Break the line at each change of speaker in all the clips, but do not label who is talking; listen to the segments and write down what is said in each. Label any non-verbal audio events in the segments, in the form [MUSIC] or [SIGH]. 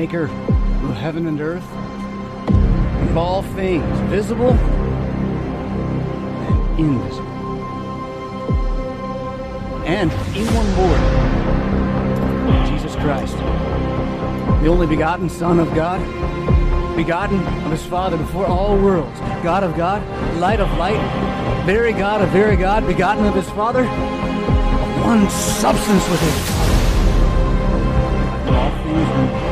maker of heaven and earth, of all things, visible and invisible. And in one Lord, Jesus Christ, the only begotten Son of God, begotten of his Father before all worlds, God of God, light of light, very God of very God, begotten of his Father, of one substance with him. All things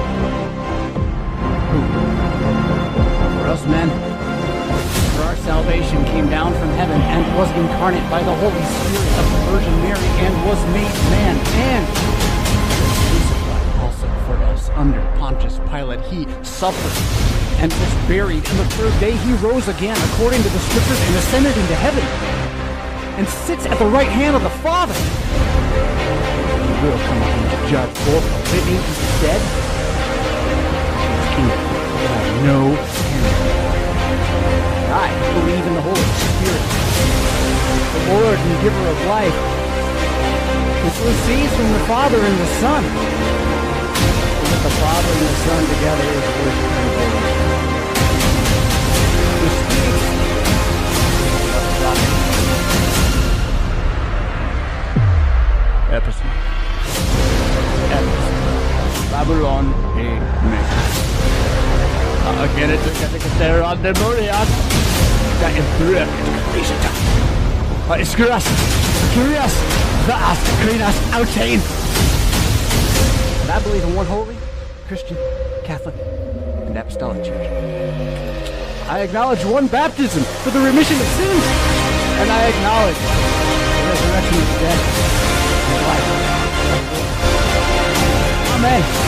salvation came down from heaven and was incarnate by the Holy Spirit of the Virgin Mary and was made man and crucified also for us under Pontius Pilate. He suffered and was buried, and the third day he rose again according to the scriptures and ascended into heaven and sits at the right hand of the Father. He will come again to judge both the living and the dead. No. I believe in the Holy Spirit, the Lord and giver of life, which proceeds from the Father and the Son. And that the Father and the Son together is worshiped and adored. Who speaks of the. Ephesus. Ephesus. Babylon, amen. Uh, again, it's category on the Moriat. That is correct. It's curious. Curious. That is curious. Outain. And I believe in one holy, Christian, Catholic, and Apostolic Church. I acknowledge one baptism for the remission of sins, and I acknowledge the resurrection of the dead and life. Amen.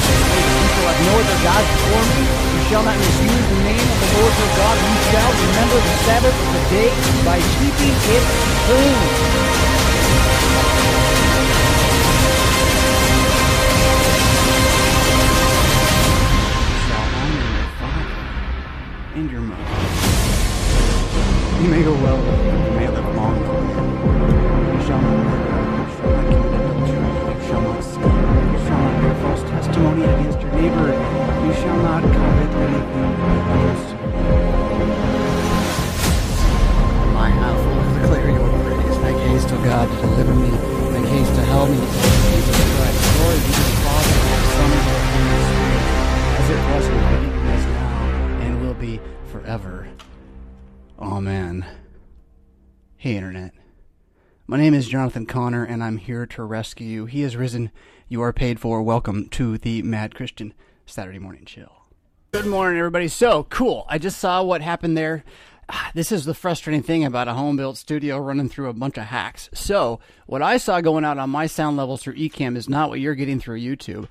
Shall have no other before me. You shall not misuse the name of the Lord your God. You shall remember the Sabbath of the day by keeping it father and your mother. You may go well. You may live long. You shall not testimony against your neighbor. You shall not covet anything against. My household declare your praise. Make haste, O God, to deliver me. Make haste to help me. Jesus Christ. Glory be to the Father, and the Son, and the Holy Spirit, as it was in the beginning, is now, and will be forever. Amen. Hey, Internet. My name is Jonathan Connor, and I'm here to rescue you. He has risen. You are paid for. Welcome to the Mad Christian Saturday Morning Chill. Good morning, everybody. So cool. I just saw what happened there. Ah, This is the frustrating thing about a home built studio running through a bunch of hacks. So, what I saw going out on my sound levels through Ecamm is not what you're getting through YouTube.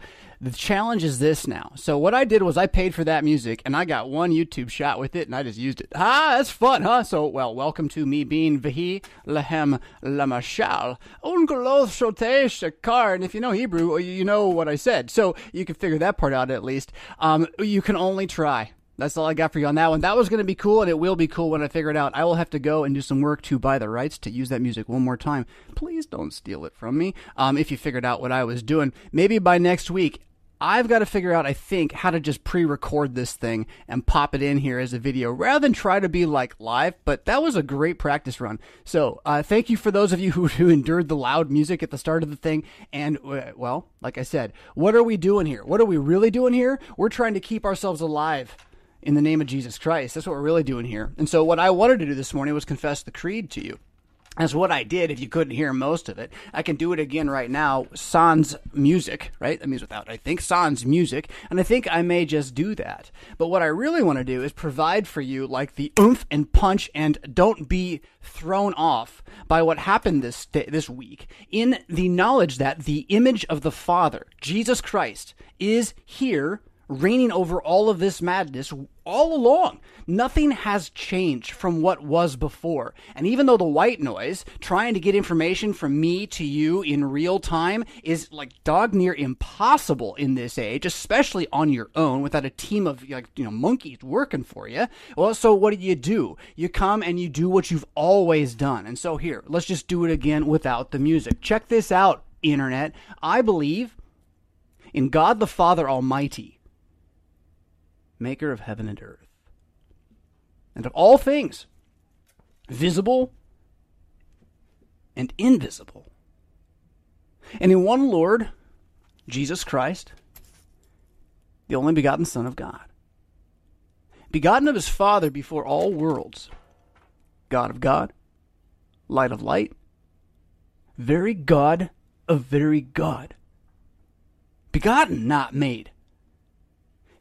The challenge is this now. So, what I did was I paid for that music and I got one YouTube shot with it and I just used it. Ah, that's fun, huh? So, well, welcome to me being Vahi Lahem Lamashal. Ungoloth Shote Shakar. And if you know Hebrew, you know what I said. So, you can figure that part out at least. Um, you can only try. That's all I got for you on that one. That was going to be cool, and it will be cool when I figure it out. I will have to go and do some work to buy the rights to use that music one more time. Please don't steal it from me. Um, if you figured out what I was doing, maybe by next week, I've got to figure out, I think, how to just pre-record this thing and pop it in here as a video rather than try to be like live. But that was a great practice run. So uh, thank you for those of you [LAUGHS] who, who endured the loud music at the start of the thing. And uh, well, like I said, what are we doing here? What are we really doing here? We're trying to keep ourselves alive in the name of Jesus Christ. That's what we're really doing here. And so what I wanted to do this morning was confess the creed to you. That's what I did if you couldn't hear most of it. I can do it again right now. Sans music, right? That means without, I think, sans music. And I think I may just do that. But what I really want to do is provide for you like the oomph and punch and don't be thrown off by what happened this, this week in the knowledge that the image of the Father, Jesus Christ, is here reigning over all of this madness all along. Nothing has changed from what was before. And even though the white noise, trying to get information from me to you in real time, is like dog near impossible in this age, especially on your own without a team of like you know monkeys working for you. Well, so what do you do? You come and you do what you've always done. And so here, let's just do it again without the music. Check this out, internet. I believe in God the Father Almighty maker of heaven and earth, and of all things, visible and invisible. And in one Lord, Jesus Christ, the only begotten Son of God, begotten of his Father before all worlds, God of God, light of light, very God of very God, begotten, not made,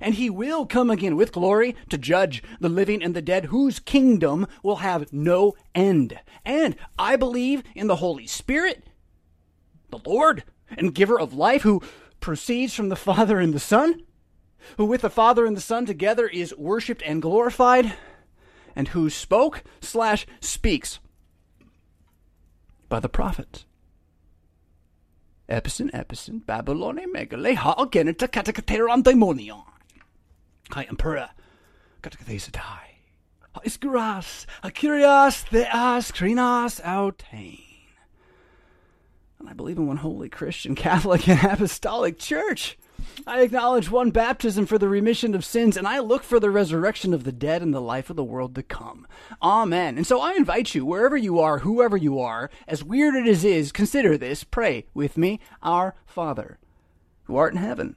and he will come again with glory to judge the living and the dead, whose kingdom will have no end. And I believe in the Holy Spirit, the Lord and giver of life, who proceeds from the [LAUGHS] Father and the Son, who with the Father and the Son together is worshipped and glorified, and who spoke slash speaks by the prophets. Epison, epison, Babylon, megale, ha, agenita, katakateron, daimonion. Kai Emperor, Katakathesatai. Iskuras, Akirias, Theas, Krinas, Autain. And I believe in one holy Christian, [LAUGHS] Catholic, and Apostolic Church. I acknowledge one baptism for the remission of sins, and I look for the resurrection of the dead and the life of the world to come. Amen. And so I invite you, wherever you are, whoever you are, as weird as it is, consider this. Pray with me. Our Father, who art in heaven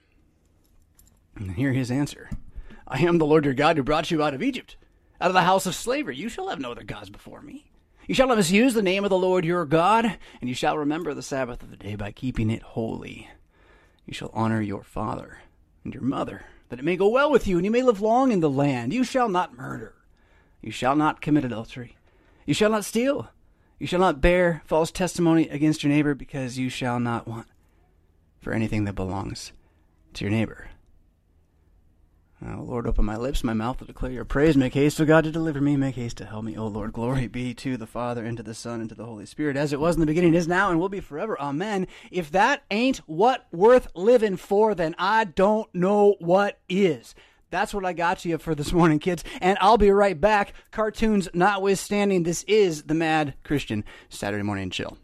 And hear his answer I am the Lord your God who brought you out of Egypt, out of the house of slavery. You shall have no other gods before me. You shall not misuse the name of the Lord your God, and you shall remember the Sabbath of the day by keeping it holy. You shall honor your father and your mother, that it may go well with you, and you may live long in the land. You shall not murder. You shall not commit adultery. You shall not steal. You shall not bear false testimony against your neighbor, because you shall not want for anything that belongs to your neighbor. Oh, Lord, open my lips, my mouth to declare your praise. Make haste, O God, to deliver me. Make haste to help me, O Lord. Glory be to the Father, and to the Son, and to the Holy Spirit, as it was in the beginning, is now, and will be forever. Amen. If that ain't what worth living for, then I don't know what is. That's what I got you for this morning, kids. And I'll be right back. Cartoons notwithstanding, this is the Mad Christian Saturday Morning Chill.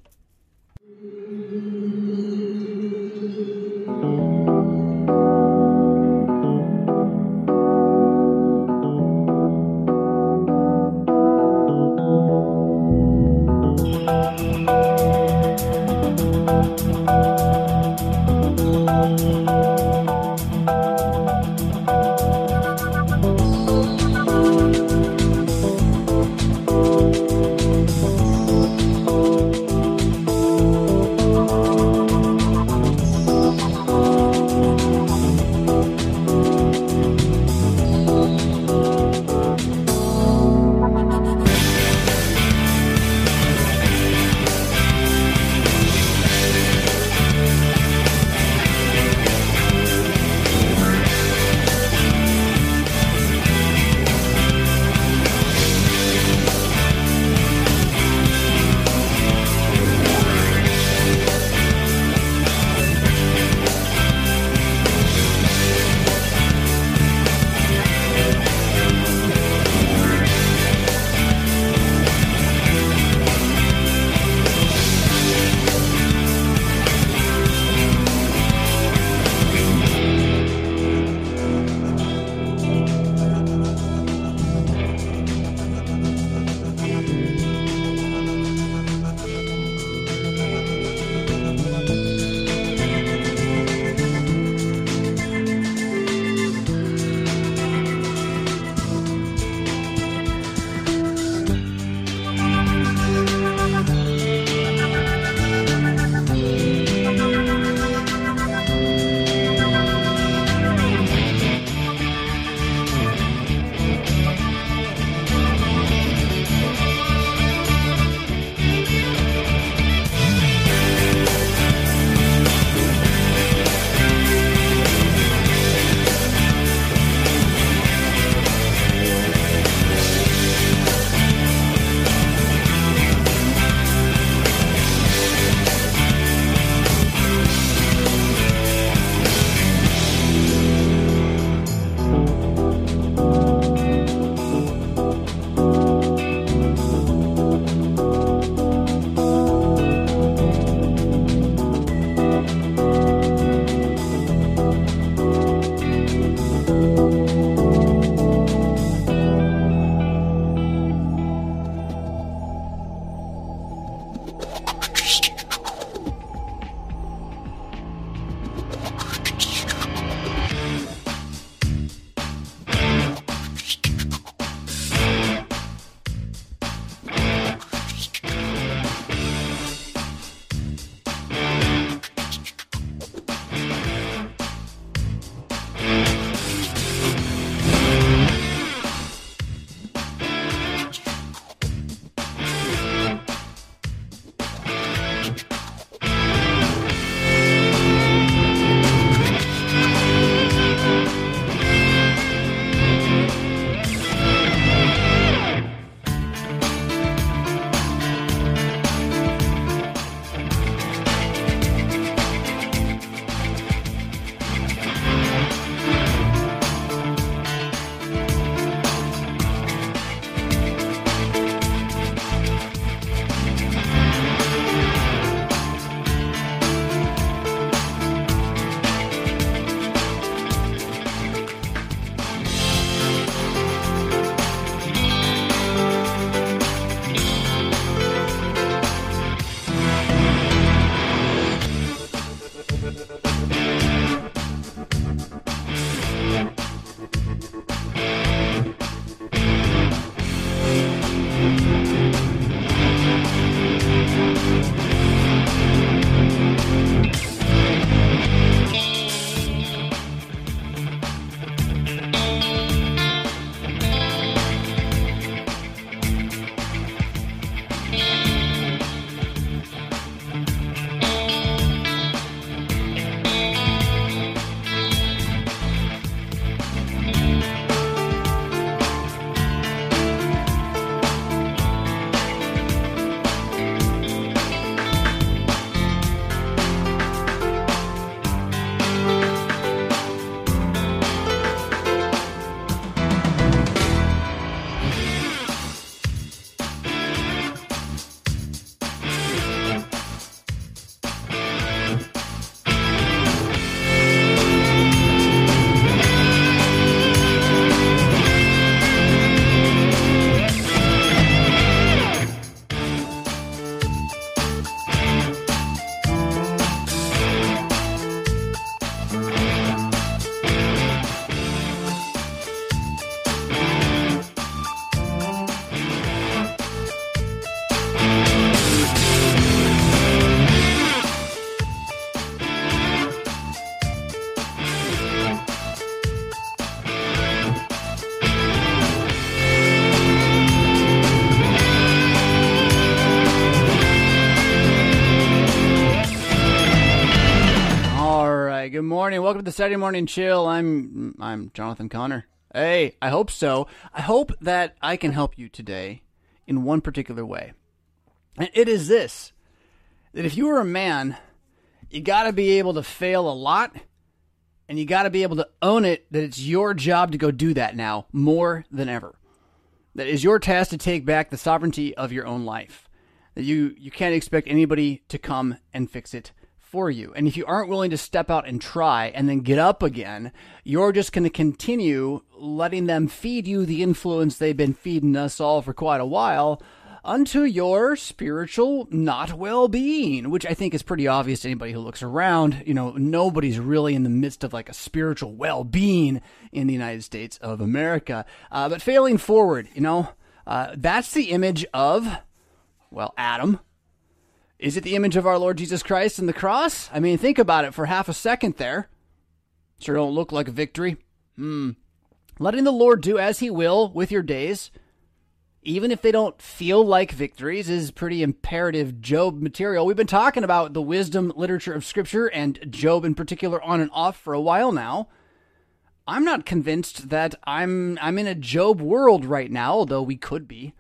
Morning. Welcome to the Saturday morning chill. I'm I'm Jonathan Connor. Hey, I hope so. I hope that I can help you today in one particular way. And it is this that if you are a man, you got to be able to fail a lot and you got to be able to own it that it's your job to go do that now more than ever. That is your task to take back the sovereignty of your own life. That you you can't expect anybody to come and fix it for you. And if you aren't willing to step out and try and then get up again, you're just going to continue letting them feed you the influence they've been feeding us all for quite a while unto your spiritual not well being, which I think is pretty obvious to anybody who looks around. You know, nobody's really in the midst of like a spiritual well being in the United States of America. Uh, but failing forward, you know, uh, that's the image of, well, Adam is it the image of our Lord Jesus Christ and the cross? I mean, think about it for half a second there. Sure don't look like a victory. Hmm. Letting the Lord do as he will with your days, even if they don't feel like victories, is pretty imperative Job material. We've been talking about the wisdom literature of Scripture and Job in particular on and off for a while now. I'm not convinced that I'm I'm in a Job world right now, although we could be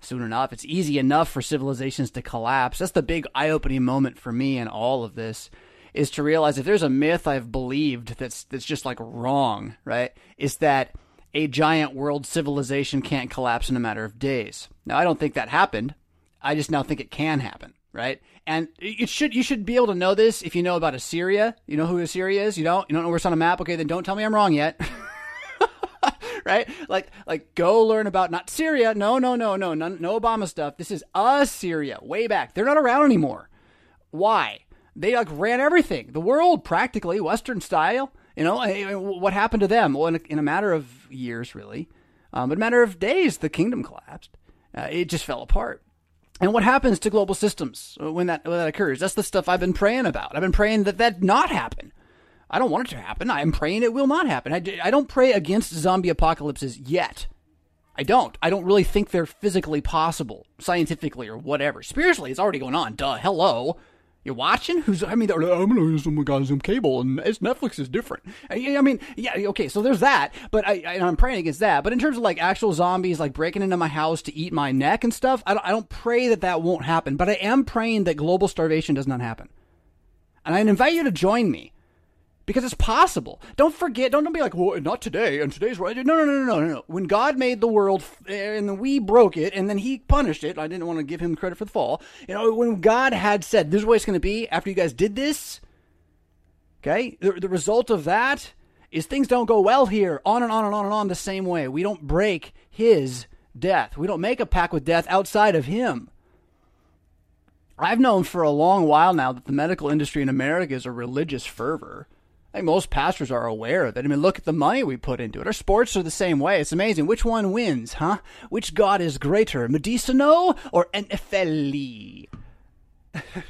soon enough. It's easy enough for civilizations to collapse. That's the big eye opening moment for me in all of this is to realize if there's a myth I've believed that's that's just like wrong, right? Is that a giant world civilization can't collapse in a matter of days. Now I don't think that happened. I just now think it can happen, right? And it should you should be able to know this if you know about Assyria. You know who Assyria is? You don't? You don't know where it's on a map? Okay, then don't tell me I'm wrong yet. [LAUGHS] right? Like, like go learn about not Syria. No, no, no, no, no, no Obama stuff. This is Assyria, way back. They're not around anymore. Why? They like ran everything, the world practically, Western style. You know, what happened to them? Well, in a, in a matter of years, really, um, but a matter of days, the kingdom collapsed. Uh, it just fell apart. And what happens to global systems when that when that occurs? That's the stuff I've been praying about. I've been praying that that not happen. I don't want it to happen. I am praying it will not happen. I, I don't pray against zombie apocalypses yet. I don't. I don't really think they're physically possible, scientifically or whatever. Spiritually, it's already going on. Duh. Hello. You're watching? Who's? I mean, I'm gonna use some goddamn cable, and it's Netflix is different. I, I, mean, yeah, okay. So there's that, but I, I, am praying against that. But in terms of like actual zombies, like breaking into my house to eat my neck and stuff, I don't, I don't pray that that won't happen. But I am praying that global starvation does not happen. And I invite you to join me because it's possible. Don't forget. Don't, don't be like, well, not today. And today's right. No, no, no, no, no, no. When God made the world eh, and we broke it, and then He punished it. I didn't want to give Him credit for the fall. You know, when God had said, "This is what it's going to be," after you guys did this, okay, the, the result of that is things don't go well here. On and on and on and on the same way. We don't break His death. We don't make a pact with death outside of Him. I've known for a long while now that the medical industry in America is a religious fervor. I think most pastors are aware of it. I mean, look at the money we put into it. Our sports are the same way. It's amazing. Which one wins, huh? Which god is greater, Medicino or NFL? [LAUGHS] you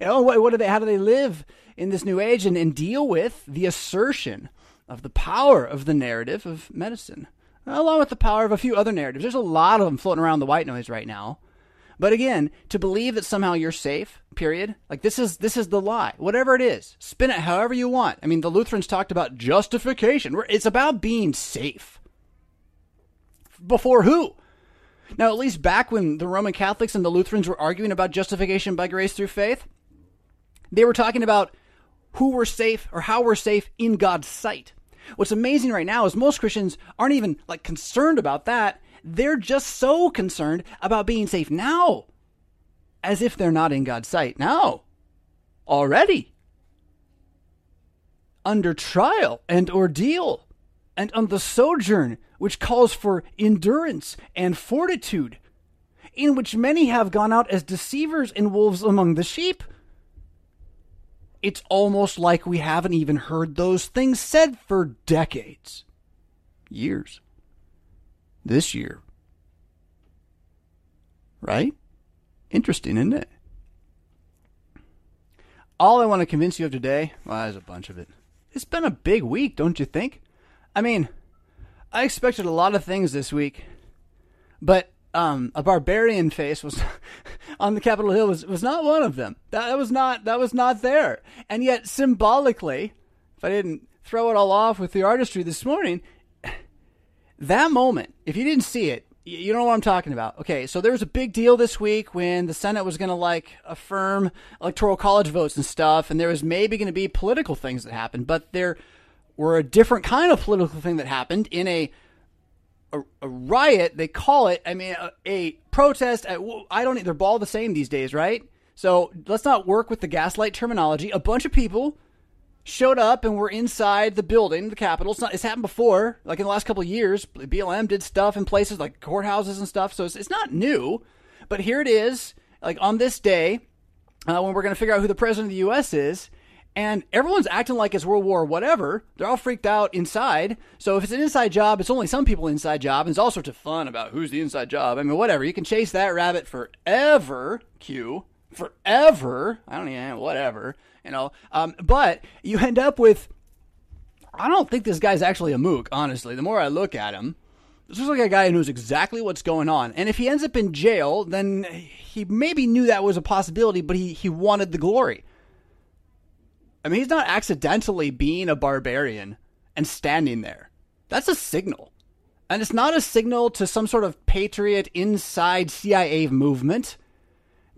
know, what, what do they? How do they live in this new age and, and deal with the assertion of the power of the narrative of medicine, along with the power of a few other narratives? There's a lot of them floating around the white noise right now. But again, to believe that somehow you're safe, period, like this is this is the lie. Whatever it is, spin it however you want. I mean, the Lutherans talked about justification. It's about being safe. Before who? Now, at least back when the Roman Catholics and the Lutherans were arguing about justification by grace through faith, they were talking about who we're safe or how we're safe in God's sight. What's amazing right now is most Christians aren't even like concerned about that. They're just so concerned about being safe now, as if they're not in God's sight now, already, under trial and ordeal, and on the sojourn, which calls for endurance and fortitude, in which many have gone out as deceivers and wolves among the sheep. It's almost like we haven't even heard those things said for decades, years this year. Right? Interesting, isn't it? All I want to convince you of today, well, there's a bunch of it. It's been a big week, don't you think? I mean, I expected a lot of things this week, but um, a barbarian face was [LAUGHS] on the Capitol Hill was, was not one of them. That, that was not that was not there. And yet symbolically, if I didn't throw it all off with the artistry this morning, that moment, if you didn't see it, you know what I'm talking about. Okay, so there was a big deal this week when the Senate was going to like affirm electoral college votes and stuff, and there was maybe going to be political things that happened, but there were a different kind of political thing that happened in a a, a riot. They call it. I mean, a, a protest. I don't. They're all the same these days, right? So let's not work with the gaslight terminology. A bunch of people showed up and were inside the building, the Capitol. It's, not, it's happened before, like in the last couple of years. BLM did stuff in places like courthouses and stuff, so it's, it's not new. But here it is, like on this day, uh, when we're going to figure out who the president of the U.S. is, and everyone's acting like it's World War whatever. They're all freaked out inside. So if it's an inside job, it's only some people inside job, and there's all sorts of fun about who's the inside job. I mean, whatever. You can chase that rabbit forever, Q. Forever. I don't even whatever you know. Um, but you end up with, I don't think this guy's actually a mook, honestly. The more I look at him, this looks like a guy who knows exactly what's going on. And if he ends up in jail, then he maybe knew that was a possibility, but he, he wanted the glory. I mean, he's not accidentally being a barbarian and standing there. That's a signal. And it's not a signal to some sort of patriot inside CIA movement.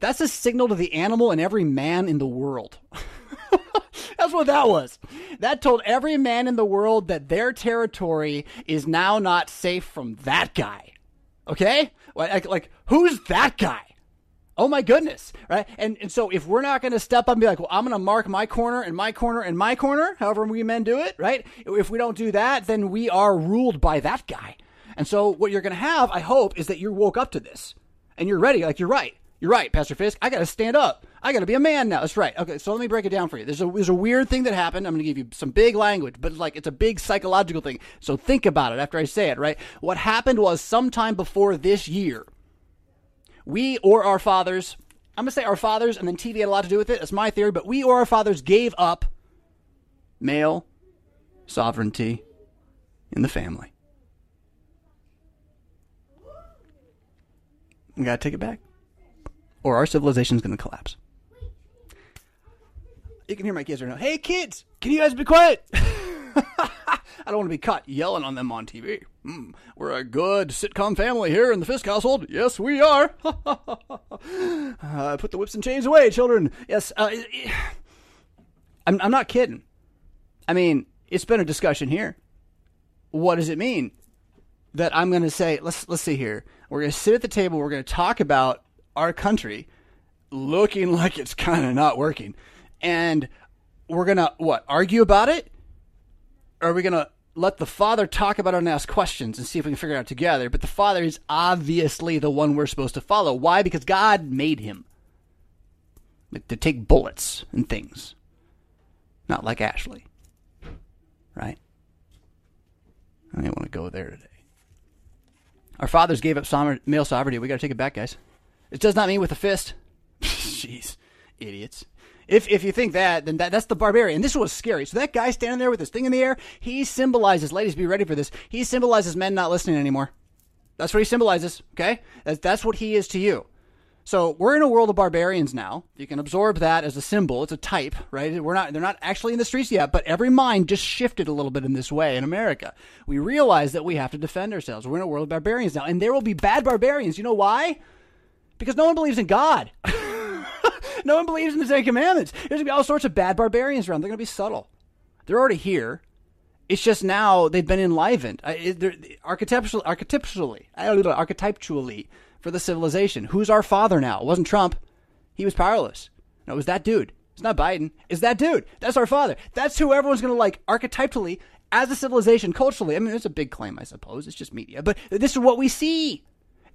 That's a signal to the animal and every man in the world. [LAUGHS] That's what that was. That told every man in the world that their territory is now not safe from that guy. Okay? Like, like who's that guy? Oh my goodness, right? And and so if we're not going to step up and be like, well, I'm going to mark my corner and my corner and my corner, however we men do it, right? If we don't do that, then we are ruled by that guy. And so what you're going to have, I hope, is that you're woke up to this and you're ready. Like you're right. You're right, Pastor Fisk. I got to stand up. I got to be a man now. That's right. Okay, so let me break it down for you. There's a there's a weird thing that happened. I'm going to give you some big language, but like it's a big psychological thing. So think about it after I say it. Right. What happened was sometime before this year, we or our fathers. I'm going to say our fathers, and then TV had a lot to do with it. That's my theory. But we or our fathers gave up male sovereignty in the family. We got to take it back or our civilization is going to collapse. You can hear my kids right now. Hey, kids, can you guys be quiet? [LAUGHS] I don't want to be caught yelling on them on TV. Mm, we're a good sitcom family here in the Fisk household. Yes, we are. [LAUGHS] uh, put the whips and chains away, children. Yes, uh, I'm, I'm not kidding. I mean, it's been a discussion here. What does it mean that I'm going to say? Let's let's see here. We're going to sit at the table. We're going to talk about our country looking [LAUGHS] like it's kind of not working. And we're going to, what, argue about it? Or are we going to let the father talk about it and ask questions and see if we can figure it out together? But the father is obviously the one we're supposed to follow. Why? Because God made him like, to take bullets and things, not like Ashley. Right? I don't want to go there today. Our fathers gave up male sovereignty. We got to take it back, guys. It does not mean with a fist. [LAUGHS] Jeez, idiots. If if you think that, then that, that's the barbarian. This was scary. So that guy standing there with his thing in the air, he symbolizes. Ladies, be ready for this. He symbolizes men not listening anymore. That's what he symbolizes. Okay, that's, that's what he is to you. So we're in a world of barbarians now. You can absorb that as a symbol. It's a type, right? We're not, they're not actually in the streets yet, but every mind just shifted a little bit in this way in America. We realize that we have to defend ourselves. We're in a world of barbarians now, and there will be bad barbarians. You know why? Because no one believes in God. [LAUGHS] no one believes in the Ten Commandments. There's going to be all sorts of bad barbarians around. They're going to be subtle. They're already here. It's just now they've been enlivened. Architecturally, architecturally, archetypally for the civilization. Who's our father now? It wasn't Trump. He was powerless. No, it was that dude. It's not Biden. It's that dude. That's our father. That's who everyone's going to like archetypally as a civilization, culturally. I mean, it's a big claim, I suppose. It's just media. But this is what we see.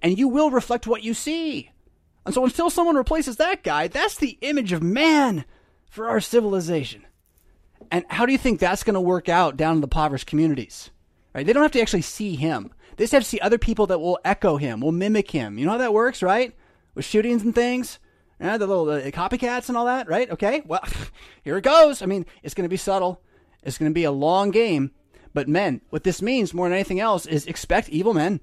And you will reflect what you see. And so until someone replaces that guy, that's the image of man for our civilization. And how do you think that's going to work out down in the impoverished communities? Right? They don't have to actually see him. They just have to see other people that will echo him, will mimic him. You know how that works, right? With shootings and things. Yeah, the little the copycats and all that, right? Okay, well, [LAUGHS] here it goes. I mean, it's going to be subtle. It's going to be a long game. But men, what this means more than anything else is expect evil men.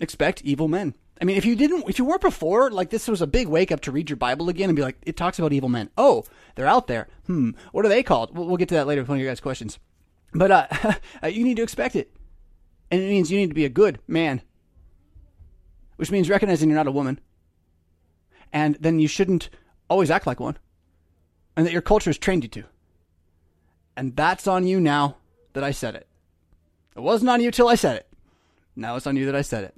Expect evil men I mean, if you didn't, if you weren't before, like this was a big wake up to read your Bible again and be like, it talks about evil men. Oh, they're out there. Hmm. What are they called? We'll, we'll get to that later with one of your guys' questions. But [LAUGHS] uh, you need to expect it, and it means you need to be a good man, which means recognizing you're not a woman, and then you shouldn't always act like one, and that your culture has trained you to. And that's on you now that I said it. It wasn't on you till I said it. Now it's on you that I said it.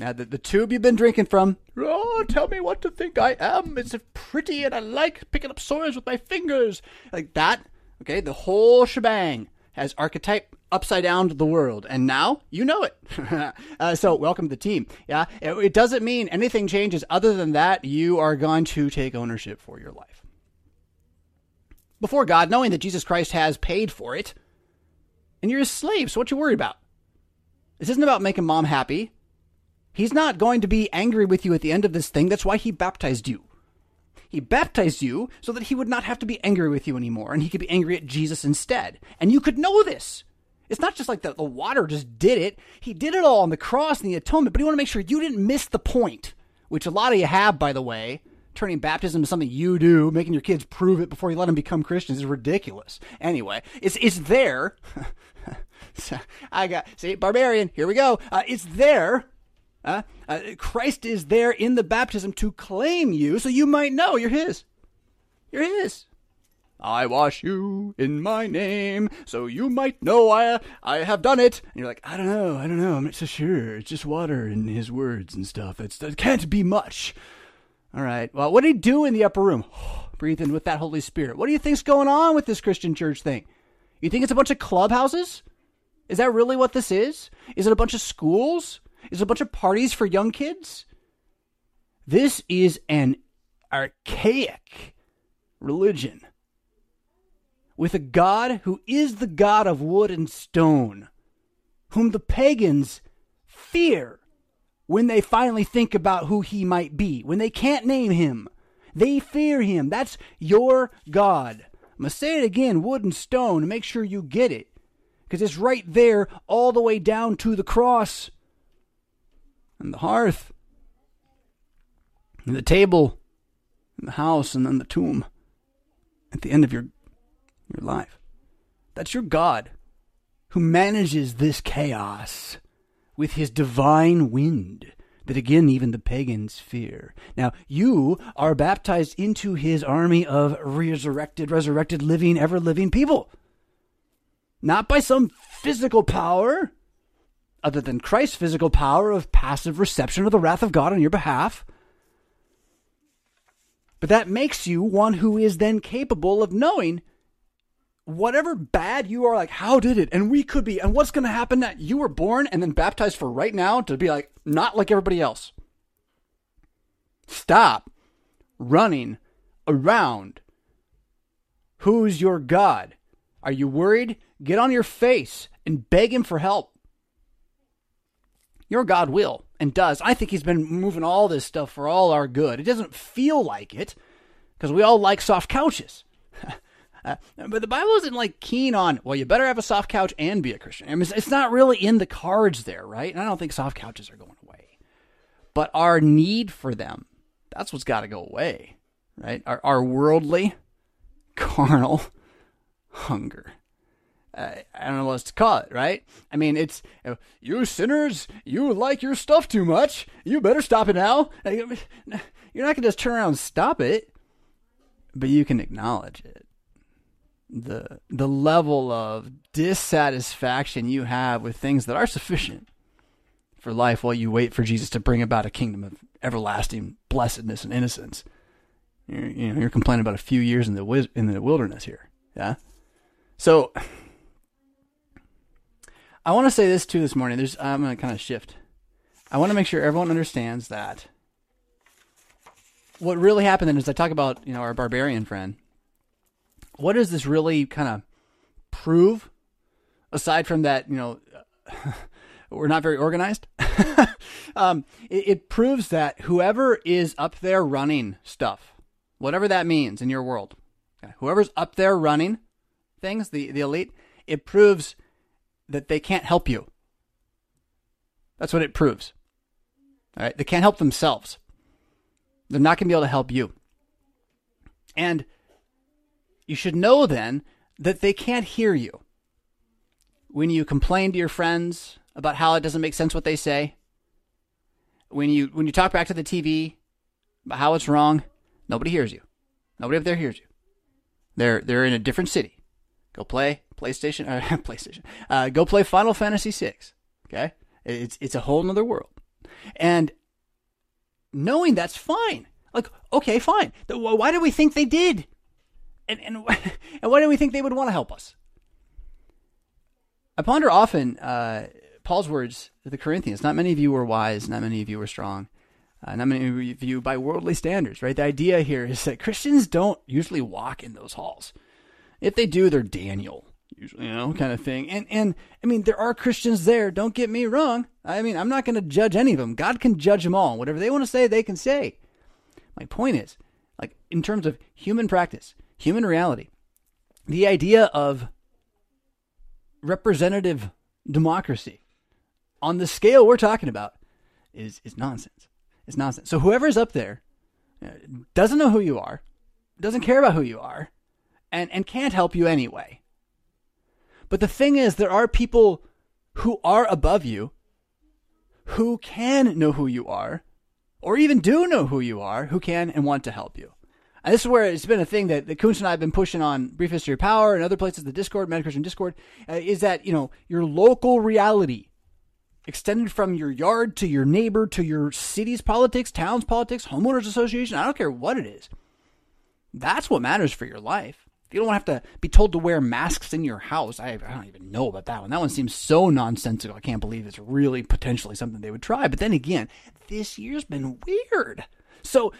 Now, the, the tube you've been drinking from, oh, tell me what to think I am. It's pretty and I like picking up sores with my fingers. Like that, okay, the whole shebang has archetype upside down to the world. And now you know it. [LAUGHS] uh, so welcome to the team. Yeah, it, it doesn't mean anything changes other than that you are going to take ownership for your life. Before God, knowing that Jesus Christ has paid for it, and you're a slave, so what you worried about? This isn't about making mom happy. He's not going to be angry with you at the end of this thing. That's why he baptized you. He baptized you so that he would not have to be angry with you anymore and he could be angry at Jesus instead. And you could know this. It's not just like the, the water just did it. He did it all on the cross and the atonement, but he want to make sure you didn't miss the point, which a lot of you have, by the way. Turning baptism to something you do, making your kids prove it before you let them become Christians is ridiculous. Anyway, it's, it's there. [LAUGHS] I got, see, barbarian, here we go. Uh, it's there uh, uh, Christ is there in the baptism to claim you so you might know you're His. You're His. I wash you in my name so you might know I I have done it. And you're like, I don't know, I don't know, I'm not so sure. It's just water and His words and stuff. It's, it can't be much. All right. Well, what did He do in the upper room? [SIGHS] Breathe in with that Holy Spirit. What do you think's going on with this Christian church thing? You think it's a bunch of clubhouses? Is that really what this is? Is it a bunch of schools? Is a bunch of parties for young kids. This is an archaic religion with a God who is the God of wood and stone, whom the pagans fear when they finally think about who he might be, when they can't name him. They fear him. That's your God. I'm going to say it again wood and stone make sure you get it. Because it's right there, all the way down to the cross and the hearth, and the table, and the house, and then the tomb at the end of your, your life. That's your God who manages this chaos with his divine wind that again even the pagans fear. Now, you are baptized into his army of resurrected, resurrected, living, ever living people. Not by some physical power, other than Christ's physical power of passive reception of the wrath of God on your behalf. But that makes you one who is then capable of knowing whatever bad you are like, how did it? And we could be, and what's going to happen that you were born and then baptized for right now to be like, not like everybody else. Stop running around. Who's your God? Are you worried? Get on your face and beg him for help your God will and does. I think He's been moving all this stuff for all our good. It doesn't feel like it because we all like soft couches. uh, [LAUGHS] but the Bible isn't like keen on, well, you better have a soft couch and be a Christian. I mean, it's, it's not really in the cards there, right? And I don't think soft couches are going away. But our need for them, that's what's got to go away, right? Our, our worldly, [LAUGHS] carnal hunger uh, I don't know what else to call it, right? I mean, it's you, know, you sinners, you like your stuff too much. You better stop it now. [LAUGHS] You're not gonna just turn around and stop it, but you can acknowledge it. the The level of dissatisfaction you have with things that are sufficient for life, while you wait for Jesus to bring about a kingdom of everlasting blessedness and innocence. You're, you know, you're complaining about a few years in the in the wilderness here, yeah. So I want to say this too this morning. There's I'm going to kind of shift. I want to make sure everyone understands that what really happened then is I talk about, you know, our barbarian friend. What does this really kind of prove aside from that, you know, [LAUGHS] we're not very organized? [LAUGHS] um, it, it proves that whoever is up there running stuff, whatever that means in your world, whoever's up there running things, the, the elite, it proves that they can't help you. That's what it proves. All right, they can't help themselves. They're not going to be able to help you. And you should know then that they can't hear you. When you complain to your friends about how it doesn't make sense what they say, when you when you talk back to the TV about how it's wrong, nobody hears you. Nobody up there hears you. They're they're in a different city. Go play PlayStation. Uh, [LAUGHS] PlayStation. Uh, go play Final Fantasy VI. Okay, it's it's a whole other world, and knowing that's fine. Like, okay, fine. Why do we think they did? And and [LAUGHS] and why do we think they would want to help us? I ponder often uh, Paul's words to the Corinthians. Not many of you were wise. Not many of you were strong. Uh, not many of you by worldly standards. Right. The idea here is that Christians don't usually walk in those halls. If they do, they're Daniel usually, you know, kind of thing. And and I mean, there are Christians there. Don't get me wrong. I mean, I'm not going to judge any of them. God can judge them all. Whatever they want to say, they can say. My point is, like in terms of human practice, human reality, the idea of representative democracy on the scale we're talking about is is nonsense. It's nonsense. So whoever's up there uh, doesn't know who you are, doesn't care about who you are, and and can't help you anyway. But the thing is, there are people who are above you who can know who you are, or even do know who you are, who can and want to help you. And this is where it's been a thing that, that Kunz and I have been pushing on Brief History of Power and other places, the Discord, Mad Christian Discord, uh, is that, you know, your local reality extended from your yard to your neighbor to your city's politics, town's politics, homeowners association, I don't care what it is. That's what matters for your life. You don't have to be told to wear masks in your house. I, I don't even know about that one. That one seems so nonsensical. I can't believe it's really potentially something they would try. But then again, this year's been weird. So,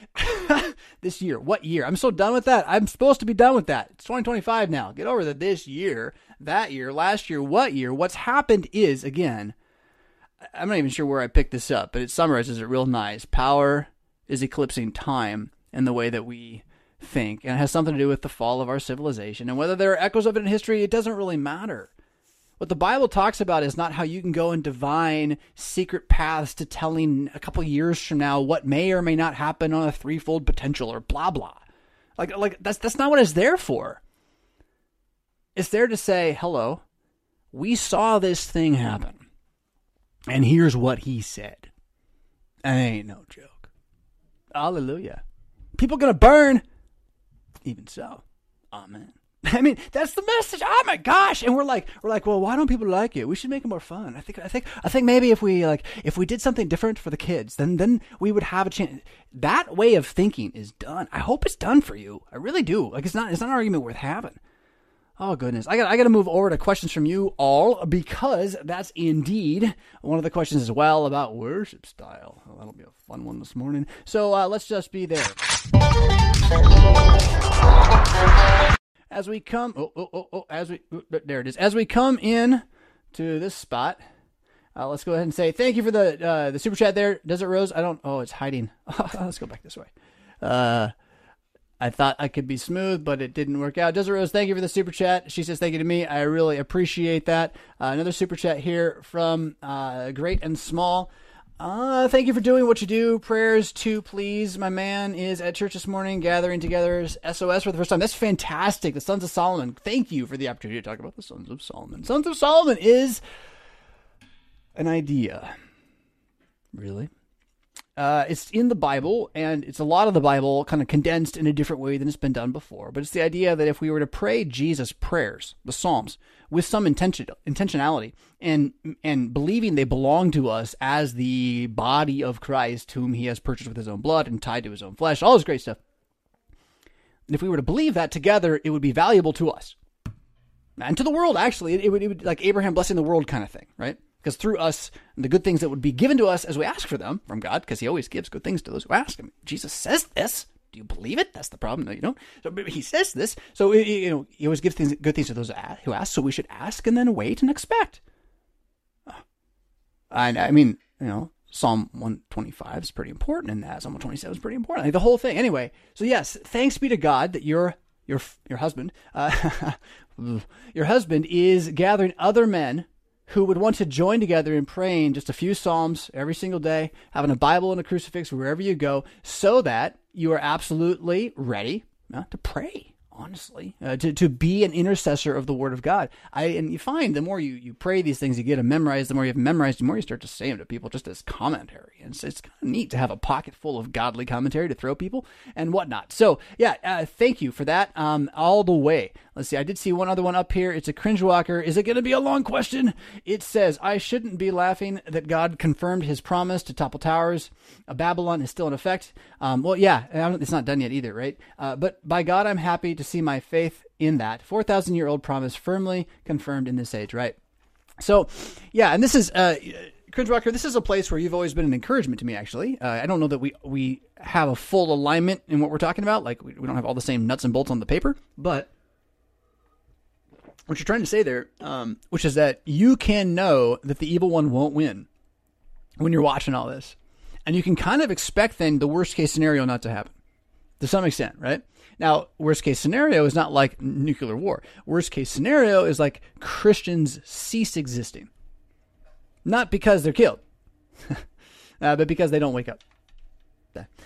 [LAUGHS] this year, what year? I'm so done with that. I'm supposed to be done with that. It's 2025 now. Get over that this year, that year, last year, what year? What's happened is, again, I'm not even sure where I picked this up, but it summarizes it real nice. Power is eclipsing time in the way that we think, and it has something to do with the fall of our civilization. And whether there are echoes of it in history, it doesn't really matter. What the Bible talks about is not how you can go and divine secret paths to telling a couple years from now what may or may not happen on a threefold potential or blah blah. Like like that's that's not what it's there for. It's there to say, "Hello, we saw this thing happen. And here's what he said." That ain't no joke. Hallelujah. People gonna burn. Even so, amen. [LAUGHS] I mean, that's the message. Oh my gosh! And we're like, we're like, well, why don't people like it? We should make it more fun. I think, I think, I think maybe if we like, if we did something different for the kids, then then we would have a chance. That way of thinking is done. I hope it's done for you. I really do. Like, it's not, it's not an argument worth having. Oh goodness, I got I got to move over to questions from you all because that's indeed one of the questions as well about worship style. Well, that'll be a fun one this morning. So uh, let's just be there. As we come, oh oh oh oh, as we there it is. As we come in to this spot, uh, let's go ahead and say thank you for the uh, the super chat there, Desert Rose. I don't. Oh, it's hiding. [LAUGHS] let's go back this way. Uh, I thought I could be smooth, but it didn't work out. Desiree Rose, thank you for the super chat. She says thank you to me. I really appreciate that. Uh, another super chat here from uh, Great and Small. Uh, thank you for doing what you do. Prayers to please. My man is at church this morning, gathering together SOS for the first time. That's fantastic. The Sons of Solomon. Thank you for the opportunity to talk about the Sons of Solomon. Sons of Solomon is an idea. Really? Uh, it's in the Bible, and it's a lot of the Bible kind of condensed in a different way than it's been done before. But it's the idea that if we were to pray Jesus' prayers, the Psalms, with some intention, intentionality, and and believing they belong to us as the body of Christ, whom He has purchased with His own blood and tied to His own flesh, all this great stuff. And if we were to believe that together, it would be valuable to us and to the world. Actually, it, would, it would like Abraham blessing the world kind of thing, right? Because through us, the good things that would be given to us as we ask for them from God, because He always gives good things to those who ask Him. Jesus says this. Do you believe it? That's the problem. No, you don't. So He says this. So you know, He always gives things, good things to those who ask. So we should ask and then wait and expect. And I mean, you know, Psalm 125 is pretty important in that. Psalm 127 is pretty important. Like the whole thing. Anyway, so yes, thanks be to God that your your your husband, uh, [LAUGHS] your husband is gathering other men who would want to join together in praying just a few Psalms every single day, having a Bible and a crucifix wherever you go, so that you are absolutely ready uh, to pray honestly, uh, to, to be an intercessor of the Word of God. I and you find the more you, you pray these things, you get them memorized. The more you have memorized, the more you start to say them to people just as commentary. And it's, it's kind of neat to have a pocket full of godly commentary to throw people and whatnot. So yeah, uh, thank you for that. Um, all the way. Let's see. I did see one other one up here. It's a cringe walker. Is it going to be a long question? It says, "I shouldn't be laughing that God confirmed His promise to topple towers. Uh, Babylon is still in effect." Um, well, yeah, it's not done yet either, right? Uh, but by God, I'm happy to see my faith in that 4,000 year old promise firmly confirmed in this age, right? So, yeah, and this is. Uh, Cringe Walker, this is a place where you've always been an encouragement to me. Actually, uh, I don't know that we we have a full alignment in what we're talking about. Like we, we don't have all the same nuts and bolts on the paper, but what you're trying to say there, um, which is that you can know that the evil one won't win when you're watching all this, and you can kind of expect then the worst case scenario not to happen to some extent, right? Now, worst case scenario is not like nuclear war. Worst case scenario is like Christians cease existing, not because they're killed, [LAUGHS] uh, but because they don't wake up.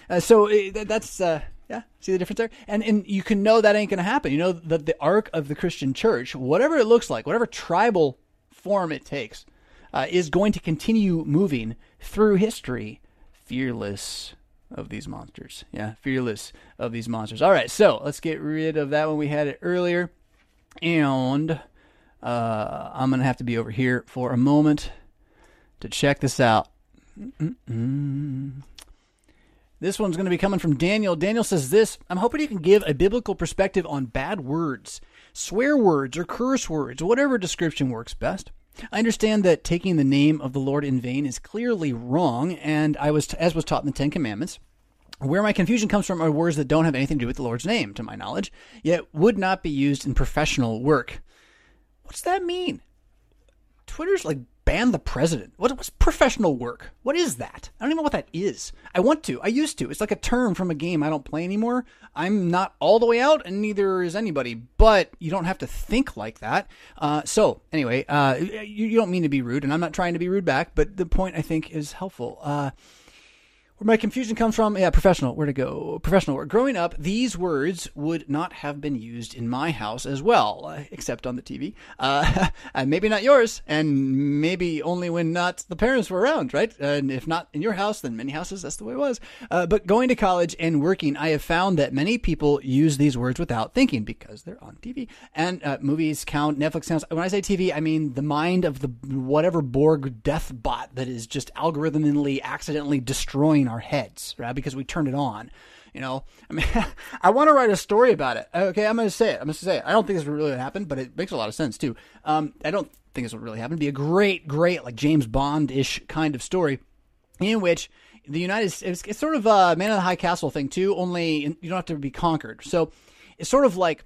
Uh, so uh, that's uh, yeah, see the difference there? And and you can know that ain't going to happen. You know that the arc of the Christian church, whatever it looks like, whatever tribal form it takes, uh, is going to continue moving through history, fearless of these monsters. Yeah, fearless of these monsters. All right, so let's get rid of that one. We had it earlier, and uh, I'm gonna have to be over here for a moment to check this out. Mm-mm. This one's going to be coming from Daniel. Daniel says this I'm hoping you can give a biblical perspective on bad words, swear words, or curse words, whatever description works best. I understand that taking the name of the Lord in vain is clearly wrong, and I was, as was taught in the Ten Commandments. Where my confusion comes from are words that don't have anything to do with the Lord's name, to my knowledge, yet would not be used in professional work. What's that mean? Twitter's like ban the president. What, what's professional work? What is that? I don't even know what that is. I want to. I used to. It's like a term from a game I don't play anymore. I'm not all the way out, and neither is anybody. But you don't have to think like that. Uh, so anyway, uh, you, you, don't mean to be rude, and I'm not trying to be rude back. But the point I think is helpful. Uh, where my confusion comes from, yeah, professional. Where to go? Professional work. Growing up, these words would not have been used in my house as well, uh, except on the TV. Uh, [LAUGHS] maybe not yours, and maybe only when not the parents were around, right? And if not in your house, then many houses, that's the way it was. Uh, but going to college and working, I have found that many people use these words without thinking because they're on TV. And uh, movies count, Netflix counts. When I say TV, I mean the mind of the whatever Borg death bot that is just algorithmically, accidentally destroying heads, right? Because we turned it on. You know, I mean, [LAUGHS] I want to write a story about it. Okay, I'm going to say it. I'm going to say it. I don't think this would really happen, but it makes a lot of sense too. Um, I don't think this would really happen. It'd be a great, great, like James Bond ish kind of story in which the United States, it's, sort of a man in the high castle thing too, only you don't have to be conquered. So it's sort of like,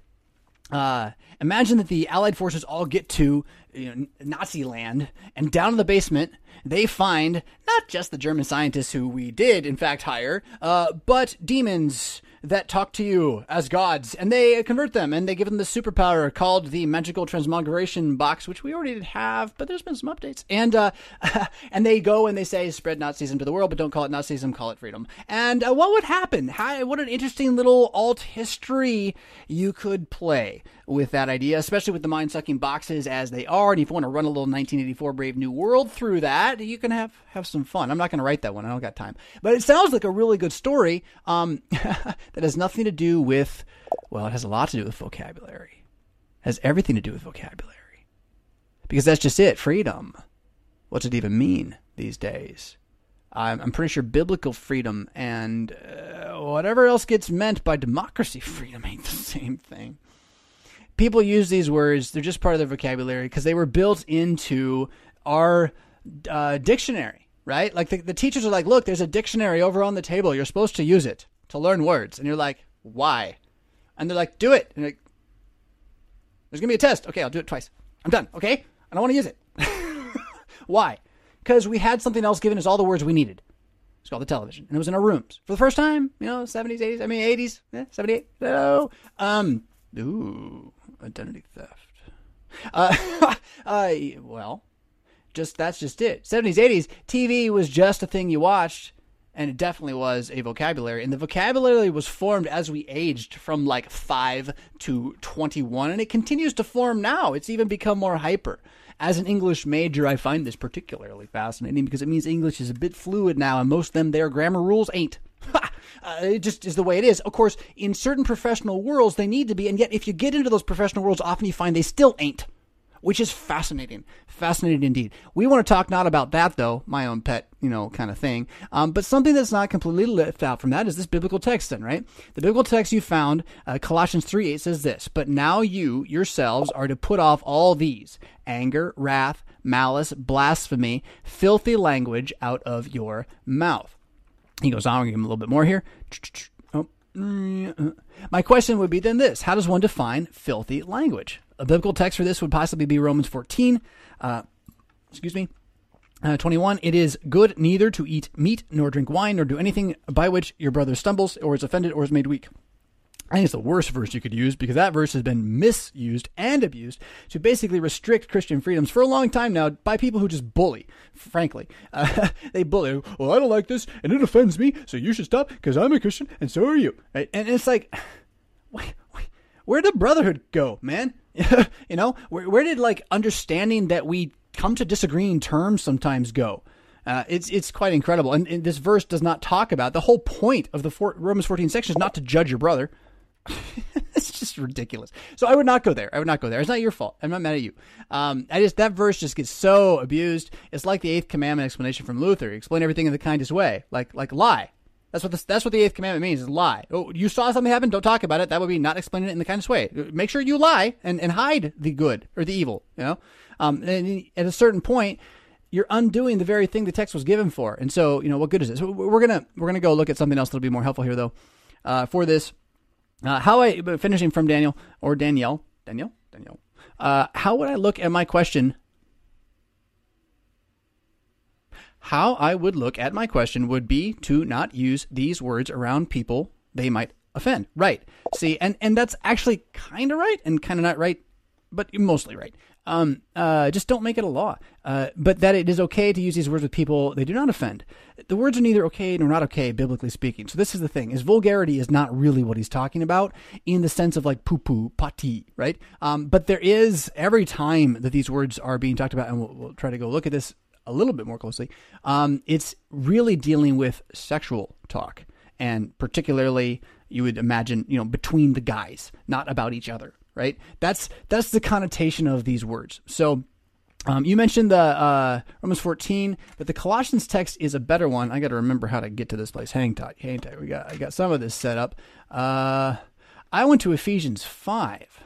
uh, imagine that the Allied forces all get to you know, Nazi land, and down in the basement, they find not just the German scientists who we did, in fact, hire, uh, but demons that talk to you as gods, and they convert them, and they give them the superpower called the magical transmogration box, which we already did have, but there's been some updates. And uh, [LAUGHS] and they go and they say, spread Nazism to the world, but don't call it Nazism, call it freedom. And uh, what would happen? How, what an interesting little alt history you could play with that idea, especially with the mind sucking boxes as they are. And if you want to run a little 1984 Brave New World through that, you can have have some fun. I'm not going to write that one. I don't got time, but it sounds like a really good story. Um, [LAUGHS] that has nothing to do with, well, it has a lot to do with vocabulary. It has everything to do with vocabulary. Because that's just it freedom. What's it even mean these days? I'm, pretty sure biblical freedom and uh, whatever else gets meant by democracy [LAUGHS] freedom ain't the same thing. People use these words, they're just part of their vocabulary because they were built into our uh, dictionary, right? Like the, the teachers are like, look, there's a dictionary over on the table. You're supposed to use it to learn words. And you're like, why? And they're like, do it. And like, there's going to be a test. Okay, I'll do it twice. I'm done. Okay? I don't want to use it. [LAUGHS] why? Because we had something else given us all the words we needed. It's called the television. And it was in our rooms for the first time, you know, 70s, 80s, I mean, 80s, yeah, 78. So, um, ooh, identity theft. Uh, [LAUGHS] uh, well, just that's just it. 70s, 80s, TV was just a thing you watched, and it definitely was a vocabulary. And the vocabulary was formed as we aged from like five to 21, and it continues to form now. It's even become more hyper. As an English major, I find this particularly fascinating because it means English is a bit fluid now, and most of them their grammar rules ain't. [LAUGHS] Uh, it just is the way it is. Of course, in certain professional worlds, they need to be, and yet if you get into those professional worlds, often you find they still ain't which is fascinating. Fascinating indeed. We want to talk not about that, though, my own pet, you know, kind of thing, um, but something that's not completely left out from that is this biblical text, then, right? The biblical text you found, uh, Colossians 3 8 says this, But now you yourselves are to put off all these anger, wrath, malice, blasphemy, filthy language out of your mouth. He goes on, I'll give him a little bit more here. Oh. My question would be then this How does one define filthy language? A biblical text for this would possibly be Romans 14. Uh, excuse me. Uh, 21. It is good neither to eat meat, nor drink wine, nor do anything by which your brother stumbles, or is offended, or is made weak. I think it's the worst verse you could use because that verse has been misused and abused to basically restrict Christian freedoms for a long time now by people who just bully, frankly. Uh, [LAUGHS] they bully, well, I don't like this and it offends me, so you should stop because I'm a Christian and so are you. Right? And it's like, [SIGHS] where did brotherhood go, man? [LAUGHS] you know, where, where did like understanding that we come to disagreeing terms sometimes go? Uh, it's it's quite incredible, and, and, this verse does not talk about the whole point of the four, Romans 14 section is not to judge your brother. [LAUGHS] it's just ridiculous. So I would not go there. I would not go there. It's not your fault. I'm not mad at you. Um, I just that verse just gets so abused. It's like the eighth commandment explanation from Luther. Explain everything in the kindest way, like like lie. That's what that's what the eighth commandment means is lie. Oh, you saw something happen, don't talk about it. That would be not explaining it in the kindest way. Make sure you lie and, and hide the good or the evil. You know, um, and at a certain point, you're undoing the very thing the text was given for. And so, you know, what good is? So we're gonna we're gonna go look at something else that'll be more helpful here, though. Uh, for this, uh, how I finishing from Daniel or Danielle, Danielle, Danielle. Uh, how would I look at my question How I would look at my question would be to not use these words around people they might offend. Right. See, and, and that's actually kind of right and kind of not right, but mostly right. Um, uh, just don't make it a law. Uh, but that it is okay to use these words with people they do not offend. The words are neither okay nor not okay, biblically speaking. So this is the thing: is vulgarity is not really what he's talking about in the sense of like poo poo pati, right? Um, but there is every time that these words are being talked about, and we'll, we'll try to go look at this a little bit more closely, um, it's really dealing with sexual talk, and particularly you would imagine, you know, between the guys, not about each other, right? That's that's the connotation of these words. So. Um, you mentioned the uh, Romans 14, but the Colossians text is a better one. I got to remember how to get to this place. Hang tight, hang tight. We got I got some of this set up. Uh, I went to Ephesians 5.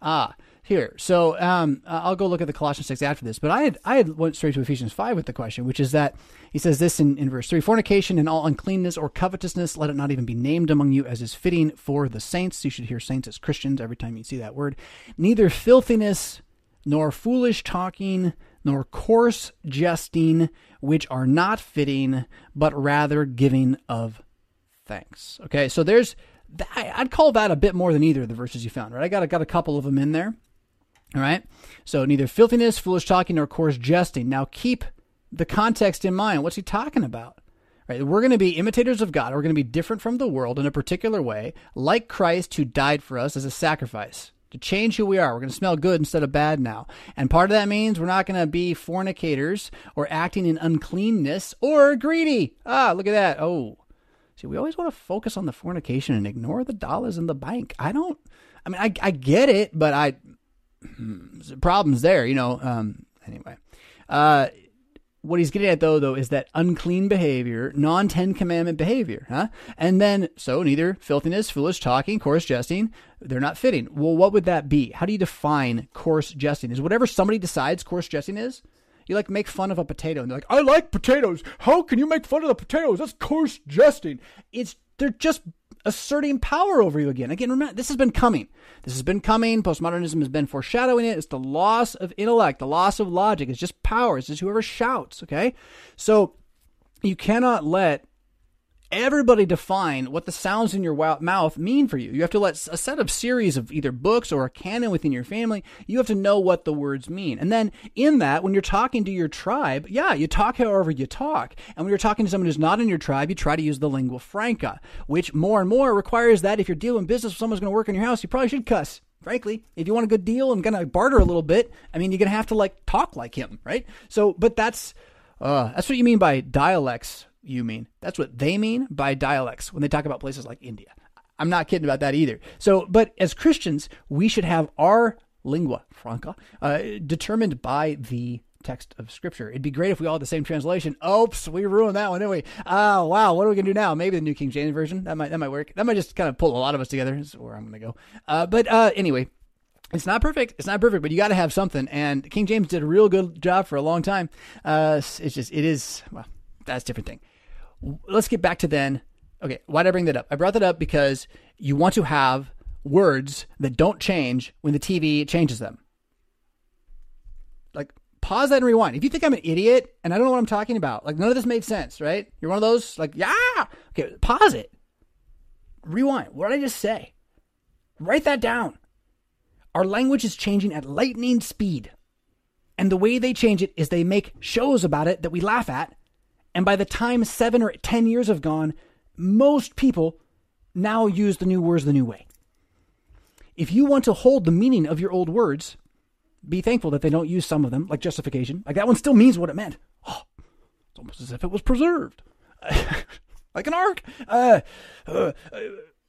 Ah, here. So um, I'll go look at the Colossians 6 after this. But I had I had went straight to Ephesians 5 with the question, which is that he says this in, in verse 3 Fornication and all uncleanness or covetousness, let it not even be named among you as is fitting for the saints. You should hear saints as Christians every time you see that word. Neither filthiness, nor foolish talking, nor coarse jesting, which are not fitting, but rather giving of thanks. Okay, so there's I'd call that a bit more than either of the verses you found, right? I got, I got a couple of them in there. All right. So neither filthiness, foolish talking, nor coarse jesting. Now keep the context in mind. What's he talking about? Right. We're going to be imitators of God. We're going to be different from the world in a particular way, like Christ who died for us as a sacrifice to change who we are. We're going to smell good instead of bad now. And part of that means we're not going to be fornicators or acting in uncleanness or greedy. Ah, look at that. Oh, see, we always want to focus on the fornication and ignore the dollars in the bank. I don't, I mean, I, I get it, but I, [CLEARS THROAT] problems there, you know. Um, anyway, uh, what he's getting at though, though, is that unclean behavior, non Ten Commandment behavior, huh? And then, so neither filthiness, foolish talking, coarse jesting, they're not fitting. Well, what would that be? How do you define coarse jesting? Is whatever somebody decides coarse jesting is? You like make fun of a potato, and they're like, "I like potatoes. How can you make fun of the potatoes? That's coarse jesting." It's they're just asserting power over you again. Again, remember, this has been coming. This has been coming. Postmodernism has been foreshadowing it. It's the loss of intellect, the loss of logic. It's just power. It's just whoever shouts, okay? So you cannot let everybody define what the sounds in your mouth mean for you. You have to let a set of series of either books or a canon within your family. You have to know what the words mean. And then in that, when you're talking to your tribe, yeah, you talk however you talk. And when you're talking to someone who's not in your tribe, you try to use the lingua franca, which more and more requires that if you're dealing business with someone's going to work in your house, you probably should cuss frankly, if you want a good deal and gonna barter a little bit, I mean, you're gonna have to like talk like him, right? So, but that's uh, that's what you mean by dialects you mean. That's what they mean by dialects when they talk about places like India. I'm not kidding about that either. So, but as Christians, we should have our lingua franca uh, determined by the text of Scripture. It'd be great if we all had the same translation. Oops, we ruined that one, didn't we? Oh, wow. What are we gonna do now? Maybe the New King James version. That might that might work. That might just kind of pull a lot of us together. Is where I'm gonna go. Uh, but uh, anyway, it's not perfect. It's not perfect, but you got to have something. And King James did a real good job for a long time. Uh, it's just it is well, that's a different thing let's get back to then. Okay, why did I bring that up? I brought that up because you want to have words that don't change when the TV changes them. Like, pause that and rewind. If you think I'm an idiot and I don't know what I'm talking about, like, none of this made sense, right? You're one of those, like, yeah. Okay, pause it. Rewind. What did I just say? Write that down. Our language is changing at lightning speed. And the way they change it is they make shows about it that we laugh at and by the time seven or 10 years have gone, most people now use the new words the new way. If you want to hold the meaning of your old words, be thankful that they don't use some of them, like justification. Like that one still means what it meant. Oh, it's almost as if it was preserved, [LAUGHS] like an ark. Uh, uh,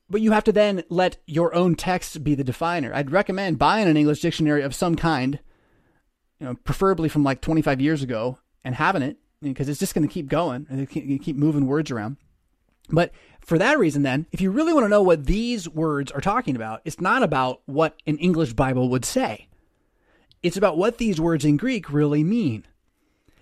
but you have to then let your own text be the definer. I'd recommend buying an English dictionary of some kind, you know, preferably from like 25 years ago, and having it because it's just going to keep going and keep, moving words around. But for that reason, then, if you really want to know what these words are talking about, it's not about what an English Bible would say. It's about what these words in Greek really mean.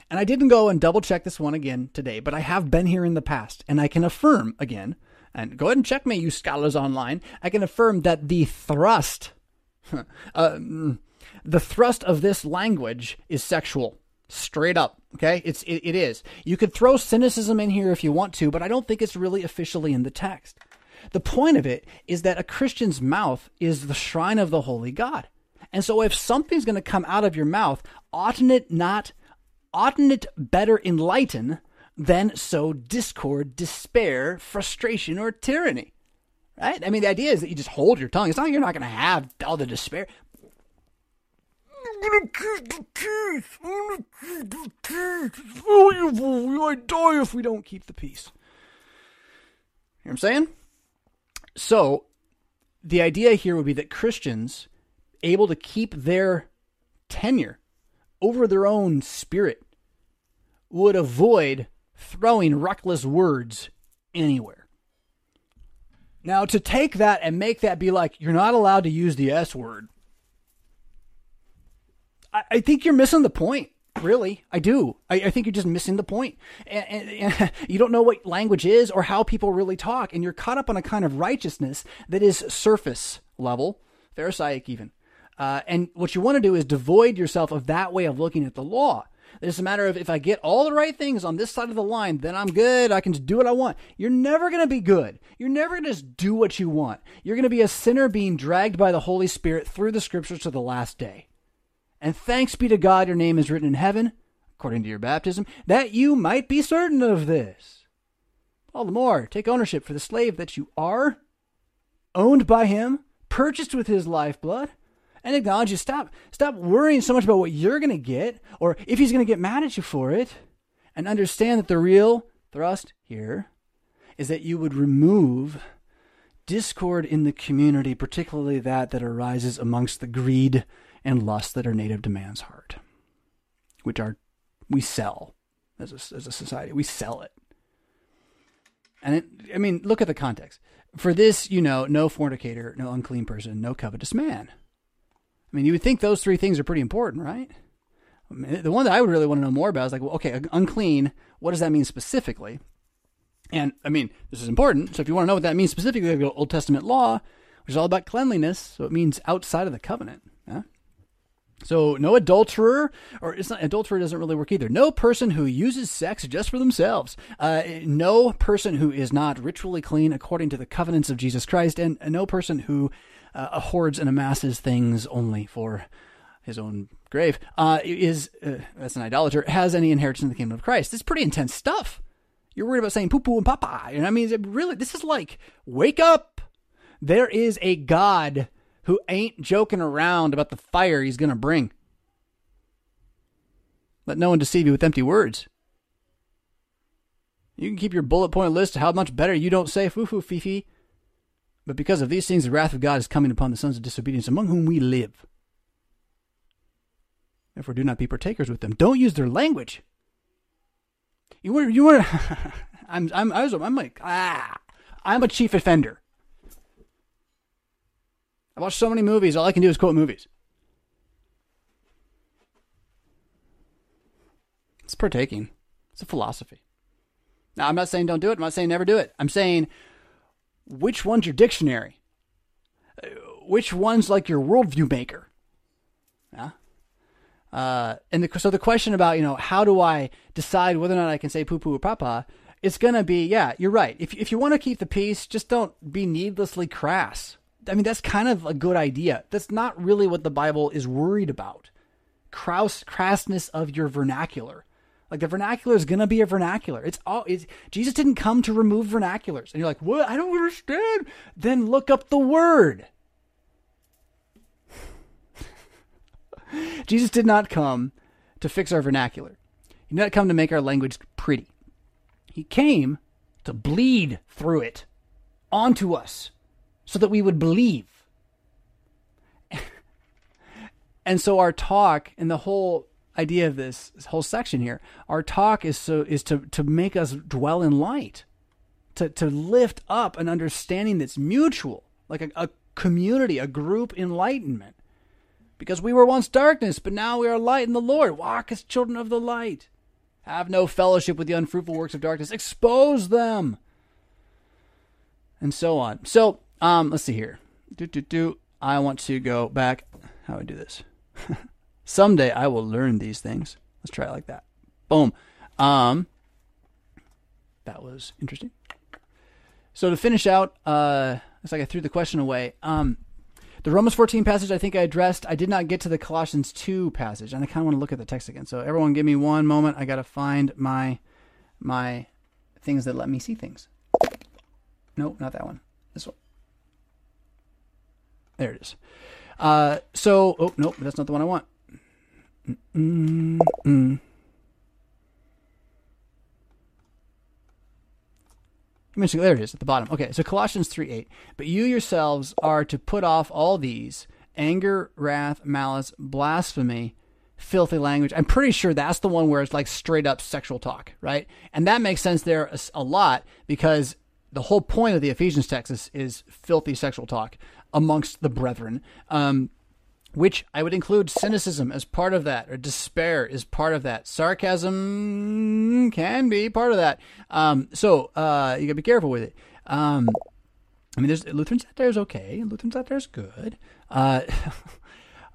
And I didn't go and double check this one again today, but I have been here in the past, and I can affirm again, and go ahead and check me, you scholars online. I can affirm that the thrust, uh, [LAUGHS] the thrust of this language is sexual. Straight up. Okay. It's, it, it is. You could throw cynicism in here if you want to, but I don't think it's really officially in the text. The point of it is that a Christian's mouth is the shrine of the holy God. And so if something's going to come out of your mouth, oughtn't it not, oughtn't it better enlighten than sow discord, despair, frustration, or tyranny? Right? I mean, the idea is that you just hold your tongue. It's not you're not going to have all the despair. Gonna keep the peace. I'm gonna keep the peace. It's valuable. We might die if we don't keep the peace. You know what I'm saying? So, the idea here would be that Christians able to keep their tenure over their own spirit would avoid throwing reckless words anywhere. Now, to take that and make that be like, you're not allowed to use the S word, I, I think you're missing the point. Really, I do. I, I, think you're just missing the point. And, and, and, [LAUGHS] you don't know what language is or how people really talk, and you're caught up on a kind of righteousness that is surface level, Pharisaic even. Uh, and what you want to do is devoid yourself of that way of looking at the law. It's a matter of if I get all the right things on this side of the line, then I'm good. I can just do what I want. You're never going to be good. You're never going to just do what you want. You're going to be a sinner being dragged by the Holy Spirit through the scriptures to the last day. And thanks be to God, your name is written in heaven, according to your baptism, that you might be certain of this. All the more, take ownership for the slave that you are, owned by him, purchased with his lifeblood, and acknowledge you. Stop, stop worrying so much about what you're going to get, or if he's going to get mad at you for it, and understand that the real thrust here is that you would remove discord in the community, particularly that that arises amongst the greed and lusts that are native to man's heart, which are we sell as a, as a society. We sell it. And it, I mean, look at the context. For this, you know, no fornicator, no unclean person, no covetous man. I mean, you would think those three things are pretty important, right? I mean, the one that I would really want to know more about is like, well, okay, unclean, what does that mean specifically? And I mean, this is important. So if you want to know what that means specifically, go Old Testament law, which is all about cleanliness. So it means outside of the covenant. So no adulterer, or it's not adulterer doesn't really work either. No person who uses sex just for themselves. Uh, no person who is not ritually clean according to the covenants of Jesus Christ, and no person who uh, hoards and amasses things only for his own grave uh, is uh, that's an idolater has any inheritance in the kingdom of Christ. Is pretty intense stuff. You're worried about saying poo poo and papa. Know, I mean, really, this is like wake up. There is a God who ain't joking around about the fire he's going to bring. Let no one deceive you with empty words. You can keep your bullet point list of how much better you don't say foo foo fifi. But because of these things, the wrath of God is coming upon the sons of disobedience, among whom we live. Therefore, do not be partakers with them. Don't use their language. You were, you were. [LAUGHS] I'm, I'm, I was, I'm like, ah, I'm a chief offender. I watch so many movies. All I can do is quote movies. It's partaking. It's a philosophy. Now, I'm not saying don't do it. I'm not saying never do it. I'm saying which one's your dictionary? Uh, which one's like your worldview maker? Yeah. Uh, and the, so the question about, you know, how do I decide whether or not I can say poo poo or papa? It's going to be, yeah, you're right. If, if you want to keep the peace, just don't be needlessly crass. I mean, that's kind of a good idea. That's not really what the Bible is worried about. Crass, crassness of your vernacular. Like the vernacular is gonna be a vernacular. It's all. It's, Jesus didn't come to remove vernaculars, and you're like, what? I don't understand. Then look up the word. [LAUGHS] Jesus did not come to fix our vernacular. He did not come to make our language pretty. He came to bleed through it onto us so that we would believe. and so our talk and the whole idea of this, this whole section here, our talk is so is to to make us dwell in light, to to lift up an understanding that's mutual, like a, a community, a group enlightenment. Because we were once darkness, but now we are light in the Lord. Walk as children of the light. Have no fellowship with the unfruitful works of darkness. Expose them. And so on. So um, let's see here. Do do do. I want to go back. How do I do this? [LAUGHS] Someday I will learn these things. Let's try it like that. Boom. Um, that was interesting. So to finish out, uh, it's like I threw the question away. Um, the Romans 14 passage I think I addressed. I did not get to the Colossians 2 passage, and I kind of want to look at the text again. So everyone, give me one moment. I got to find my my things that let me see things. No, not that one. This one. There it is. Uh, so, oh, nope, that's not the one I want. Mm-mm-mm. There it is at the bottom. Okay, so Colossians 3 8. But you yourselves are to put off all these anger, wrath, malice, blasphemy, filthy language. I'm pretty sure that's the one where it's like straight up sexual talk, right? And that makes sense there a, a lot because the whole point of the Ephesians text is, is filthy sexual talk amongst the brethren. Um, which I would include cynicism as part of that, or despair is part of that. Sarcasm can be part of that. Um, so uh, you gotta be careful with it. Um, I mean, there's Lutherans out there is okay. Lutherans out there is good. Uh,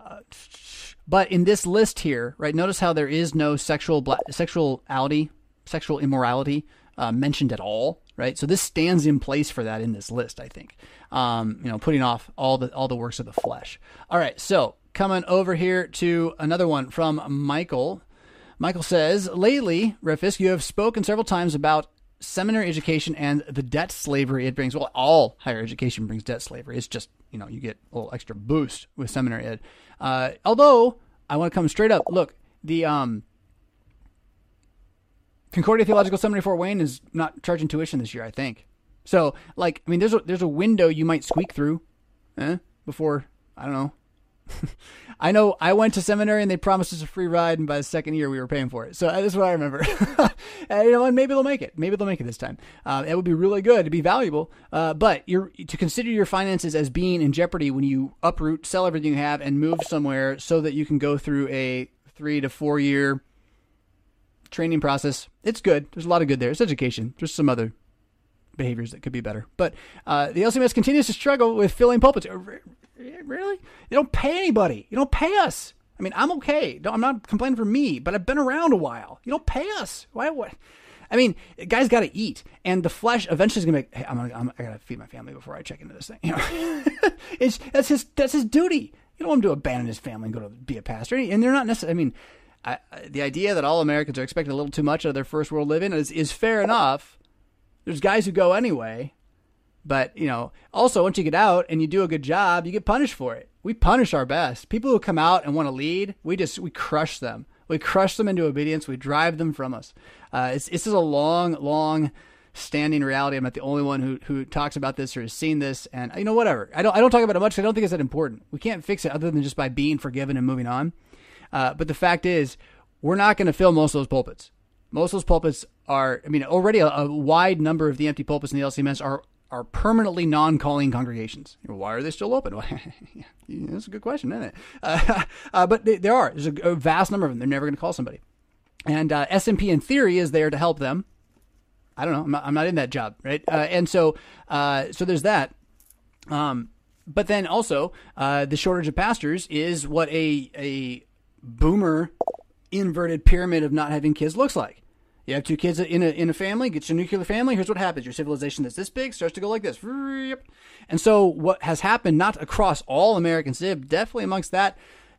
[LAUGHS] but in this list here, right? Notice how there is no sexual bla- sexuality, sexual immorality uh, mentioned at all right? So this stands in place for that in this list, I think. Um, you know, putting off all the all the works of the flesh. All right, so coming over here to another one from Michael. Michael says, lately, Rev Fisk, you have spoken several times about seminary education and the debt slavery it brings. Well, all higher education brings debt slavery. It's just, you know, you get a little extra boost with seminary ed. Uh, although, I want to come straight up. Look, the um, Concordia Theological Seminary Fort Wayne is not charging tuition this year, I think. So, like, I mean, there's a there's a window you might squeak through, eh, before I don't know. [LAUGHS] I know I went to seminary and they promised us a free ride, and by the second year we were paying for it. So that's what I remember. [LAUGHS] and, you know, and maybe they'll make it. Maybe they'll make it this time. Uh, it would be really good. It'd be valuable. Uh, but you're to consider your finances as being in jeopardy when you uproot, sell everything you have, and move somewhere so that you can go through a three to four year training process. It's good. There's a lot of good there. It's education. There's some other behaviors that could be better. But uh, the LCMS continues to struggle with filling pulpits. Really? You don't pay anybody. You don't pay us. I mean, I'm okay. I'm not complaining for me, but I've been around a while. You don't pay us. Why? What? I mean, guys got to eat, and the flesh eventually is gonna be. Hey, I'm gonna. I'm, I gotta feed my family before I check into this thing. You know, [LAUGHS] it's that's his that's his duty. You don't want him to abandon his family and go to be a pastor, and they're not necessarily. I mean, I, the idea that all Americans are expecting a little too much out of their first world living is is fair enough. There's guys who go anyway, but you know, also once you get out and you do a good job, you get punished for it. We punish our best. People who come out and want to lead, we just we crush them. We crush them into obedience. We drive them from us. Uh, it's, this is a long, long standing reality. I'm not the only one who, who talks about this or has seen this. And you know, whatever. I don't I don't talk about it much. I don't think it's that important. We can't fix it other than just by being forgiven and moving on. Uh, but the fact is, we're not going to fill most of those pulpits. Most of those pulpits are. I mean, already a, a wide number of the empty pulpits in the LCMS are are permanently non-calling congregations. Why are they still open? [LAUGHS] that's a good question, isn't it? [LAUGHS] Uh, uh, but they, there are. There's a, a, vast number of them. They're never going to call somebody. And uh, SMP in theory is there to help them. I don't know. I'm not, I'm not in that job, right? Uh, and so, uh, so there's that. Um, but then also, the shortage of pastors is what a a boomer inverted pyramid of not having kids looks like. You have two kids in a in a family, get your nuclear family. Here's what happens: your civilization that's this big starts to go like this. And so, what has happened, not across all American civ, definitely amongst that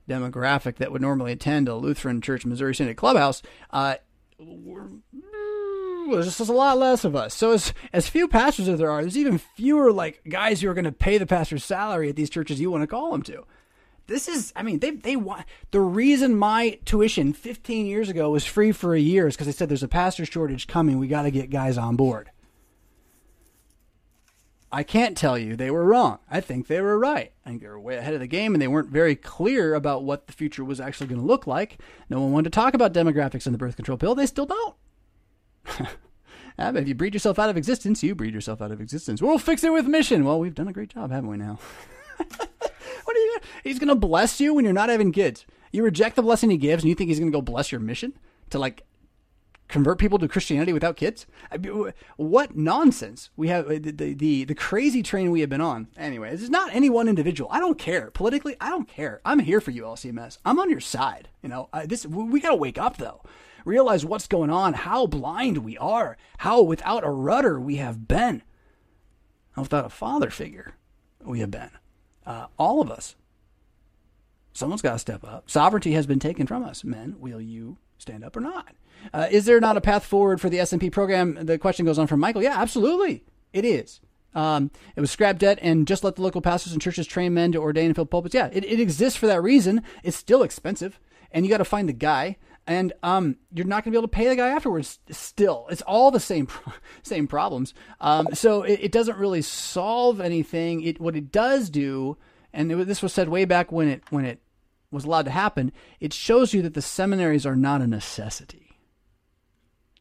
demographic that would normally attend a Lutheran Church Missouri Synod clubhouse, uh, there's just a lot less of us. So as as few pastors as there are, there's even fewer like guys who are going to pay the pastor's salary at these churches you want to call them to this is i mean they they want the reason my tuition 15 years ago was free for a year is because they said there's a pastor shortage coming. We got to get guys on board. I can't tell you they were wrong. I think they were right. I think they were way ahead of the game and they weren't very clear about what the future was actually going to look like. No one wanted to talk about demographics in the birth control pill. They still don't. [LAUGHS] If you breed yourself out of existence you breed yourself out of existence. We'll fix it with mission. Well we've done a great job haven't we now [LAUGHS] [LAUGHS] What are you? He's gonna bless you when you're not having kids. You reject the blessing he gives, and you think he's gonna go bless your mission to like convert people to Christianity without kids? I mean, what nonsense we have uh, the, the, the the crazy train we have been on. Anyway, this is not any one individual. I don't care politically. I don't care. I'm here for you, LCMS. I'm on your side. You know, I, this we got to wake up though. Realize what's going on. How blind we are. How without a rudder we have been. without a father figure we have been. Uh, all of us. Someone's got to step up. Sovereignty has been taken from us. Men, will you stand up or not? Uh, is there not a path forward for the SMP program? The question goes on from Michael. Yeah, absolutely. It is. Um, it was scrap debt and just let the local pastors and churches train men to ordain and fill pulpits. Yeah, it, it exists for that reason. It's still expensive, and you got to find the guy, and um, you're not going to be able to pay the guy afterwards. Still, it's all the same [LAUGHS] same problems. Um, so it, it, doesn't really solve anything. It what it does do, and it, this was said way back when it when it was allowed to happen. It shows you that the seminaries are not a necessity.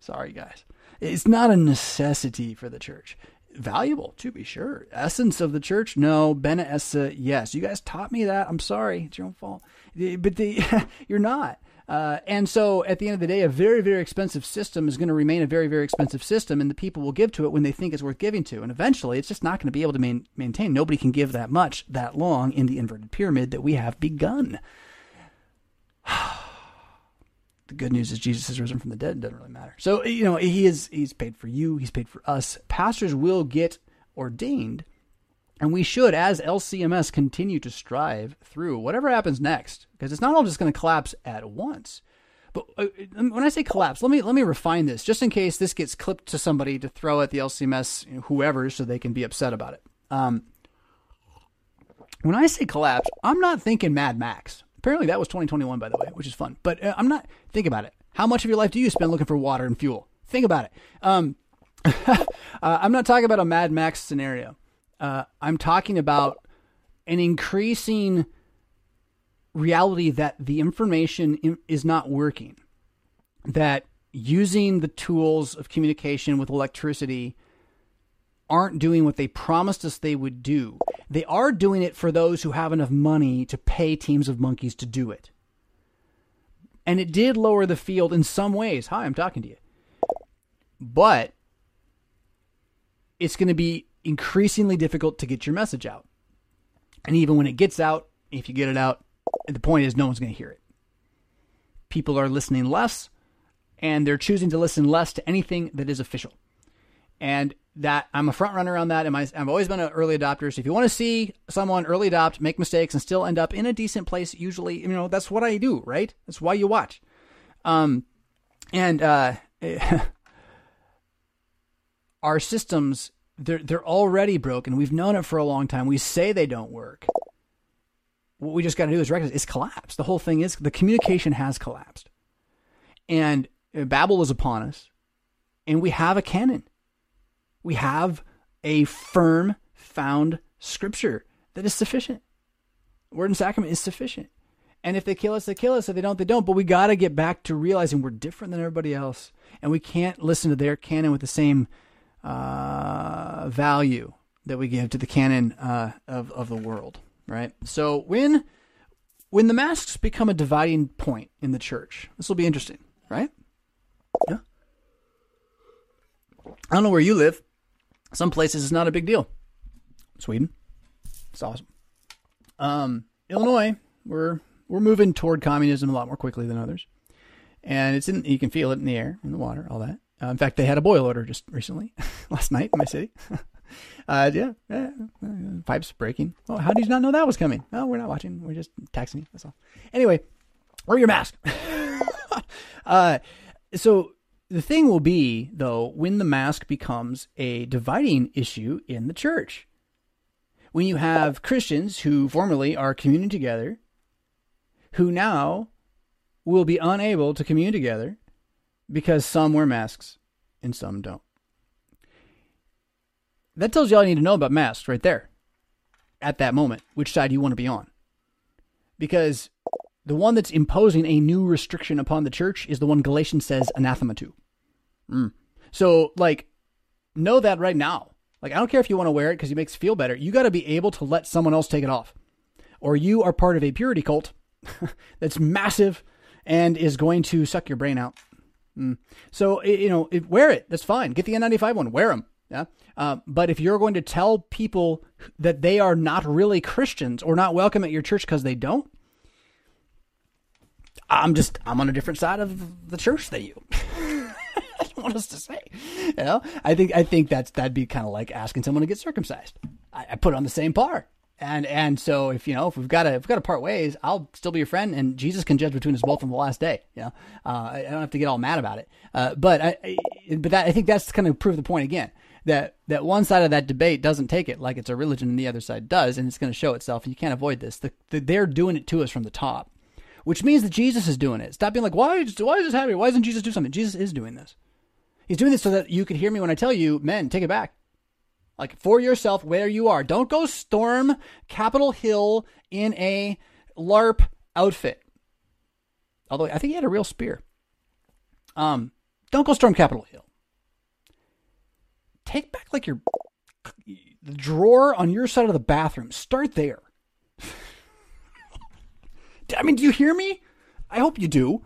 Sorry, guys, it's not a necessity for the church valuable to be sure. Essence of the church, no. Bene esse, yes. You guys taught me that. I'm sorry, it's your own fault. But the, [LAUGHS] you're not. Uh, and so at the end of the day, a very, very expensive system is going to remain a very, very expensive system, and the people will give to it when they think it's worth giving to. And eventually, it's just not going to be able to main, maintain. Nobody can give that much that long in the inverted pyramid that we have begun. [SIGHS] the good news is Jesus has risen from the dead. It doesn't really matter. So you know he is he's paid for you. He's paid for us. Pastors will get ordained, and we should, as LCMS, continue to strive through whatever happens next, because it's not all just going to collapse at once. But uh, when I say collapse, let me let me refine this, just in case this gets clipped to somebody to throw at the LCMS you know, whoever, so they can be upset about it. Um, when I say collapse, I'm not thinking Mad Max. Apparently, that was 2021, by the way, which is fun. But uh, I'm not. Think about it. How much of your life do you spend looking for water and fuel? Think about it. Um, [LAUGHS] uh, I'm not talking about a Mad Max scenario. Uh, I'm talking about an increasing reality that the information is not working, that using the tools of communication with electricity aren't doing what they promised us they would do. They are doing it for those who have enough money to pay teams of monkeys to do it. And it did lower the field in some ways. Hi, I'm talking to you. But it's going to be increasingly difficult to get your message out. And even when it gets out, if you get it out, the point is no one's going to hear it. people are listening less and they're choosing to listen less to anything that is official. And that I'm a front runner on that. And I've always been an early adopter. So if you want to see someone early adopt, make mistakes, and still end up in a decent place, usually, you know, that's what I do, right? That's why you watch. Um, and uh, [LAUGHS] our systems, they're they're already broken. We've known it for a long time. We say they don't work. What we just got to do is recognize it's collapsed. The whole thing is the communication has collapsed, and uh, Babel is upon us, and we have a canon we have a firm found scripture that is sufficient. Word and sacrament is sufficient. And if they kill us, they kill us. If they don't, they don't. But we got to get back to realizing we're different than everybody else. And we can't listen to their canon with the same uh, value that we give to the canon uh, of, of the world, right? So when when the masks become a dividing point in the church, this will be interesting, right? Yeah. I don't know where you live. Some places it's not a big deal. Sweden, it's awesome. Um, Illinois, we're we're moving toward communism a lot more quickly than others, and it's in you can feel it in the air, in the water, all that. Uh, in fact, they had a boil order just recently, [LAUGHS] last night in my city. [LAUGHS] uh, yeah, yeah, pipes breaking. How did you not know that was coming? Oh, we're not watching. We're just texting. That's all. Anyway, wear your mask. [LAUGHS] uh, so the thing will be, though, when the mask becomes a dividing issue in the church. When you have Christians who formerly are communing together, who now will be unable to commune together because some wear masks and some don't. That tells you all you need to know about masks right there at that moment, which side you want to be on. Because the one that's imposing a new restriction upon the church is the one Galatians says anathema to. Mm. So, like, know that right now. Like, I don't care if you want to wear it because it makes you feel better. You got to be able to let someone else take it off. Or you are part of a purity cult [LAUGHS] that's massive and is going to suck your brain out. Mm. So, you know, wear it. That's fine. Get the N95 one. Wear them. Yeah. Uh, but if you're going to tell people that they are not really Christians or not welcome at your church because they don't, I'm just, I'm on a different side of the church than you. [LAUGHS] I don't want us to say. You know, I think I think that's that'd be kind of like asking someone to get circumcised. I, I put on the same par. And and so if you know if we've got to if we've got to part ways, I'll still be your friend, and Jesus can judge between us both on the last day. You know, uh, I, don't have to get all mad about it. Uh, but I, I, but that I think that's kind of prove the point again that that one side of that debate doesn't take it like it's a religion, and the other side does, and it's going to show itself. And you can't avoid this. The, the, they're doing it to us from the top, which means that Jesus is doing it. Stop being like, why why is this happening? Why doesn't Jesus do something? Jesus is doing this. He's doing this so that you can hear me when I tell you, men, take it back. Like for yourself where you are. Don't go storm Capitol Hill in a LARP outfit. Although I think he had a real spear. Um, don't go storm Capitol Hill. Take back like your the drawer on your side of the bathroom. Start there. [LAUGHS] I mean, do you hear me? I hope you do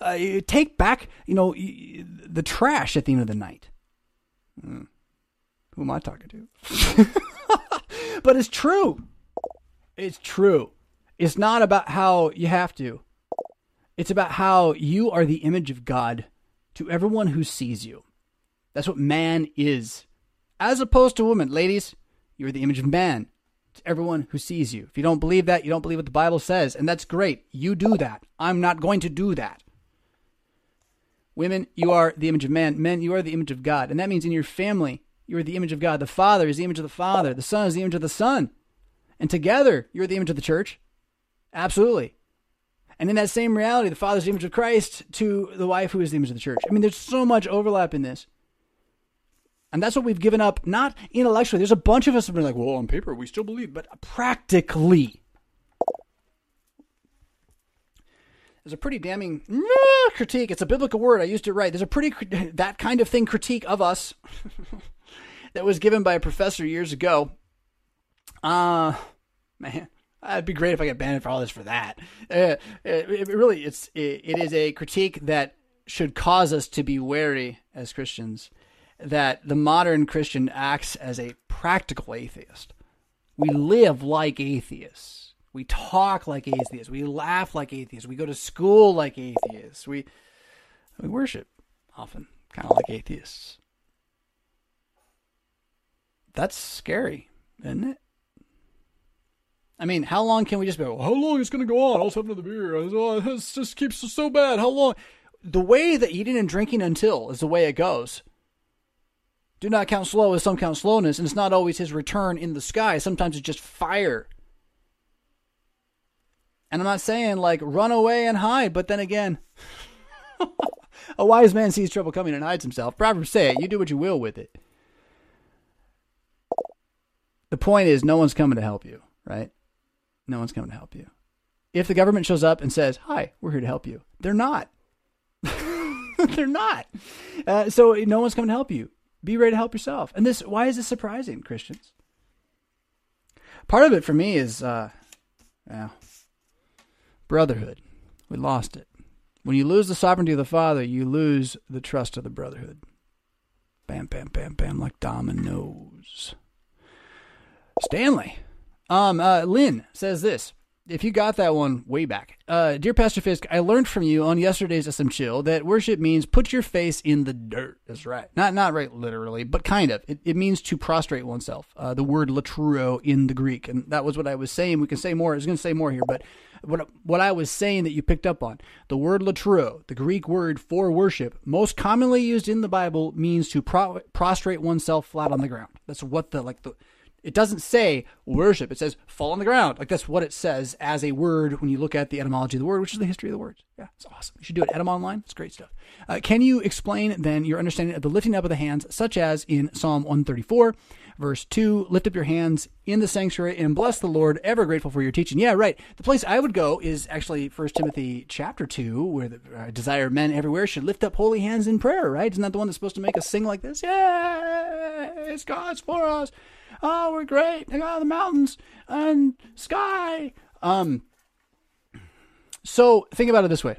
uh, take back, you know, the trash at the end of the night. Hmm. Who am I talking to? [LAUGHS] but it's true. It's true. It's not about how you have to. It's about how you are the image of God to everyone who sees you. That's what man is. As opposed to woman. Ladies, you're the image of man to everyone who sees you. If you don't believe that, you don't believe what the Bible says. And that's great. You do that. I'm not going to do that. Women, you are the image of man. Men, you are the image of God. And that means in your family, you are the image of God. The Father is the image of the Father. The Son is the image of the Son. And together, you're the image of the church. Absolutely. And in that same reality, the Father's the image of Christ to the wife who is the image of the church. I mean, there's so much overlap in this. And that's what we've given up, not intellectually. There's a bunch of us that are like, well, on paper, we still believe, but practically, there's a pretty damning critique. It's a biblical word. I used it right. There's a pretty that kind of thing critique of us [LAUGHS] that was given by a professor years ago. Uh man, it'd be great if I got banned for all this for that. Uh, it, it, really, it's it, it is a critique that should cause us to be wary as Christians that the modern Christian acts as a practical atheist. We live like atheists We talk like atheists. We laugh like atheists. We go to school like atheists. We we worship often, kind of like atheists. That's scary, isn't it? I mean, how long can we just go? How long is going to go on? I'll have another beer. This uh, just keeps so bad. How long? The way that eating and drinking until is the way it goes. Do not count slow as some count slowness, and it's not always his return in the sky. Sometimes it's just fire. And I'm not saying like run away and hide, but then again, [LAUGHS] a wise man sees trouble coming and hides himself. Proverbs say it. You do what you will with it. The point is, no one's coming to help you, right? No one's coming to help you. If the government shows up and says, Hi, we're here to help you, they're not. [LAUGHS] they're not. Uh, so no one's coming to help you. Be ready to help yourself. And this, why is this surprising, Christians? Part of it for me is, uh, yeah, brotherhood. We lost it. When you lose the sovereignty of the Father, you lose the trust of the brotherhood. Bam, bam, bam, bam, like dominoes. Stanley. Um, uh, Lynn says this. If you got that one way back, uh, dear Pastor Fisk, I learned from you on yesterday's SM Chill that worship means put your face in the dirt. That's right. Not not right literally, but kind of. It, it means to prostrate oneself. Uh, the word latreuo in the Greek, and that was what I was saying. We can say more. I was going to say more here, but what what I was saying that you picked up on the word latreuo, the Greek word for worship, most commonly used in the Bible, means to pro- prostrate oneself flat on the ground. That's what the like the it doesn't say worship. It says fall on the ground. Like that's what it says as a word when you look at the etymology of the word, which is the history of the word. Yeah, it's awesome. You should do it. Etym Online. It's great stuff. Uh, can you explain then your understanding of the lifting up of the hands, such as in Psalm 134, verse 2, lift up your hands in the sanctuary and bless the Lord, ever grateful for your teaching. Yeah, right. The place I would go is actually 1 Timothy chapter 2, where the uh, desire men everywhere should lift up holy hands in prayer, right? Isn't that the one that's supposed to make us sing like this? Yeah, it's God's for us oh, we're great. I got the mountains and sky. Um, so think about it this way.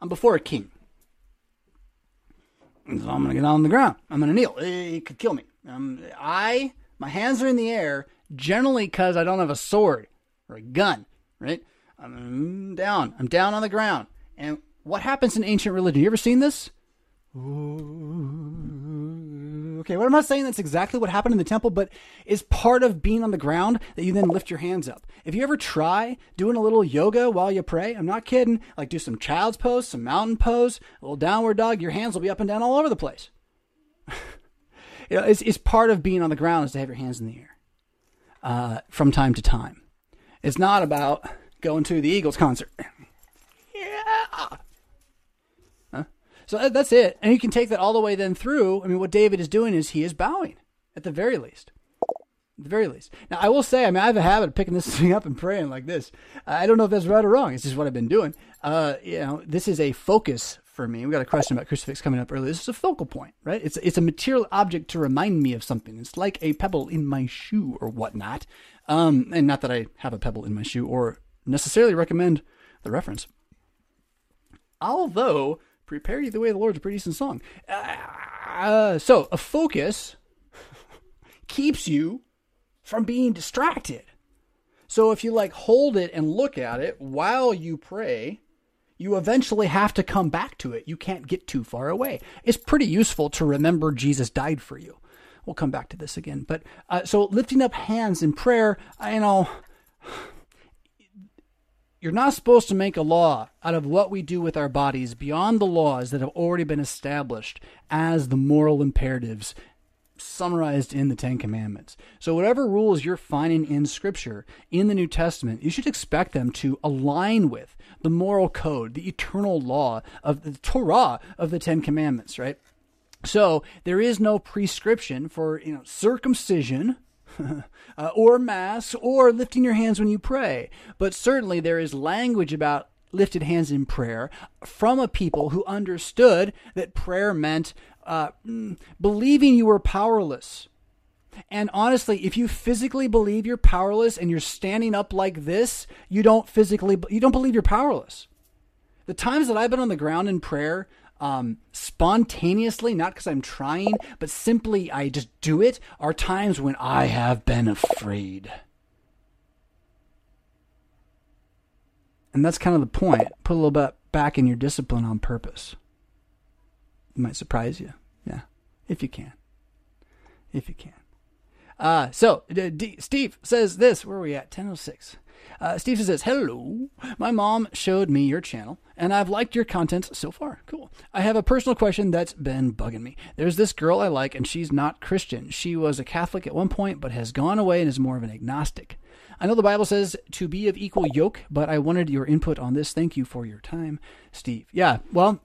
I'm before a king. So I'm gonna get on the ground. I'm gonna kneel. He could kill me. Um, I, my hands are in the air, generally because I don't have a sword or a gun, right? I'm down. I'm down on the ground. And what happens in ancient religion? You ever seen this? Ooh Okay, well, I'm not saying that's exactly what happened in the temple, but is part of being on the ground that you then lift your hands up. If you ever try doing a little yoga while you pray, I'm not kidding, like do some child's pose, some mountain pose, a little downward dog, your hands will be up and down all over the place. [LAUGHS] you know, it's, it's part of being on the ground is to have your hands in the air uh, from time to time. It's not about going to the Eagles concert. [LAUGHS] yeah. So that's it. And you can take that all the way then through. I mean, what David is doing is he is bowing at the very least. At the very least. Now, I will say, I mean, I have a habit of picking this [LAUGHS] thing up and praying like this. I don't know if that's right or wrong. It's just what I've been doing. Uh, you know, this is a focus for me. We got a question about crucifix coming up earlier. This is a focal point, right? It's it's a material object to remind me of something. It's like a pebble in my shoe or whatnot. Um, and not that I have a pebble in my shoe or necessarily recommend the reference. Although Prepare You the Way of the Lord is a pretty decent song. Uh, so, a focus [LAUGHS] keeps you from being distracted. So, if you like hold it and look at it while you pray, you eventually have to come back to it. You can't get too far away. It's pretty useful to remember Jesus died for you. We'll come back to this again. But uh, so lifting up hands in prayer, you know you're not supposed to make a law out of what we do with our bodies beyond the laws that have already been established as the moral imperatives summarized in the Ten Commandments. So, whatever rules you're finding in Scripture, in the New Testament, you should expect them to align with the moral code, the eternal law of the Torah of the Ten Commandments, right? So, there is no prescription for, you know, circumcision [LAUGHS] uh, or mass or lifting your hands when you pray. But certainly there is language about lifted hands in prayer from a people who understood that prayer meant uh, mm, believing you were powerless. And honestly, if you physically believe you're powerless and you're standing up like this, you don't physically you don't believe you're powerless. The times that I've been on the ground in prayer, um, spontaneously, not because I'm trying, but simply I just do it, are times when I have been afraid. And that's kind of the point. Put a little bit back in your discipline on purpose. It might surprise you. Yeah. If you can. If you can. Uh, so, D- D- Steve says this. Where are we at? 1006. Uh, Steve says, Hello. My mom showed me your channel, and I've liked your content so far. Cool. I have a personal question that's been bugging me. There's this girl I like, and she's not Christian. She was a Catholic at one point, but has gone away and is more of an agnostic. I know the Bible says to be of equal yoke, but I wanted your input on this. Thank you for your time, Steve. Yeah, well,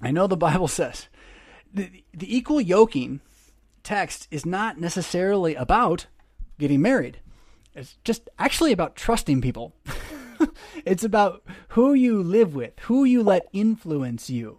I know the Bible [LAUGHS] says the, the equal yoking text is not necessarily about getting married. It's just actually about trusting people. [LAUGHS] [LAUGHS] it's about who you live with, who you let influence you.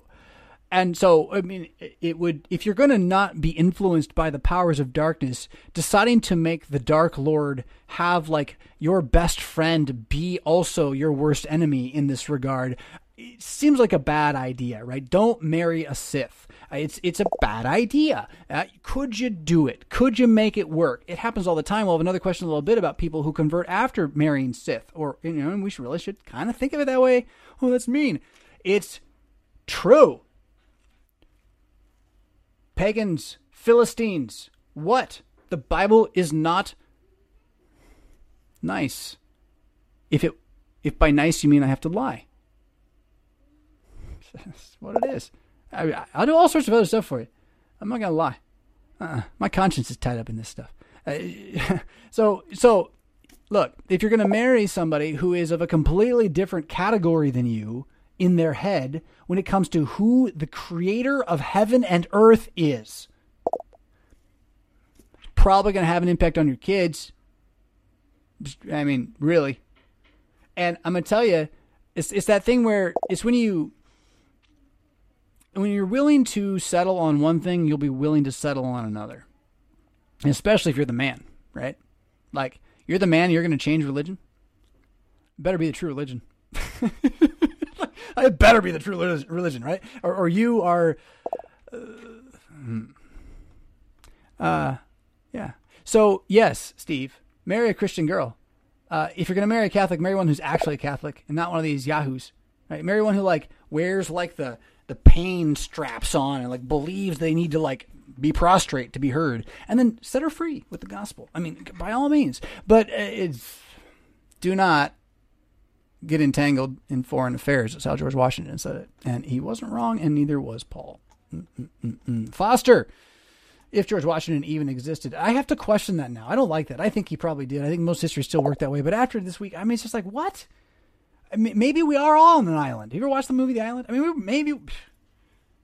And so, I mean, it would, if you're going to not be influenced by the powers of darkness, deciding to make the Dark Lord have like your best friend be also your worst enemy in this regard, it seems like a bad idea, right? Don't marry a Sith. It's it's a bad idea. Uh, could you do it? Could you make it work? It happens all the time. We'll have another question a little bit about people who convert after marrying Sith, or you know, and we should really should kind of think of it that way. Oh, that's mean. It's true. Pagans, Philistines, what? The Bible is not nice. If it if by nice you mean I have to lie. That's what it is. I, I'll do all sorts of other stuff for you. I'm not gonna lie. Uh-uh. My conscience is tied up in this stuff. Uh, [LAUGHS] so, so look, if you're gonna marry somebody who is of a completely different category than you in their head when it comes to who the creator of heaven and earth is, probably gonna have an impact on your kids. I mean, really. And I'm gonna tell you, it's it's that thing where it's when you when you're willing to settle on one thing, you'll be willing to settle on another. And especially if you're the man, right? Like, you're the man, you're going to change religion. Better be the true religion. [LAUGHS] it better be the true religion, right? Or, or you are. Uh, hmm. uh, yeah. So, yes, Steve, marry a Christian girl. Uh, if you're going to marry a Catholic, marry one who's actually a Catholic and not one of these yahoos, right? Marry one who, like, wears, like, the the pain straps on and like believes they need to like be prostrate to be heard and then set her free with the gospel i mean by all means but uh, it's do not get entangled in foreign affairs that's how george washington said it and he wasn't wrong and neither was paul Mm-mm-mm. foster if George Washington even existed. I have to question that now. I don't like that. I think he probably did. I think most history still worked that way. But after this week, I mean, it's just like, what? I mean, maybe we are all on an island. Have you ever watched the movie The Island? I mean, maybe.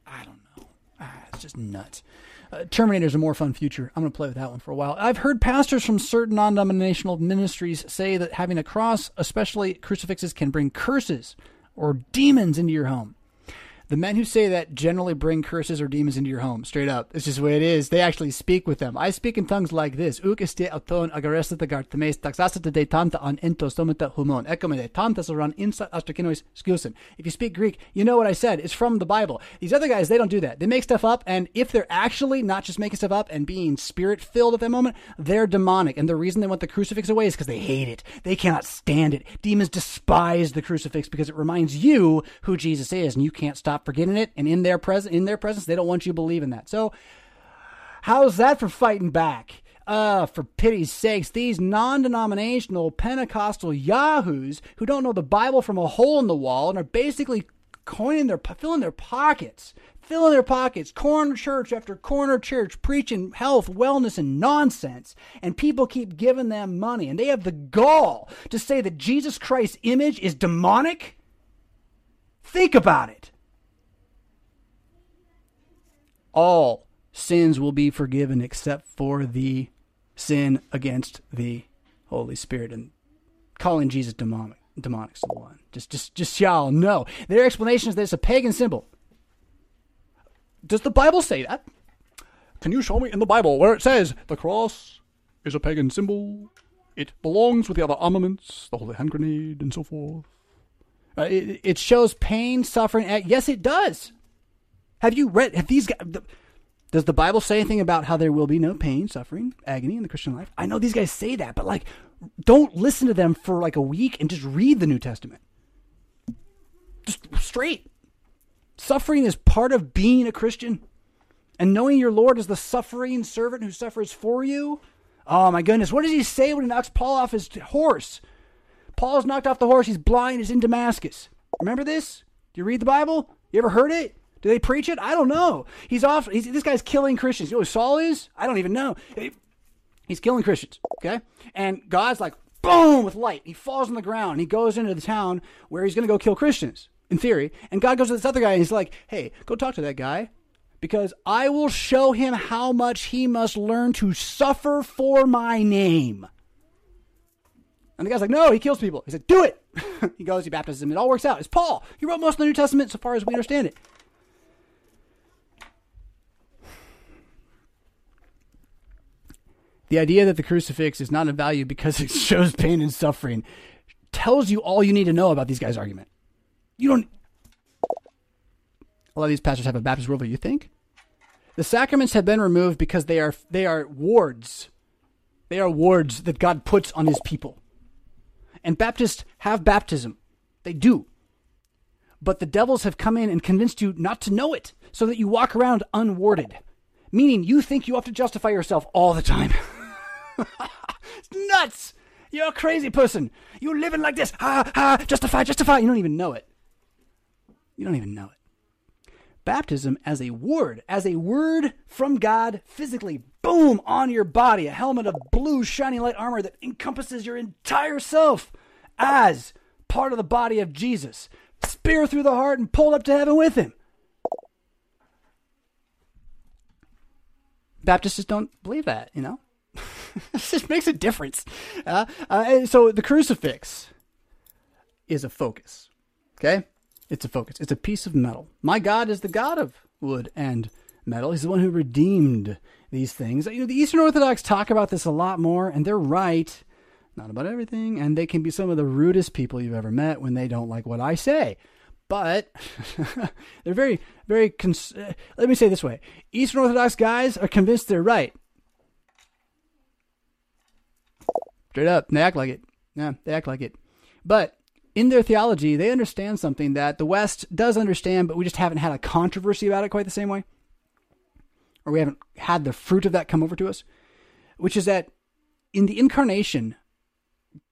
I don't know. Ah, it's just nuts. Uh, Terminator's a more fun future. I'm going to play with that one for a while. I've heard pastors from certain non denominational ministries say that having a cross, especially crucifixes, can bring curses or demons into your home. The men who say that generally bring curses or demons into your home. Straight up. It's just the way it is. They actually speak with them. I speak in tongues like this. An entos humon. Tantas. If you speak Greek, you know what I said. It's from the Bible. These other guys, they don't do that. They make stuff up, and if they're actually not just making stuff up and being spirit filled at that moment, they're demonic. And the reason they want the crucifix away is because they hate it. They cannot stand it. Demons despise the crucifix because it reminds you who Jesus is, and you can't stop forgetting it, and in their presence, in their presence, they don't want you in that. So, how's that for fighting back? Uh, for pity's sakes, these non-denominational Pentecostal yahoos who don't know the Bible from a hole in the wall and are basically coining their filling their pockets, filling their pockets, corner church after corner church, preaching health, wellness, and nonsense. And people keep giving them money, and they have the gall to say that Jesus Christ's image is demonic. Think about it. All sins will be forgiven except for the sin against the Holy Spirit and calling Jesus demonic. Demonic's the one. Just, just, just y'all know. Their explanation is that it's a pagan symbol. Does the Bible say that? Can you show me in the Bible where it says the cross is a pagan symbol? It belongs with the other armaments, the holy hand grenade, and so forth. Uh, it, it shows pain, suffering. Yes, it does. Have you read? Have these guys? Does the Bible say anything about how there will be no pain, suffering, agony in the Christian life? I know these guys say that, but like, don't listen to them for like a week and just read the New Testament. Just straight. Suffering is part of being a Christian. And knowing your Lord is the suffering servant who suffers for you. Oh my goodness. What does he say when he knocks Paul off his horse? Paul's knocked off the horse. He's blind. He's in Damascus. Remember this? Do you read the Bible? You ever heard it? Do they preach it? I don't know. He's off. He's, this guy's killing Christians. You know who Saul is? I don't even know. He's killing Christians. Okay, and God's like boom with light. He falls on the ground. He goes into the town where he's going to go kill Christians in theory. And God goes to this other guy and he's like, "Hey, go talk to that guy." Because I will show him how much he must learn to suffer for my name. And the guy's like, no, he kills people. He said, do it. [LAUGHS] he goes, he baptizes him. It all works out. It's Paul. He wrote most of the New Testament so far as we understand it. The idea that the crucifix is not of value because [LAUGHS] it shows pain and suffering tells you all you need to know about these guys' argument. You don't. A lot of these pastors have a Baptist worldview. You think the sacraments have been removed because they are they are wards. They are wards that God puts on His people. And Baptists have baptism. They do. But the devils have come in and convinced you not to know it, so that you walk around unwarded. Meaning you think you have to justify yourself all the time. [LAUGHS] it's [LAUGHS] nuts! You're a crazy person. You're living like this. Ha ha, justify, justify. You don't even know it. You don't even know it. Baptism as a word, as a word from God physically, boom, on your body, a helmet of blue, shiny light armor that encompasses your entire self as part of the body of Jesus. Spear through the heart and pulled up to heaven with him. Baptists just don't believe that, you know? [LAUGHS] this makes a difference. Uh, uh, so the crucifix is a focus. Okay? It's a focus. It's a piece of metal. My God is the God of wood and metal. He's the one who redeemed these things. You know, the Eastern Orthodox talk about this a lot more, and they're right. Not about everything, and they can be some of the rudest people you've ever met when they don't like what I say. But [LAUGHS] they're very, very. Cons- uh, let me say this way: Eastern Orthodox guys are convinced they're right. Straight up, they act like it. Yeah, they act like it. But in their theology, they understand something that the West does understand, but we just haven't had a controversy about it quite the same way. Or we haven't had the fruit of that come over to us, which is that in the incarnation,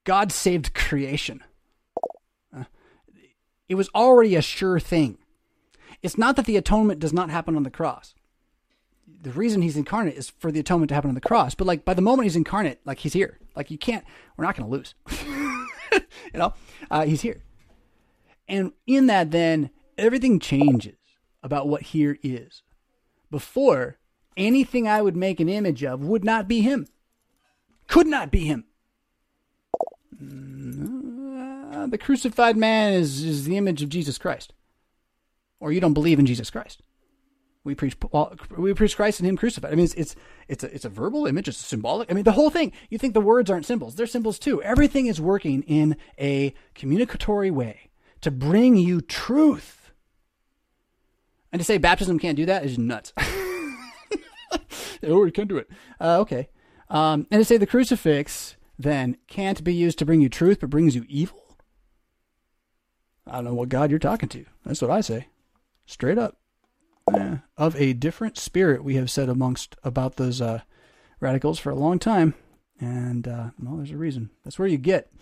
God saved creation. Uh, it was already a sure thing. It's not that the atonement does not happen on the cross. The reason he's incarnate is for the atonement to happen on the cross. But like by the moment he's incarnate, like he's here. Like you can't. We're not going to lose. [LAUGHS] you know, uh, he's here. And in that, then everything changes about what here is. Before, anything I would make an image of would not be him. Could not be him. Uh, the crucified man is, is the image of Jesus Christ. Or you don't believe in Jesus Christ. We preach we preach Christ and Him crucified. I mean, it's it's it's a, it's a verbal image. It's symbolic. I mean, the whole thing. You think the words aren't symbols? They're symbols too. Everything is working in a communicatory way to bring you truth. And to say baptism can't do that is nuts. oh, you can't do it. Uh, okay. Um, and to say the crucifix then can't be used to bring you truth, but brings you evil. I don't know what God you're talking to. That's what I say, straight up. Yeah. Of a different spirit, we have said amongst about those uh, radicals for a long time, and uh, well, there's a reason. That's where you get.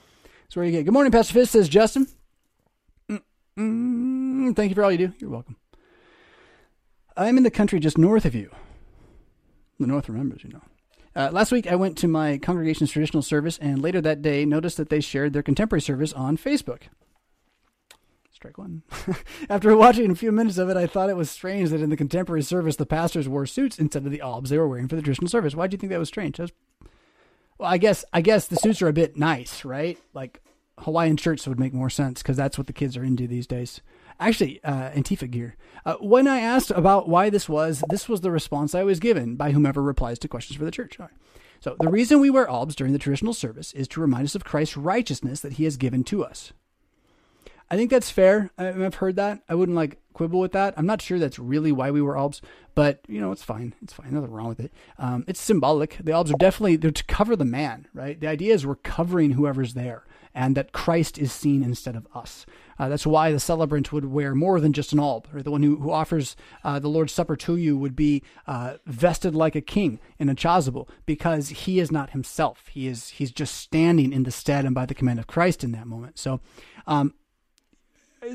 That's where you get. Good morning, Pastor Fisk says Justin. Mm-mm, thank you for all you do. You're welcome. I'm in the country just north of you. The North remembers, you know. Uh, last week, I went to my congregation's traditional service, and later that day, noticed that they shared their contemporary service on Facebook. Strike one. [LAUGHS] After watching a few minutes of it, I thought it was strange that in the contemporary service, the pastors wore suits instead of the albs they were wearing for the traditional service. Why do you think that was strange? That was, well, I guess I guess the suits are a bit nice, right? Like Hawaiian shirts would make more sense because that's what the kids are into these days. Actually, uh, Antifa gear. Uh, when I asked about why this was, this was the response I was given by whomever replies to questions for the church. So the reason we wear albs during the traditional service is to remind us of Christ's righteousness that He has given to us. I think that's fair. I, have heard that. I wouldn't like quibble with that. I'm not sure that's really why we wear albs, but you know, it's fine. It's fine. Nothing wrong with it. Um, it's symbolic. The albs are definitely they're to cover the man, right? The idea is we're covering whoever's there, and that Christ is seen instead of us. Uh, that's why the celebrant would wear more than just an alb, or the one who, who offers uh, the Lord's Supper to you would be uh, vested like a king in a chasuble, because he is not himself. He is he's just standing in the stead and by the command of Christ in that moment. So, um,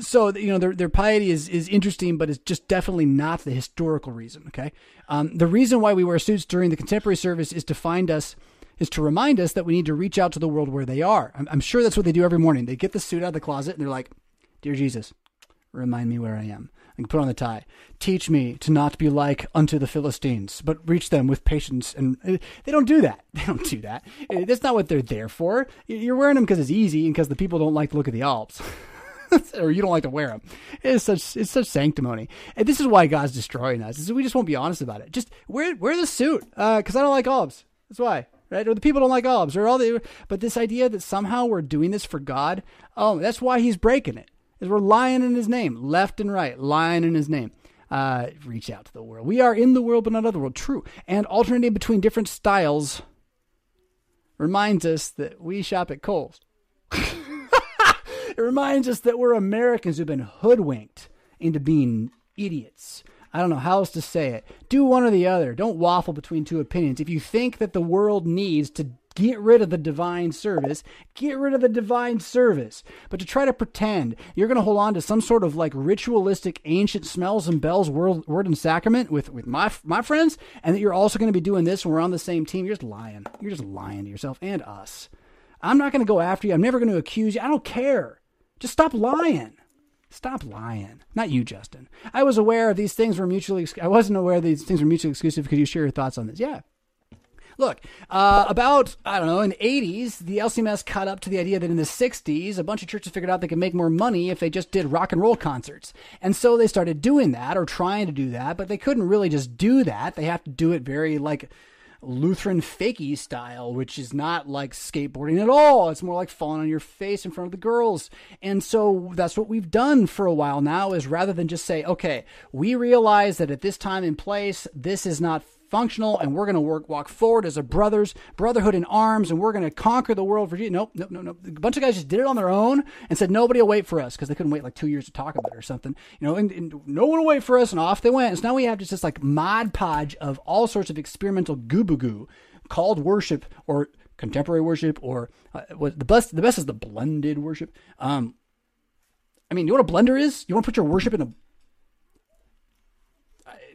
so you know their their piety is is interesting, but it's just definitely not the historical reason. Okay, um, the reason why we wear suits during the contemporary service is to find us is to remind us that we need to reach out to the world where they are. I'm, I'm sure that's what they do every morning. They get the suit out of the closet and they're like, "Dear Jesus, remind me where I am." And put on the tie. Teach me to not be like unto the Philistines, but reach them with patience. And uh, they don't do that. [LAUGHS] They don't do that. Uh, That's not what they're there for. You're wearing them because it's easy and because the people don't like to look at the albs. [LAUGHS] [LAUGHS] or you don't like to wear them. It's such it's such sanctimony, and this is why God's destroying us. Is we just won't be honest about it. Just wear wear the suit because I don't like olives. That's why, right? Or the people don't like olives, or all the. But this idea that somehow we're doing this for God, oh, that's why He's breaking it. Is we're lying in His name, left and right, lying in His name. Uh, reach out to the world. We are in the world, but not of the world. True, and alternating between different styles reminds us that we shop at Kohl's. [LAUGHS] It reminds us that we're Americans who've been hoodwinked into being idiots. I don't know how else to say it. Do one or the other. Don't waffle between two opinions. If you think that the world needs to get rid of the divine service, get rid of the divine service. But to try to pretend you're going to hold on to some sort of like ritualistic ancient smells and bells word, word and sacrament with, with my, my friends, and that you're also going to be doing this when we're on the same team, you're just lying. You're just lying to yourself and us. I'm not going to go after you. I'm never going to accuse you. I don't care. Just stop lying. Stop lying. Not you, Justin. I was aware of these things were mutually. I wasn't aware these things were mutually exclusive Could you share your thoughts on this. Yeah. Look, uh, about I don't know in the '80s, the LCMS caught up to the idea that in the '60s, a bunch of churches figured out they could make more money if they just did rock and roll concerts, and so they started doing that or trying to do that, but they couldn't really just do that. They have to do it very like Lutheran fakey style, which is not like skateboarding at all. It's more like falling on your face in front of the girls. And so that's what we've done for a while now is rather than just say, okay, we realize that at this time and place, this is not functional and we're going to work walk forward as a brothers brotherhood in arms and we're going to conquer the world for you nope nope nope nope. A bunch of guys just did it on their own and said nobody will wait for us because they couldn't wait like two years to talk about it or something. You know and, and no one will wait for us and off they went. And so now we have just this like mod podge of all sorts of experimental goo goo called worship or contemporary worship or uh, what the best the best is the blended worship. Um I mean, you know what a blender is? You want to put your worship in a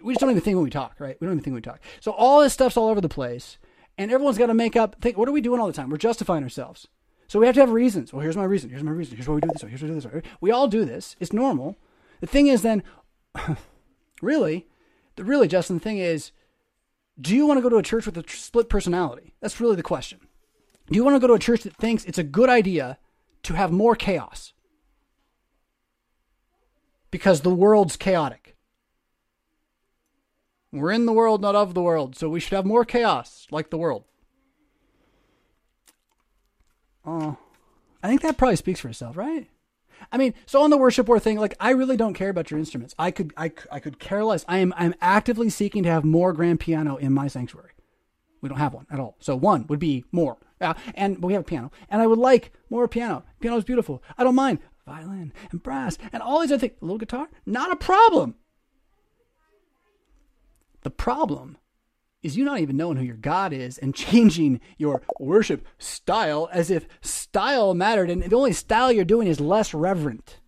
we just don't even think when we talk, right? We don't even think when we talk. So all this stuff's all over the place, and everyone's got to make up. Think, what are we doing all the time? We're justifying ourselves. So we have to have reasons. Well, here's my reason. Here's my reason. Here's why we do this. Here's why we do this. We all do this. It's normal. The thing is, then, [LAUGHS] really, the really, Justin, the thing is, do you want to go to a church with a split personality? That's really the question. Do you want to go to a church that thinks it's a good idea to have more chaos? Because the world's chaotic. We're in the world, not of the world, so we should have more chaos like the world. Oh, I think that probably speaks for itself, right? I mean, so on the worship war thing, like I really don't care about your instruments. I could, I, I could care less. I am, I'm actively seeking to have more grand piano in my sanctuary. We don't have one at all. So one would be more. Yeah, and we have a piano, and I would like more piano. Piano is beautiful. I don't mind violin and brass and all these other things. A little guitar, not a problem. The problem is you not even knowing who your God is and [LAUGHS] changing your worship style as if style mattered. And the only style you're doing is less reverent,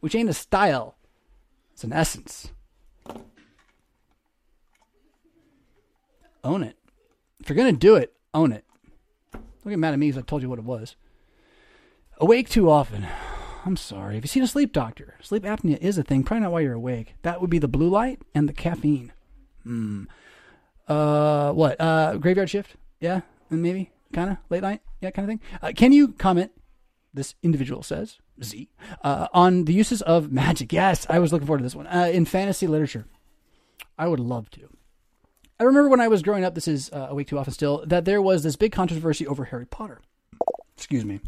which ain't a style, it's an essence. Own it. If you're going to do it, own it. Don't get mad at me because I told you what it was. Awake too often. [SIGHS] I'm sorry. Have you seen a sleep doctor? Sleep apnea is a thing. Probably not while you're awake. That would be the blue light and the caffeine. Hmm. Uh, what? Uh, graveyard shift? Yeah, And maybe. Kind of late night? Yeah, kind of thing. Uh, can you comment? This individual says Z uh, on the uses of magic. Yes, I was looking forward to this one uh, in fantasy literature. I would love to. I remember when I was growing up. This is uh, week too often still. That there was this big controversy over Harry Potter. Excuse me.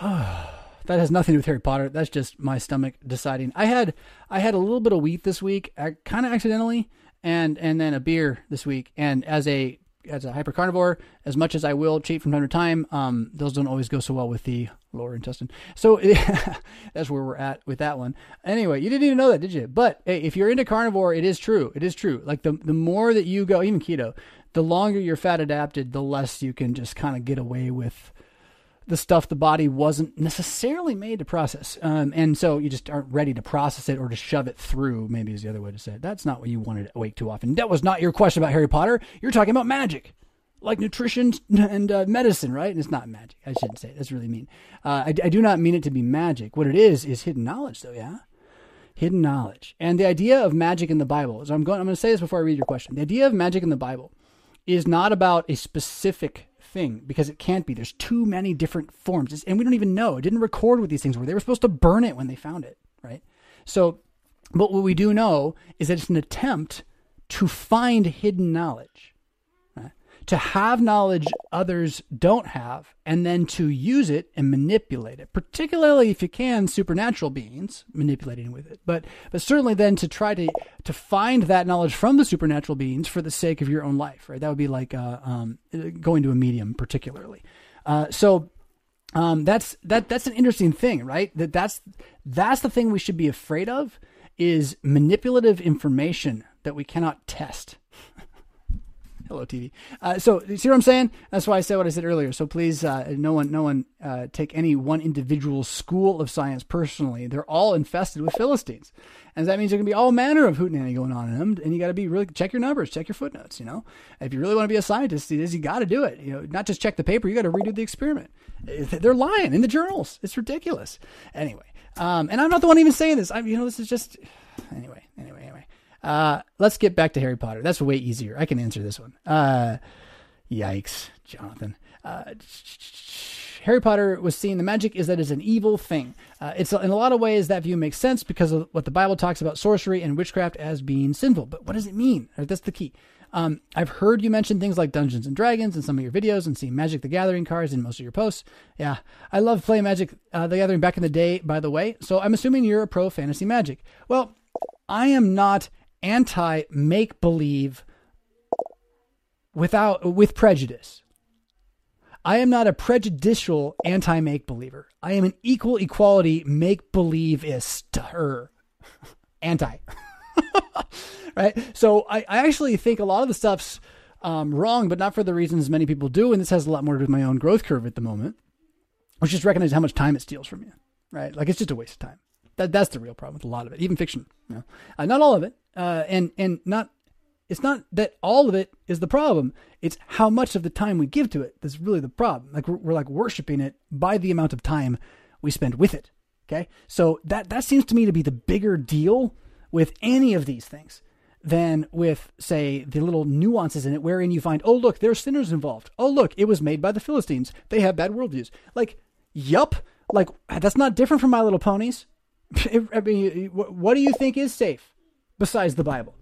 [SIGHS] [SIGHS] that has nothing to do with Harry Potter. That's just my stomach deciding. I had I had a little bit of wheat this week, kind of accidentally, and and then a beer this week. And as a as a hyper carnivore, as much as I will cheat from time to time, um, those don't always go so well with the lower intestine. So [LAUGHS] that's where we're at with that one. Anyway, you didn't even know that, did you? But hey, if you're into carnivore, it is true. It is true. Like the the more that you go, even keto, the longer you're fat adapted, the less you can just kind of get away with the stuff the body wasn't necessarily made to process. Um, and so you just aren't ready to process it or to shove it through, maybe is the other way to say it. That's not what you wanted to wake too often. That was not your question about Harry Potter. You're talking about magic, like nutrition and uh, medicine, right? And it's not magic. I shouldn't say it. That's really mean. Uh, I, I do not mean it to be magic. What it is, is hidden knowledge, though, yeah? Hidden knowledge. And the idea of magic in the Bible, so I'm going, I'm going to say this before I read your question. The idea of magic in the Bible is not about a specific thing because it can't be. There's too many different forms, it's, and we don't even know. It didn't record what these things were. They were supposed to burn it when they found it, right? So, but what we do know is that it's an attempt to find hidden knowledge to have knowledge others don't have and then to use it and manipulate it particularly if you can supernatural beings manipulating with it. But but certainly then to try to to find that knowledge from the supernatural beings for the sake of your own life right? That would be like uh, um, going to a medium particularly. Uh, so um, that's that that's an interesting thing right? That that's that's the thing we should be afraid of is manipulative information that we cannot test Hello, TV. Uh, so, you see what I'm saying? That's why I said what I said earlier. So please, uh, no one, no one, uh, take any one individual school of science personally. They're all infested with Philistines, and that means there can be all manner of hootenanny going on in them. And you got to be really check your numbers, check your footnotes. You know, if you really want to be a scientist, it is you got to do it. You know, not just check the paper. You got to redo the experiment. They're lying in the journals. It's ridiculous. Anyway, um, and I'm not the one even saying this. I'm, you know, this is just anyway, anyway. Uh, let's get back to Harry Potter. That's way easier. I can answer this one. Uh, yikes, Jonathan. Uh, Harry Potter was seeing the magic is that it's an evil thing. Uh, it's in a lot of ways that view makes sense because of what the Bible talks about sorcery and witchcraft as being sinful. But what does it mean? That's the key. Um, I've heard you mention things like Dungeons and Dragons in some of your videos and seen Magic the Gathering cards in most of your posts. Yeah, I love playing Magic uh, the Gathering back in the day, by the way. So I'm assuming you're a pro fantasy Magic. Well, I am not anti make believe without with prejudice. I am not a prejudicial anti make believer. I am an equal equality make believeist [LAUGHS] anti. [LAUGHS] right? So I, I actually think a lot of the stuff's um, wrong, but not for the reasons many people do. And this has a lot more to do with my own growth curve at the moment, which just recognize how much time it steals from you, right? Like it's just a waste of time. That that's the real problem with a lot of it, even fiction. You know? uh, not all of it, uh, and and not. It's not that all of it is the problem. It's how much of the time we give to it that's really the problem. Like we're, we're like worshiping it by the amount of time we spend with it. Okay, so that that seems to me to be the bigger deal with any of these things than with, say, the little nuances in it, wherein you find, oh look, there's sinners involved. Oh look, it was made by the Philistines. They have bad worldviews. Like, yup. Like that's not different from My Little Ponies. [LAUGHS] I mean, what do you think is safe besides the Bible?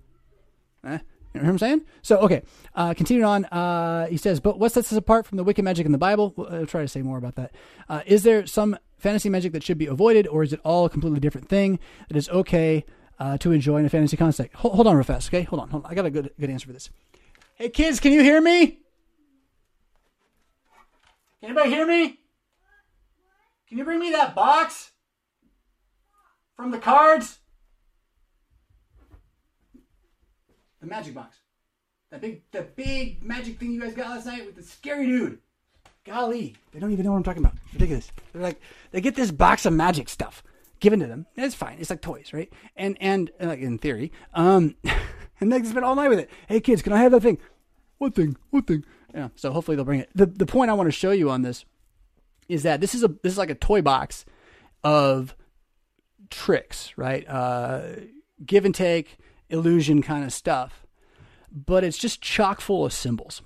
Eh? You know what I'm saying? So, okay, uh, continuing on, uh, he says, but what sets us apart from the wicked magic in the Bible? We'll, I'll try to say more about that. Uh, is there some fantasy magic that should be avoided, or is it all a completely different thing that is okay uh, to enjoy in a fantasy context? Hold, hold, on real fast, okay? Hold on, hold on. I got a good, good answer for this. Hey, kids, can you hear me? Can anybody hear me? Can you bring me that box? From the cards? The magic box. That big, the big magic thing you guys got last night with the scary dude. Golly, they don't even know what I'm talking about. Ridiculous. They're like, they get this box of magic stuff given to them. It's fine. It's like toys, right? And and like in theory, um, [LAUGHS] and they spend all night with it. Hey kids, can I have that thing? What thing? What thing? Yeah. So hopefully they'll bring it. The the point I want to show you on this is that this is a this is like a toy box of tricks, right? Uh, give and take, illusion kind of stuff. But it's just chock full of symbols.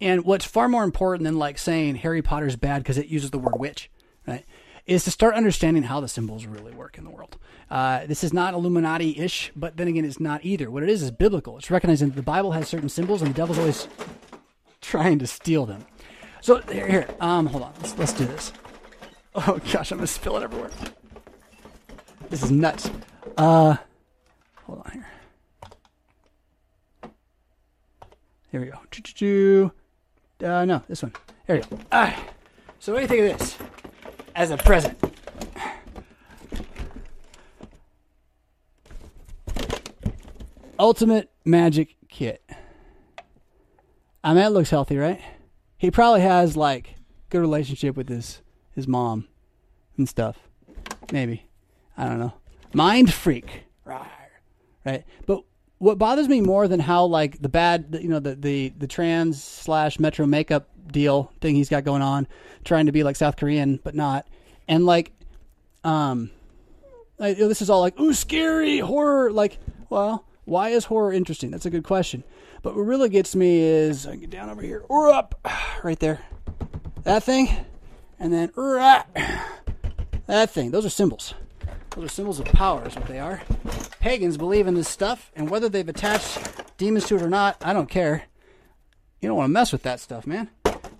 And what's far more important than like saying Harry Potter's bad because it uses the word witch, right? Is to start understanding how the symbols really work in the world. Uh, this is not Illuminati ish, but then again, it's not either. What it is is biblical. It's recognizing that the Bible has certain symbols and the devil's always trying to steal them. So here, here um, hold on. Let's, let's do this. [LAUGHS] Oh gosh, I'm gonna spill it everywhere. This is nuts. Uh, hold on here. Here we go. Choo-choo-choo. Uh, no, this one. Here we go. All right. So what do you think of this as a present? Ultimate Magic Kit. I mean, it looks healthy, right? He probably has like good relationship with his his mom and stuff. Maybe. I don't know. Mind freak. Right. But what bothers me more than how like the bad, you know, the the the trans slash Metro makeup deal thing he's got going on, trying to be like South Korean but not, and like, um, like, this is all like ooh scary horror. Like, well, why is horror interesting? That's a good question. But what really gets me is I get down over here or up, [SIGHS] right there, that thing, and then er, ah, [SIGHS] that thing. Those are symbols. Those are symbols of power, is what they are. Pagans believe in this stuff, and whether they've attached demons to it or not, I don't care. You don't want to mess with that stuff, man.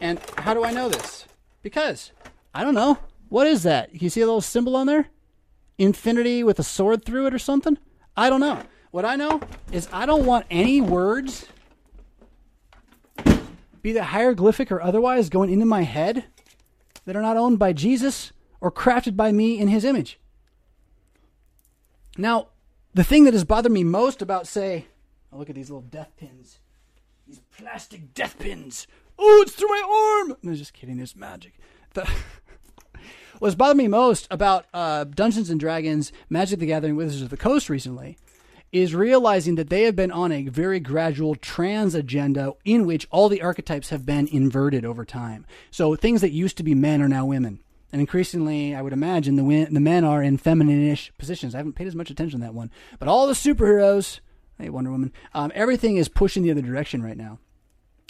And how do I know this? Because I don't know. What is that? You see a little symbol on there? Infinity with a sword through it or something? I don't know. What I know is I don't want any words, be they hieroglyphic or otherwise, going into my head that are not owned by Jesus or crafted by me in his image. Now, the thing that has bothered me most about, say, oh, look at these little death pins, these plastic death pins. Oh, it's through my arm. No, just kidding. There's magic. The [LAUGHS] What's bothered me most about uh, Dungeons and Dragons, Magic the Gathering, Wizards of the Coast recently is realizing that they have been on a very gradual trans agenda in which all the archetypes have been inverted over time. So things that used to be men are now women. And increasingly, I would imagine the the men are in feminine-ish positions. I haven't paid as much attention to that one, but all the superheroes, hey Wonder Woman, um, everything is pushing the other direction right now.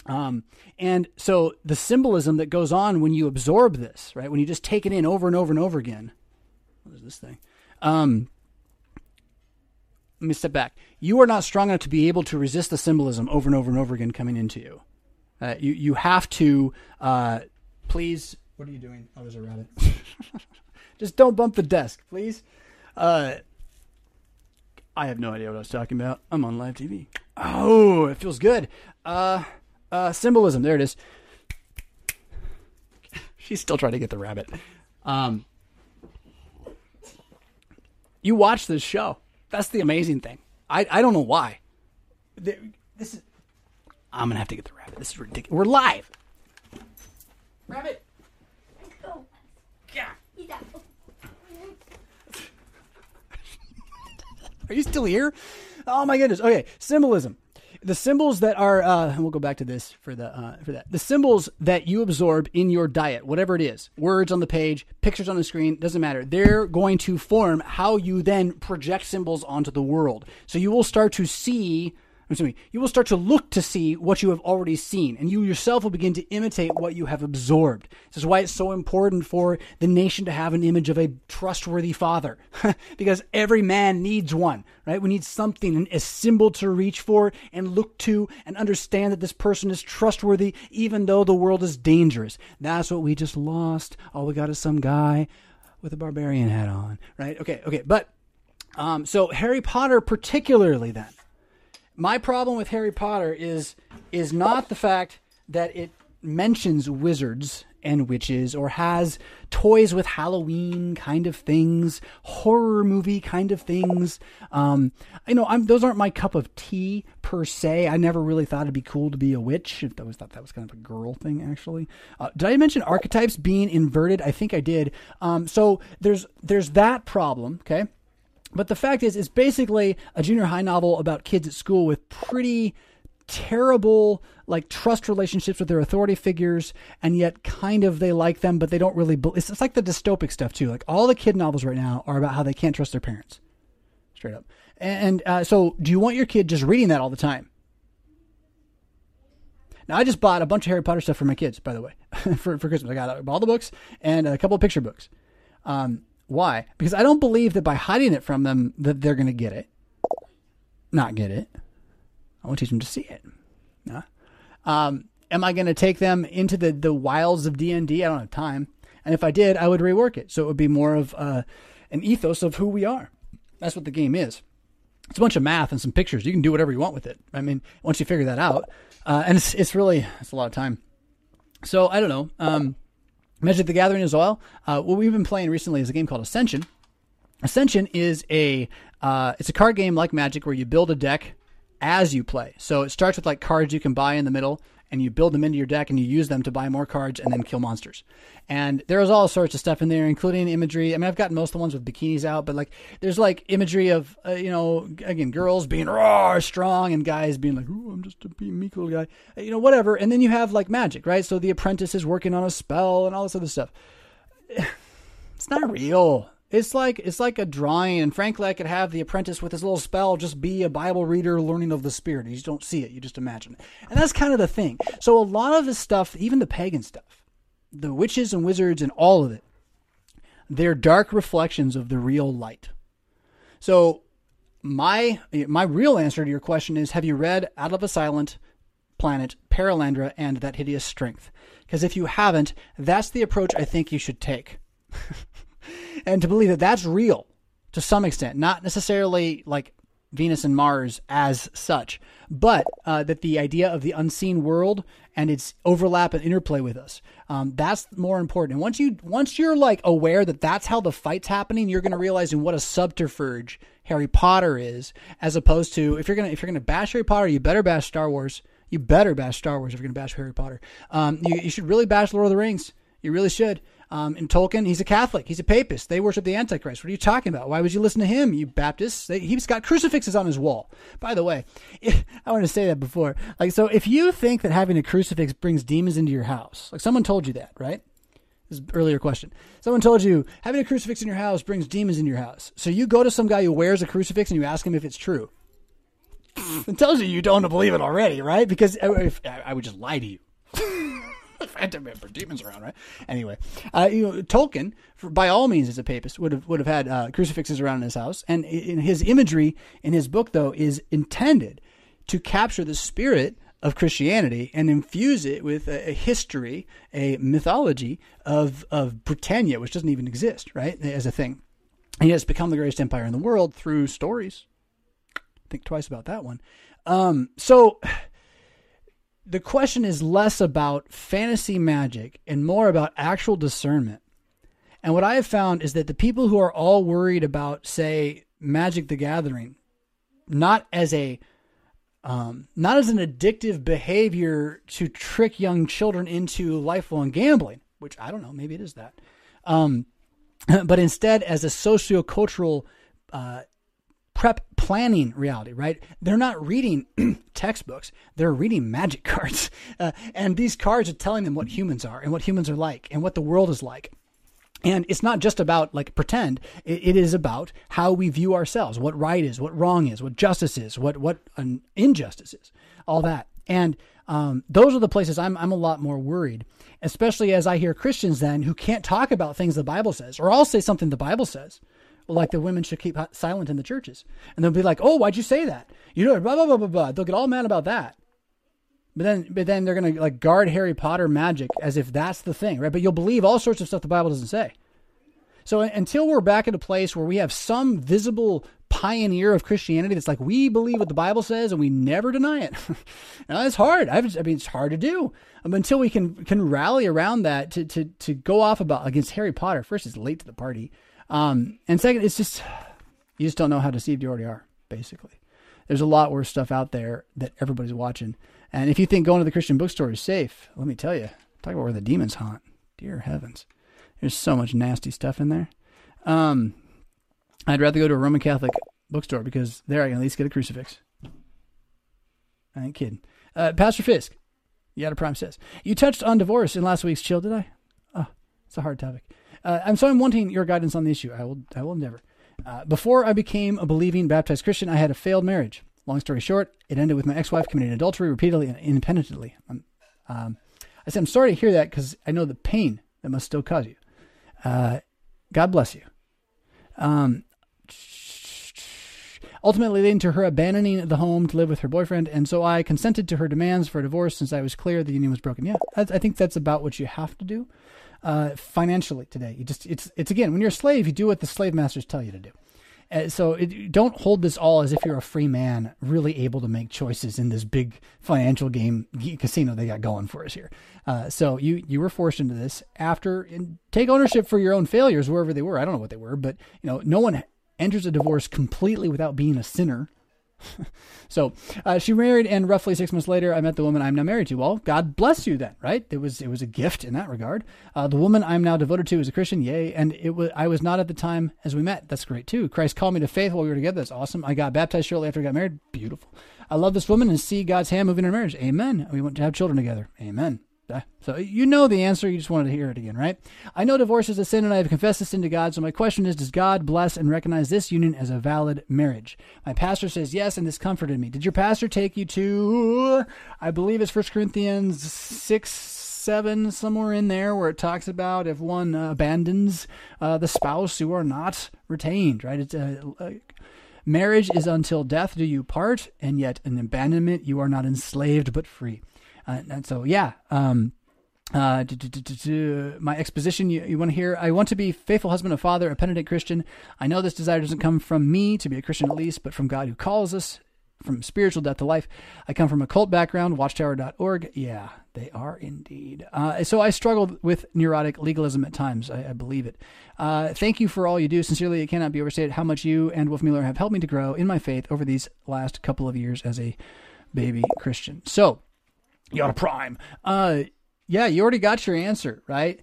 Um, and so the symbolism that goes on when you absorb this, right, when you just take it in over and over and over again. What is this thing? Um, let me step back. You are not strong enough to be able to resist the symbolism over and over and over again coming into you. Uh, you you have to uh, please what are you doing? Oh, there's a rabbit. [LAUGHS] Just don't bump the desk, please. Uh, I have no idea what I was talking about. I'm on live TV. Oh, it feels good. Uh, uh, symbolism. There it is. [LAUGHS] She's still trying to get the rabbit. Um, you watch this show. That's the amazing thing. I, I don't know why. This is. I'm gonna have to get the rabbit. This is ridiculous. We're live. Rabbit. Are you still here? Oh my goodness. Okay, symbolism. The symbols that are, uh, we'll go back to this for the uh, for that. The symbols that you absorb in your diet, whatever it is, words on the page, pictures on the screen, doesn't matter. They're going to form how you then project symbols onto the world. So you will start to see excuse me, you will start to look to see what you have already seen, and you yourself will begin to imitate what you have absorbed. This is why it's so important for the nation to have an image of a trustworthy father, [LAUGHS] because every man needs one, right? We need something, a symbol to reach for and look to and understand that this person is trustworthy, even though the world is dangerous. That's what we just lost. All we got is some guy with a barbarian hat on, right? Okay, okay, but um, so Harry Potter, particularly then my problem with Harry Potter is is not the fact that it mentions wizards and witches or has toys with Halloween kind of things, horror movie kind of things. Um, you know, I'm, those aren't my cup of tea per se. I never really thought it'd be cool to be a witch. I always thought that was kind of a girl thing, actually. Uh, did I mention archetypes being inverted? I think I did. Um, so there's there's that problem. Okay. But the fact is, it's basically a junior high novel about kids at school with pretty terrible like trust relationships with their authority figures and yet kind of they like them but they don't really it's, it's like the dystopic stuff too. Like all the kid novels right now are about how they can't trust their parents. Straight up. And uh, so do you want your kid just reading that all the time? Now i just bought a bunch of harry potter stuff for my kids by the way [LAUGHS] for, for christmas. I got all the books and a couple of picture books. Um, why? Because I don't believe that by hiding it from them that they're going to get it. Not get it. I want to teach them to see it. Um, am I going to take them into the the wilds of D and I don't have time. And if I did, I would rework it so it would be more of uh, an ethos of who we are. That's what the game is. it's a bunch of math and some pictures. You can do whatever you want with it. I mean, once you figure that out, uh, and it's it's really it's a lot of time. So I don't know. Um, Magic the Gathering as well. Uh, what we've been playing recently is a game called Ascension. Ascension is a uh, it's a card game like Magic where you build a deck as you play. So it starts with like cards you can buy in the middle, and you build them into your deck and you use them to buy more cards and then kill monsters. And there's all sorts of stuff in there, including imagery. I mean, I've gotten most of the ones with bikinis out, but like there's like imagery of, uh, you know, again, girls being raw, strong, and guys being like, ooh, I'm just a meek little guy, uh, you know, whatever. And then you have like magic, right? So the apprentice is working on a spell and all this other stuff. [SIGHS] It's not real. It's like it's like a drawing, and frankly, I could have the apprentice with his little spell just be a Bible reader learning of the Spirit. You just don't see it; you just imagine it, and that's kind of the thing. So a lot of this stuff, even the pagan stuff, the witches and wizards, and all of it, they're dark reflections of the real light. So my my real answer to your question is: Have you read Out of a Silent Planet, Perelandra, and That Hideous Strength? Because if you haven't, that's the approach I think you should take. [LAUGHS] and to believe that that's real to some extent, not necessarily like Venus and Mars as such, but uh, that the idea of the unseen world and its overlap and interplay with us, um, that's more important. And once you once you're like aware that that's how the fight's happening, you're going to realize in what a subterfuge Harry Potter is, as opposed to if you're gonna if you're gonna bash Harry Potter, you better bash Star Wars. You better bash Star Wars if you're gonna bash Harry Potter. Um, you, you should really bash Lord of the Rings. You really should. Um, and Tolkien, he's a Catholic. He's a papist. They worship the Antichrist. What are you talking about? Why would you listen to him, you Baptists? They, he's got crucifixes on his wall. By the way, [LAUGHS] I want to say that before. Like, so if you think that having a crucifix brings demons into your house, like someone told you that, right? This is earlier question. Someone told you having a crucifix in your house brings demons into your house. So you go to some guy who wears a crucifix and you ask him if it's true. [LAUGHS] It tells you you don't believe it already, right? Because uh, if, I would just lie to you. [LAUGHS] [LAUGHS] Phantom for demons around, right? Anyway, uh, you know, Tolkien, for, by all means, as a papist, would have would have had uh, crucifixes around in his house, and in his imagery in his book, though, is intended to capture the spirit of Christianity and infuse it with a, a, history, a mythology of of Britannia, which doesn't even exist, right, as a thing. And it's become the greatest empire in the world through stories. Think twice about that one. Um, so the question is less about fantasy magic and more about actual discernment. And what I have found is that the people who are all worried about, say, Magic the Gathering, not as a um, not as an addictive behavior to trick young children into lifelong gambling, which I don't know, maybe it is that, um, [LAUGHS] but instead as a sociocultural uh, prep planning reality, right? They're not reading [CLEARS THROAT] textbooks, they're reading magic [LAUGHS] cards. Uh, and these cards are telling them what humans are and what humans are like and what the world is like. And it's not just about like pretend. It, it is about how we view ourselves, what right is, what wrong is, what justice is, what what an injustice is, all that. And um, those are the places I'm I'm a lot more worried, especially as I hear Christians then who can't talk about things the Bible says, or I'll say something the Bible says, like the women should keep silent in the churches. And they'll be like, oh, why'd you say that? You know, blah, blah, blah, blah, blah. They'll get all mad about that. But then, but then they're going to like guard Harry Potter magic as if that's the thing, right? But you'll believe all sorts of stuff the Bible doesn't say. So until we're back at a place where we have some visible pioneer of Christianity that's like, we believe what the Bible says and we never deny it. [LAUGHS] now, it's hard. I mean, it's hard to do. Um, until we can can rally around that to, to, to go off about against Harry Potter. First, it's late to the party. Um, and second, it's just you just don't know how deceived you already are. Basically, there's a lot worse stuff out there that everybody's watching. And if you think going to the Christian bookstore is safe, let me tell you, talk about where the demons haunt. Dear heavens, there's so much nasty stuff in there. Um, I'd rather go to a Roman Catholic bookstore because there I can at least get a crucifix. I ain't kidding. Uh, Pastor Fisk, Yada Prime says, You touched on divorce in last week's chill, did I? Oh, it's a hard topic. Uh, I'm so I'm wanting your guidance on the issue. I will I will endeavor. Uh, before I became a believing baptized Christian, I had a failed marriage. Long story short, it ended with my ex-wife committing adultery repeatedly and independently. Um, um, I said, I'm sorry to hear that because I know the pain that must still cause you. Uh, God bless you. Um, ultimately leading to her abandoning the home to live with her boyfriend, and so I consented to her demands for a divorce since I was clear the union was broken. Yeah, I, think that's about what you have to do uh, financially today. You just it's it's again when you're a slave, you do what the slave masters tell you to do, Uh, so it, don't hold this all as if you're a free man, really able to make choices in this big financial game casino they got going for us here. Uh, so you you were forced into this after take ownership for your own failures wherever they were. I don't know what they were, but you know no one enters a divorce completely without being a sinner. [LAUGHS] so uh, she married, and roughly six months later, I met the woman I'm now married to. Well, God bless you then, right? It was it was a gift in that regard. Uh, the woman I'm now devoted to is a Christian, yay! And it was I was not at the time as we met. That's great too. Christ called me to faith while we were together. That's awesome. I got baptized shortly after I got married. Beautiful. I love this woman and see God's hand moving in our marriage. Amen. We want to have children together. Amen. So you know the answer, you just wanted to hear it again, right? I know divorce is a sin and I have confessed the sin to God, so my question is Does God bless and recognize this union as a valid marriage? My pastor says yes, and this comforted me. Did your pastor take you to, I believe it's 1 Corinthians 6, 7, somewhere in there, where it talks about if one uh, abandons uh, the spouse who are not retained, right? It's uh, uh Marriage is until death do you part, and yet in abandonment you are not enslaved but free. Uh, and so, yeah. Um, uh, my exposition you, you want to hear i want to be faithful husband and father a penitent christian. I know this desire doesn't come from me to be a christian at least but from god who calls us from spiritual death to life. I come from a cult background watchtower.org yeah they are indeed. Uh, so i struggled with neurotic legalism at times i, I believe it. Uh, thank you for all you do. Sincerely it cannot be overstated how much you and Wolfmueller have helped me to grow in my faith over these last couple of years as a baby christian. So you're a prime. Uh, yeah, you already got your answer, right?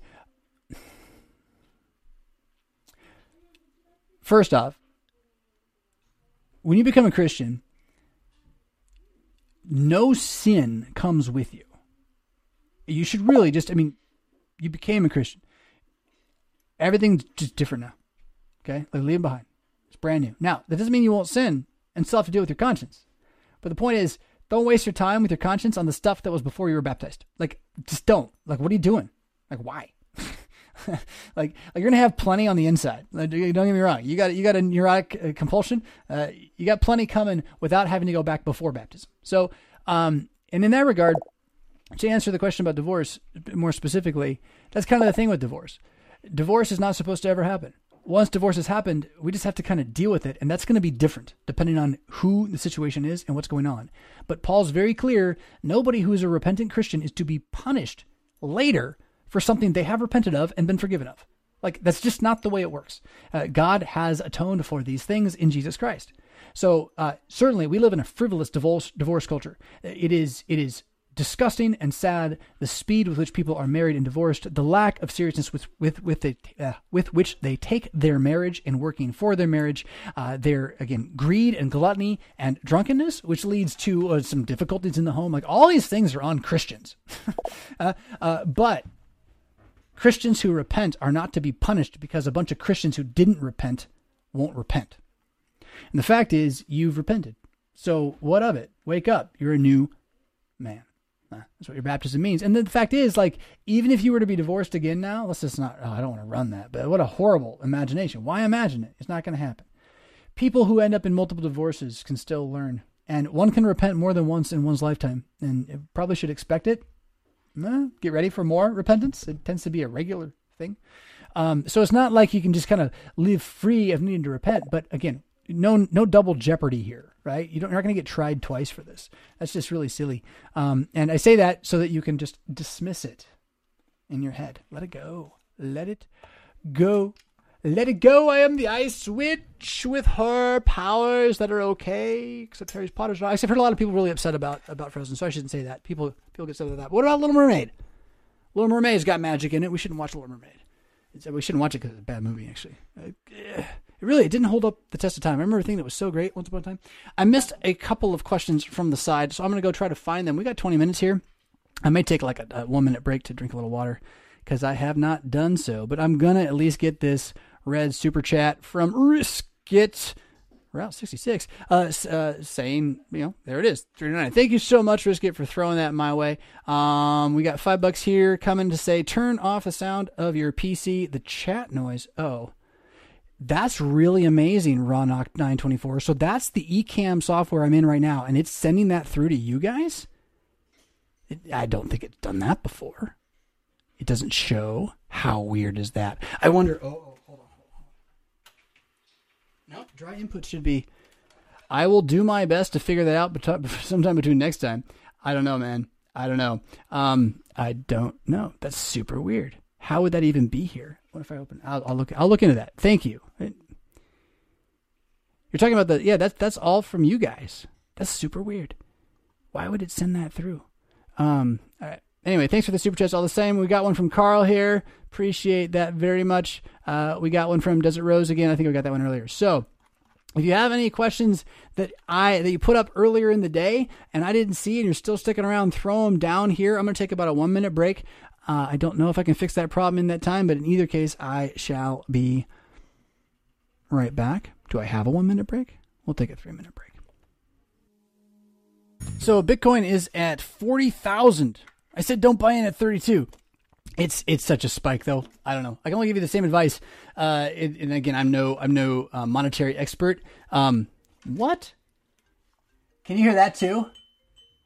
First off, when you become a Christian, no sin comes with you. You should really just, I mean, you became a Christian. Everything's just different now. Okay? Like leave it behind. It's brand new. Now, that doesn't mean you won't sin and still have to deal with your conscience. But the point is, don't waste your time with your conscience on the stuff that was before you were baptized. Like, just don't. Like, what are you doing? Like, why? [LAUGHS] like, like you're gonna have plenty on the inside. Don't get me wrong. You got you got a neurotic uh, compulsion. Uh, you got plenty coming without having to go back before baptism. So, um, and in that regard, to answer the question about divorce more specifically, that's kind of the thing with divorce. Divorce is not supposed to ever happen once divorce has happened, we just have to kind of deal with it. And that's going to be different depending on who the situation is and what's going on. But Paul's very clear nobody who is a repentant Christian is to be punished later for something they have repented of and been forgiven of. Like, that's just not the way it works. Uh, God has atoned for these things in Jesus Christ. So, uh, certainly, we live in a frivolous divorce, divorce culture. It is, it is disgusting and sad the speed with which people are married and divorced, the lack of seriousness with with with, the, uh, with which they take their marriage and working for their marriage, uh, their again greed and gluttony and drunkenness, which leads to uh, some difficulties in the home. Like all these things are on Christians, [LAUGHS] uh, uh, but Christians who repent are not to be punished because a bunch of Christians who didn't repent won't repent. And the fact is, you've repented. So what of it? Wake up. You're a new man. That's what your baptism means. And the fact is, like, even if you were to be divorced again now, let's just not, oh, I don't want to run that, but what a horrible imagination. Why imagine it? It's not going to happen. People who end up in multiple divorces can still learn. And one can repent more than once in one's lifetime. And probably should expect it. Eh, get ready for more repentance. It tends to be a regular thing. Um, so it's not like you can just kind of live free of needing to repent. But again, no no double jeopardy here, right? You don't, you're not going to get tried twice for this. That's just really silly. Um, and I say that so that you can just dismiss it in your head. Let it go. Let it go. Let it go. I am the ice witch with her powers that are okay. Except Harry Potter's not. I've heard a lot of people really upset about about Frozen, so I shouldn't say that. People people get upset about that. What about Little Mermaid? Little Mermaid's got magic in it. We shouldn't watch Little Mermaid. It's, we shouldn't watch it because it's a bad movie, actually. Uh, really it didn't hold up the test of time. I remember a thing that was so great once upon a time. I missed a couple of questions from the side, so I'm going to go try to find them. We got 20 minutes here. I may take like a, a one minute break to drink a little water because I have not done so, but I'm going to at least get this red super chat from Riskit. Route 66, uh, uh, saying, you know, there it is, 39. Thank you so much, Riskit, for throwing that my way. Um, we got five bucks here coming to say, turn off the sound of your PC, the chat noise. Oh, that's really amazing, Rawnock 924. So that's the eCam software I'm in right now, and it's sending that through to you guys? It, I don't think it's done that before. It doesn't show. How weird is that? I wonder. Oh, oh hold on, hold on. Nope. Dry input should be. I will do my best to figure that out [LAUGHS] sometime between next time. I don't know, man. I don't know. Um, I don't know. That's super weird. How would that even be here? What if I open? I'll, I'll look. I'll look into that. Thank you. You're talking about the yeah. That's that's all from you guys. That's super weird. Why would it send that through? Um. Anyway, thanks for the super chats all the same. We got one from Carl here. Appreciate that very much. Uh, we got one from Desert Rose again. I think we got that one earlier. So, if you have any questions that I that you put up earlier in the day and I didn't see and you're still sticking around, throw them down here. I'm going to take about a one minute break. Uh, I don't know if I can fix that problem in that time, but in either case, I shall be right back. Do I have a one minute break? We'll take a three minute break. So Bitcoin is at forty thousand. I said don't buy in at thirty two. It's it's such a spike though. I don't know. I can only give you the same advice. Uh, and, and again, I'm no I'm no uh, monetary expert. Um, what? Can you hear that too?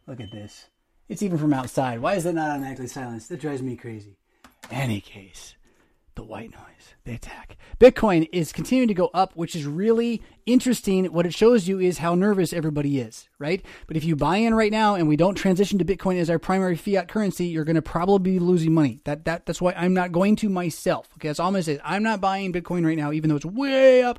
Look at this. It's even from outside. Why is that not automatically silenced? That drives me crazy. Any case, the white noise, the attack. Bitcoin is continuing to go up, which is really interesting. What it shows you is how nervous everybody is, right? But if you buy in right now and we don't transition to Bitcoin as our primary fiat currency, you're going to probably be losing money. That that that's why I'm not going to myself. Okay, that's all I'm going to say. I'm not buying Bitcoin right now, even though it's way up,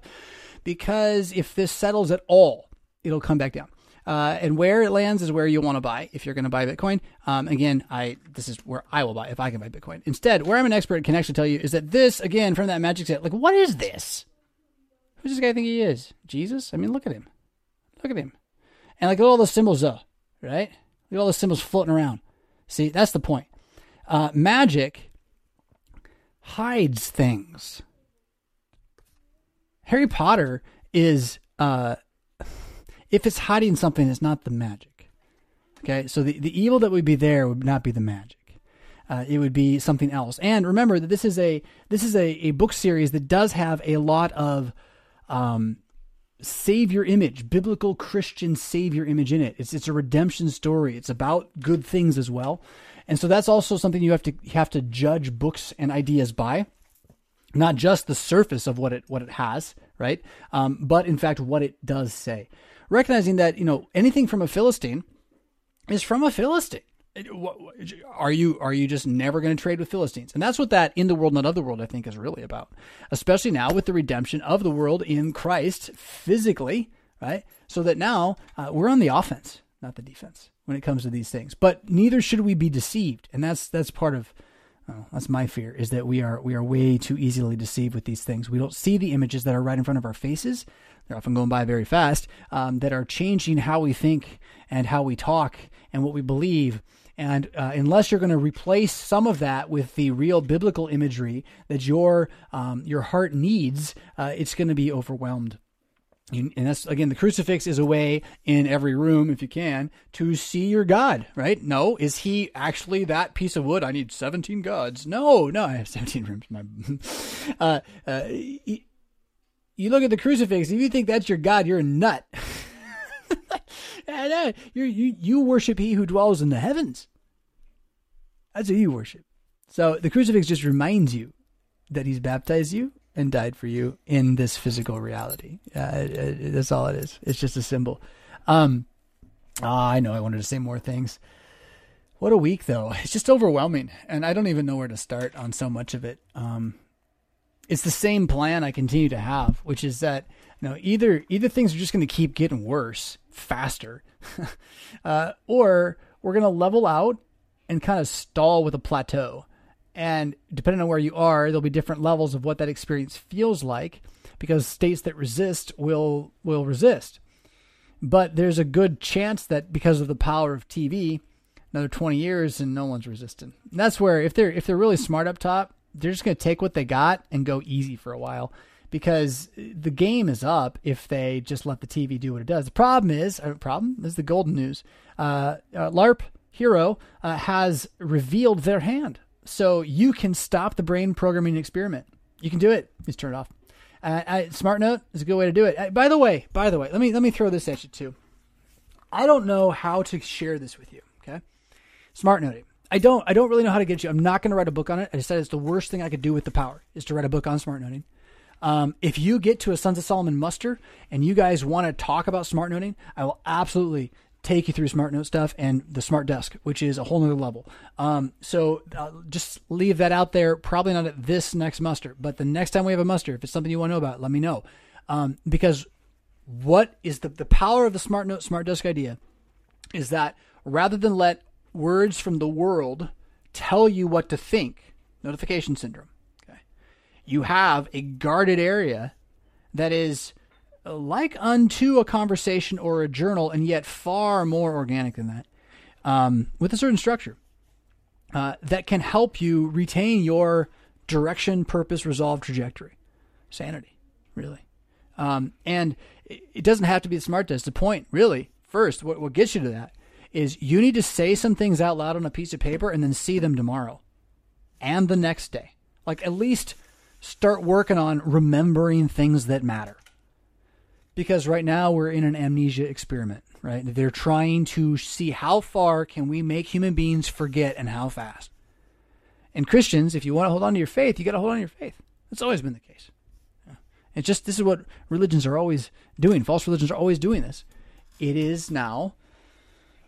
because if this settles at all, it'll come back down. Uh, and where it lands is where you want to buy if you're going to buy Bitcoin. Um, again, I this is where I will buy if I can buy Bitcoin. Instead, where I'm an expert can actually tell you is that this again from that magic set. Like, what is this? Who's this guy think he is? Jesus? I mean, look at him. Look at him. And like all the symbols though, right? Look at all the symbols floating around. See, that's the point. Uh, magic hides things. Harry Potter is uh, if it's hiding something, it's not the magic. Okay, so the, the evil that would be there would not be the magic. Uh, it would be something else. And remember that this is a this is a, a book series that does have a lot of um, savior image, biblical Christian savior image in it. It's it's a redemption story. It's about good things as well, and so that's also something you have to you have to judge books and ideas by, not just the surface of what it what it has, right? Um, but in fact what it does say recognizing that you know anything from a philistine is from a philistine. Are you are you just never going to trade with philistines? And that's what that in the world not of the world i think is really about. Especially now with the redemption of the world in christ physically right? So that now uh, we're on the offense not the defense when it comes to these things. But neither should we be deceived. And that's that's part of Oh, that's my fear is that we are we are way too easily deceived with these things. We don't see the images that are right in front of our faces. They're often going by very fast. Um, that are changing how we think and how we talk and what we believe. And uh, unless you're going to replace some of that with the real biblical imagery that your um, your heart needs, uh, it's going to be overwhelmed and that's again the crucifix is a way in every room if you can to see your god right? No is he actually that piece of wood? I need 17 gods. No no i have [LAUGHS] 17 rooms. My [LAUGHS] uh, uh, you look at the crucifix if you think that's your god you're a nut. [LAUGHS] You you you worship he who dwells in the heavens. That's who you worship. So the crucifix just reminds you that he's baptized you and died for you in this physical reality. Uh, it, it, that's all it is. It's just a symbol. Um, oh, I know I wanted to say more things. What a week, though. [LAUGHS] It's just overwhelming, and I don't even know where to start on so much of it. Um, it's the same plan I continue to have, which is that you know either either things are just going to keep getting worse faster, [LAUGHS] uh, or we're going to level out and kind of stall with a plateau. And depending on where you are, there'll be different levels of what that experience feels like because states that resist will will resist. But there's a good chance that because of the power of TV, another 20 years and no one's resistant. And that's where if they're if they're really smart up top, they're just going to take what they got and go easy for a while because the game is up if they just let the TV do what it does. The problem is, uh, problem is the golden news. Uh, uh, LARP Hero uh, has revealed their hand so you can stop the brain programming experiment. You can do it. Just turn it off. Uh, I, Smart Note is a good way to do it. Uh, by the way, by the way, let me let me throw this at you too. I don't know how to share this with you. Okay, Smart Noting. I don't. I don't really know how to get you. I'm not going to write a book on it. I decided it's the worst thing I could do with the power is to write a book on smart noting. Um, if you get to a Sons of Solomon muster and you guys want to talk about smart noting, I will absolutely take you through smart note stuff and the smart desk, which is a whole nother level. Um, so uh, just leave that out there. Probably not at this next muster, but the next time we have a muster, if it's something you want to know about, let me know. Um, because what is the, the power of the smart note, smart desk idea is that rather than let words from the world tell you what to think, notification syndrome, okay, you have a guarded area that is like unto a conversation or a journal, and yet far more organic than that, um, with a certain structure uh, that can help you retain your direction, purpose, resolve, trajectory, sanity, really. Um, and it doesn't have to be the smart desk. The point, really, first, what, what gets you to that is you need to say some things out loud on a piece of paper and then see them tomorrow and the next day. Like at least start working on remembering things that matter because right now we're in an amnesia experiment, right? They're trying to see how far can we make human beings forget and how fast. And Christians, if you want to hold on to your faith, you got to hold on to your faith. That's always been the case. It's just this is what religions are always doing. False religions are always doing this. It is now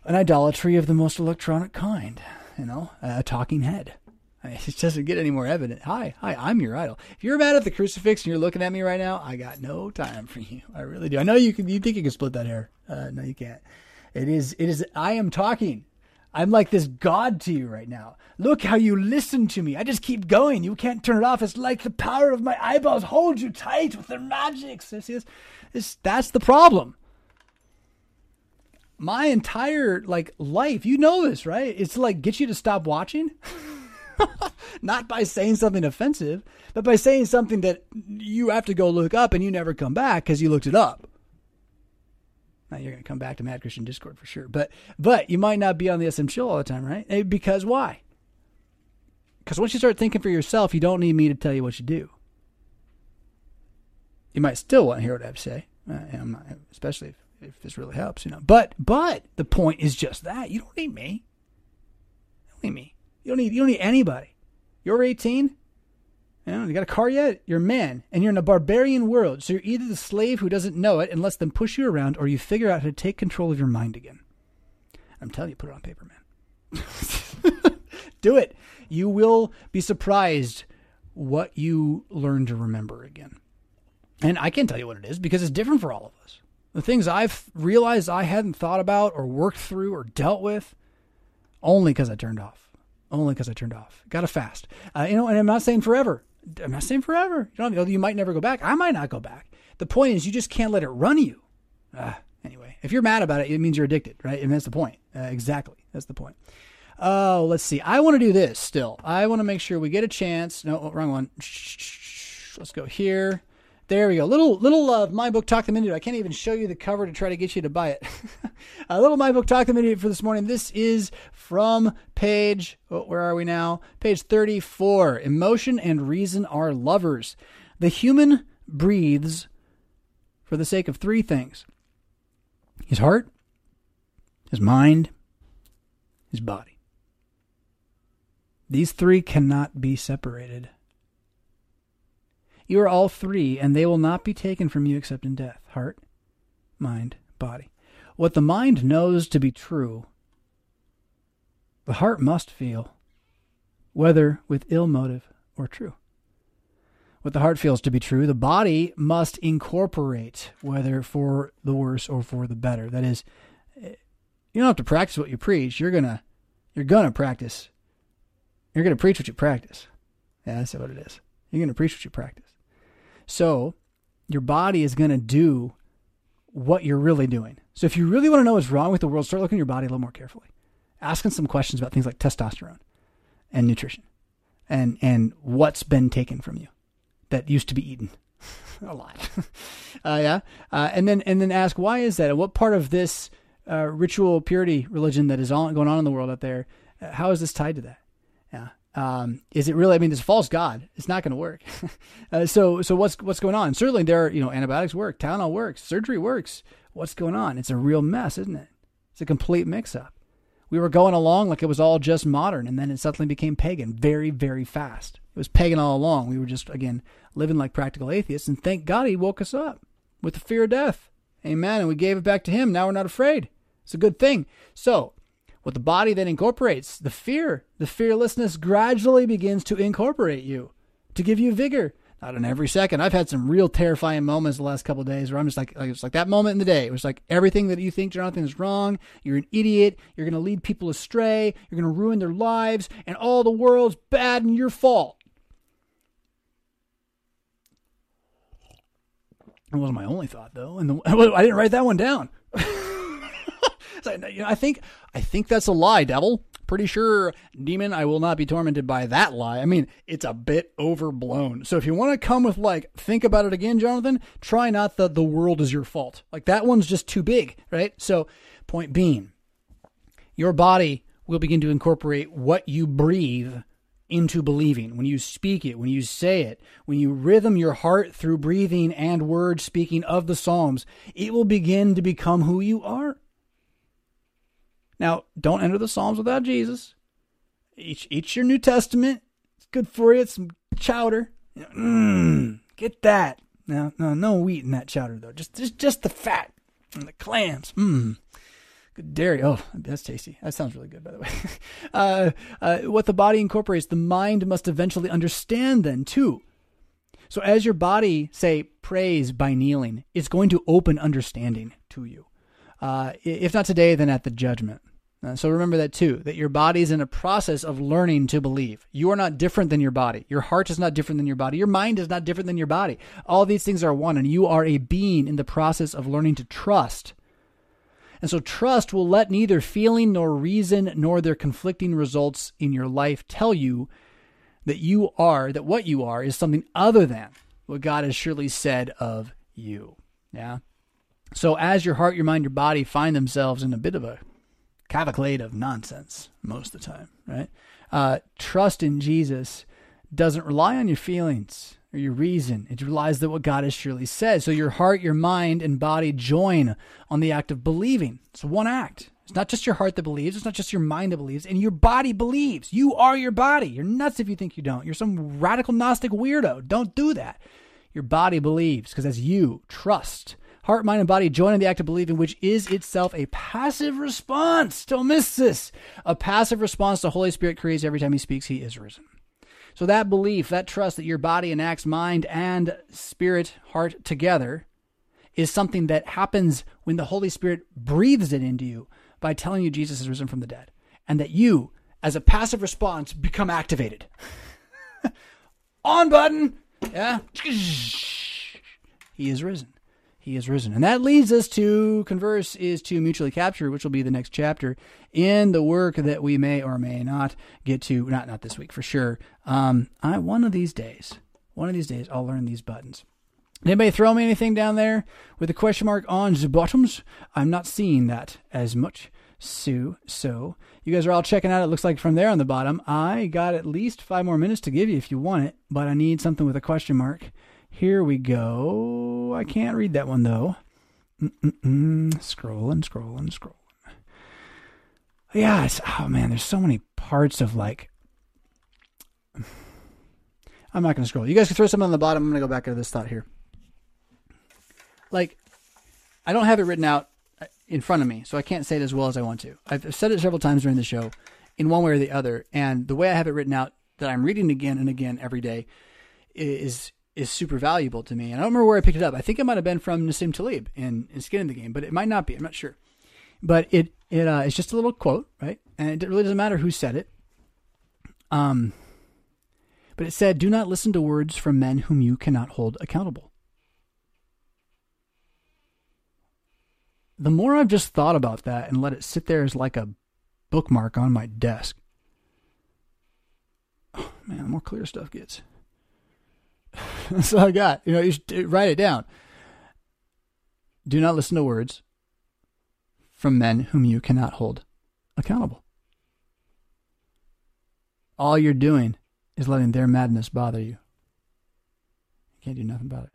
an idolatry of the most electronic kind, you know, a talking head. [LAUGHS] It doesn't get any more evident. Hi, hi, I'm your idol. If you're mad at the crucifix and you're looking at me right now, I got no time for you. I really do. I know you can. You think you can split that hair? Uh, no, you can't. It is. It is. I am talking. I'm like this God to you right now. Look how you listen to me. I just keep going. You can't turn it off. It's like the power of my eyeballs hold you tight with their magic. See this? this that's the problem. My entire like life, you know this, right? It's like get you to stop watching. [LAUGHS] [LAUGHS] Not by saying something offensive, but by saying something that you have to go look up and you never come back because you looked it up. Now you're going to come back to Mad Christian Discord for sure, but but you might not be on the SM chill all the time, right? Eh, because why? Because once you start thinking for yourself, you don't need me to tell you what you do. You might still want to hear what I have to say, uh, especially if, if this really helps, you know. But but the point is just that you don't need me. Don't need me. You don't need you don't need anybody. You're 18. You, know, you got a car yet? You're a man, and you're in a barbarian world. So you're either the slave who doesn't know it and lets them push you around, or you figure out how to take control of your mind again. I'm telling you, put it on paper, man. [LAUGHS] Do it. You will be surprised what you learn to remember again. And I can't tell you what it is because it's different for all of us. The things I've realized I hadn't thought about or worked through or dealt with only because I turned off only because I turned off. Got to fast. Uh, you know, and I'm not saying forever. I'm not saying forever. You know, you might never go back. I might not go back. The point is, you just can't let it run you. Uh, anyway, if you're mad about it, it means you're addicted, right? And that's the point. Uh, exactly. That's the point. Oh, let's see. I want to do this still. I want to make sure we get a chance. No, wrong one. Let's go here. There we go. Little little uh, my book talk them into. I can't even show you the cover to try to get you to buy it. a [LAUGHS] little my book talk them into for this morning. This is from page. Oh, where are we now? Page thirty four. Emotion and reason are lovers. The human breathes for the sake of three things: his heart, his mind, his body. These three cannot be separated. You are all three, and they will not be taken from you except in death heart, mind, body. What the mind knows to be true, the heart must feel, whether with ill motive or true. What the heart feels to be true, the body must incorporate, whether for the worse or for the better. That is, you don't have to practice what you preach. You're gonna, you're gonna practice. You're gonna preach what you practice. Yeah, that's what it is. You're gonna preach what you practice. So your body is going to do what you're really doing. So if you really want to know what's wrong with the world, start looking at your body a little more carefully. Asking some questions about things like testosterone and nutrition and and what's been taken from you that used to be eaten [LAUGHS] a lot. [LAUGHS] uh, yeah, uh, and then and then ask why is that? And what part of this uh, ritual purity religion that is on, going on in the world out there? Uh, how is this tied to that? Yeah, um, is it really? I mean, this false god. It's not going to work. [LAUGHS] uh, so, so what's what's going on? Certainly, there are you know antibiotics work, Tylenol works, surgery works. What's going on? It's a real mess, isn't it? It's a complete mix-up. We were going along like it was all just modern, and then it suddenly became pagan very, very fast. It was pagan all along. We were just, again, living like practical atheists. And thank God he woke us up with the fear of death. Amen. And we gave it back to him. Now we're not afraid. It's a good thing. So, what the body then incorporates, the fear, the fearlessness gradually begins to incorporate you to give you vigor. Not in every second. I've had some real terrifying moments the last couple days where I'm just like, like it's like that moment in the day. It was like everything that you think Jonathan is wrong. You're an idiot. You're going to lead people astray. You're going to ruin their lives, and all the world's bad and your fault. It wasn't my only thought though, and the, [LAUGHS] I didn't write that one down. So, you know, I think I think that's a lie, devil. Pretty sure, demon, I will not be tormented by that lie. I mean, it's a bit overblown. So if you want to come with like, think about it again, Jonathan, try not that the world is your fault. Like that one's just too big, right? So, point being, your body will begin to incorporate what you breathe into believing. When you speak it, when you say it, when you rhythm your heart through breathing and word speaking of the Psalms, it will begin to become who you are. Now, don't enter the Psalms without Jesus. Eat, eat your New Testament. It's good for you. It's some chowder. Mmm, get that. No, no, no wheat in that chowder though. Just, just, just the fat and the clams. Mmm. Good dairy. Oh, that's tasty. That sounds really good, by the way. [LAUGHS] uh, uh, what the body incorporates, the mind must eventually understand then, too. So, as your body, say, prays by kneeling, it's going to open understanding to you. Uh, if not today, then at the judgment. Uh, so remember that too, that your body is in a process of learning to believe. You are not different than your body. Your heart is not different than your body. Your mind is not different than your body. All these things are one, and you are a being in the process of learning to trust and so trust will let neither feeling nor reason nor their conflicting results in your life tell you that you are, that what you are is something other than what God has surely said of you. Yeah. So as your heart, your mind, your body find themselves in a bit of a cavalcade of nonsense most of the time, right? Uh, trust in Jesus doesn't rely on your feelings or your reason. It relies that what God has surely said. So your heart, your mind, and body join on the act of believing. It's one act. It's not just your heart that believes. It's not just your mind that believes. And your body believes. You are your body. You're nuts if you think you don't. You're some radical Gnostic weirdo. Don't do that. Your body believes because as you trust, heart, mind, and body join in the act of believing, which is itself a passive response. Don't miss this. A passive response the Holy Spirit creates every time He speaks. He is risen. So that belief, that trust that your body enacts mind and spirit, heart together is something that happens when the Holy Spirit breathes it into you by telling you Jesus is risen from the dead. And that you, as a passive response, become activated. [LAUGHS] On button. Yeah. He is risen he is risen. And that leads us to converse is to mutually capture, which will be the next chapter in the work that we may or may not get to. Not not this week for sure. Um, I one of these days, one of these days, I'll learn these buttons. Anybody throw me anything down there with a question mark on the bottoms? I'm not seeing that as much. So, so you guys are all checking out. It looks like from there on the bottom. I got at least five more minutes to give you if you want it, but I need something with a question mark. Here we go. I can't read that one though. Mm-mm-mm. Scrolling, scrolling, scrolling. Yeah, oh man, there's so many parts of like. I'm not going to scroll. You guys can throw something on the bottom. I'm going to go back into this thought here. Like, I don't have it written out uh, in front of me, so I can't say it as well as I want to. I've said it several times during the show, in one way or the other, and the way I have it written out that I'm reading again and again every day is is super valuable to me. And I don't remember where I picked it up. I think it might have been from Nassim Taleb in, in Skin in the Game, but it might not be. I'm not sure. But it it uh, it's just a little quote, right? And it really doesn't matter who said it. Um, but it said, "Do not listen to words from men whom you cannot hold accountable." The more I've just thought about that and let it sit there as like a bookmark on my desk, oh, [SIGHS] man, the more clear stuff gets. [LAUGHS] That's all I got. You know, you should write it down. Do not listen to words from men whom you cannot hold accountable. All you're doing is letting their madness bother you. You can't do nothing about it.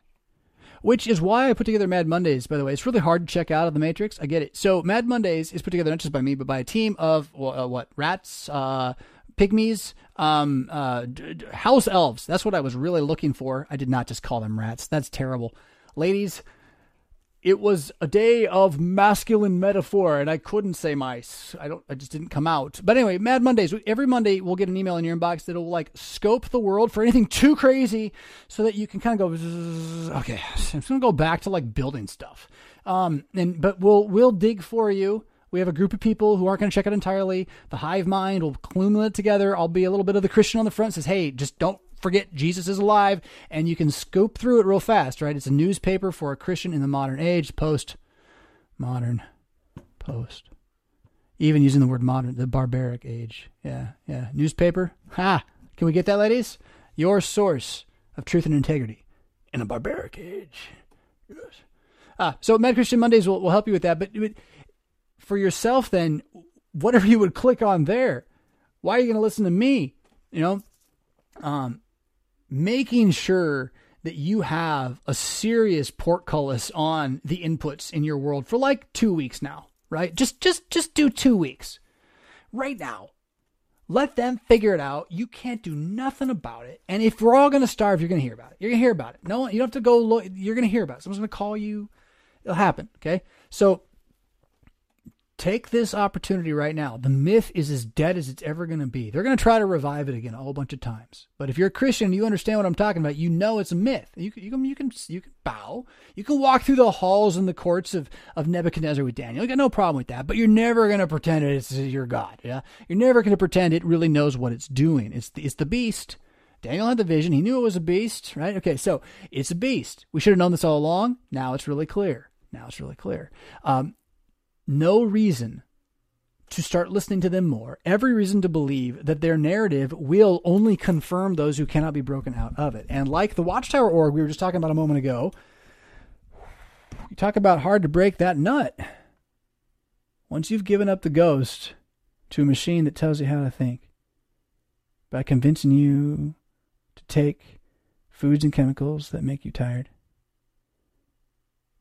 Which is why I put together Mad Mondays, by the way. It's really hard to check out of the Matrix. I get it. So, Mad Mondays is put together not just by me, but by a team of uh, what? Rats, uh, pygmies, um, uh, house elves. That's what I was really looking for. I did not just call them rats. That's terrible. Ladies, it was a day of masculine metaphor, and I couldn't say mice. I don't. I just didn't come out. But anyway, Mad Mondays. Every Monday, we'll get an email in your inbox that'll like scope the world for anything too crazy, so that you can kind of go. Okay, I'm just gonna go back to like building stuff. Um, and but we'll we'll dig for you. We have a group of people who aren't going to check it entirely. The hive mind will clumble it together. I'll be a little bit of the Christian on the front. Says, hey, just don't forget Jesus is alive, and you can scope through it real fast. Right? It's a newspaper for a Christian in the modern age. Post modern post. Even using the word modern, the barbaric age. Yeah, yeah. Newspaper. Ha! Can we get that, ladies? Your source of truth and integrity in a barbaric age. Yes. Ah, so Mad Christian Mondays will, will help you with that. But, but for yourself, then, whatever [LAUGHS] you would click on there, why are you going to listen to me? You know, um, making sure that you have a serious portcullis on the inputs in your world for like two weeks now, right? Just, just, just do two weeks right now. Let them figure it out. You can't do nothing about it. And if we're all going to starve, you're going to hear about it. You're going to hear about it. No, you don't have to go. Look, you're going to hear about it. Someone's going to call you. It'll happen. Okay. So take this opportunity right now. The myth is as dead as it's ever going to be. They're going to try to revive it again a whole bunch of times. But if you're a Christian, you understand what I'm talking about. You know it's a myth. You can, you can, you can, you can bow. You can walk through the halls and the courts of, of Nebuchadnezzar with Daniel. You got no problem with that. But you're never going to pretend it's your God. Yeah. You're never going to pretend it really knows what it's doing. It's the, it's the beast. Daniel had the vision. He knew it was a beast, right? Okay, so it's a beast. We should have known this all along. Now it's really clear. Now it's really clear. Um, no reason to start listening to them more. Every reason to believe that their narrative will only confirm those who cannot be broken out of it. And like the Watchtower org we were just talking about a moment ago, you talk about hard to break that nut. Once you've given up the ghost to a machine that tells you how to think, by convincing you to take foods and chemicals that make you tired,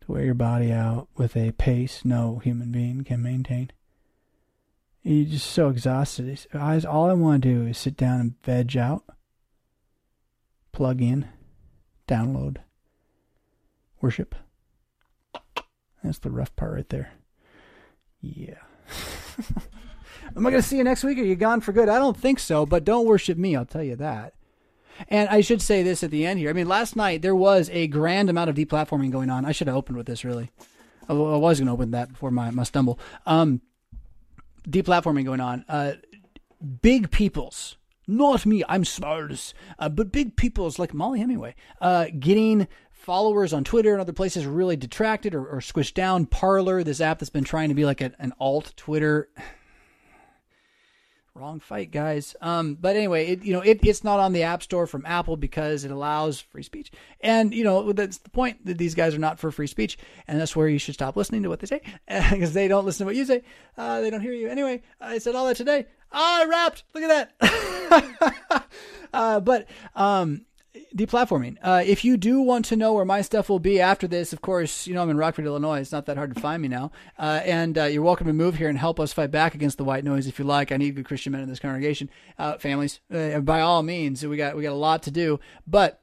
to wear your body out with a pace no human being can maintain. You're just so exhausted. All I want to do is sit down and veg out, plug in, download, worship. That's the rough part right there. Yeah. [LAUGHS] Am I going to see you next week? Are you gone for good? I don't think so, but don't worship me, I'll tell you that. And I should say this at the end here. I mean, last night there was a grand amount of deplatforming going on. I should have opened with this, really. I was going to open that before my, my stumble. Um, deplatforming going on. Uh, big peoples, not me, I'm smart, uh, but big peoples like Mollie Hemingway, uh, getting followers on Twitter and other places really detracted or, or squished down. Parler, this app that's been trying to be like a, an alt Twitter. Wrong fight, guys. Um, but anyway, it, you know, it, it's not on the App Store from Apple because it allows free speech. And, you know, that's the point that these guys are not for free speech. And that's where you should stop listening to what they say [LAUGHS] because they don't listen to what you say. Uh, they don't hear you. Anyway, I said all that today. Ah, I rapped. Look at that. [LAUGHS] uh, but, um, deplatforming. Uh, if you do want to know where my stuff will be after this, of course, you know I'm in Rockford, Illinois. It's not that hard to find me now. Uh, and uh, you're welcome to move here and help us fight back against the white noise if you like. I need good Christian men in this congregation, uh, families. Uh, by all means, we got we got a lot to do, but.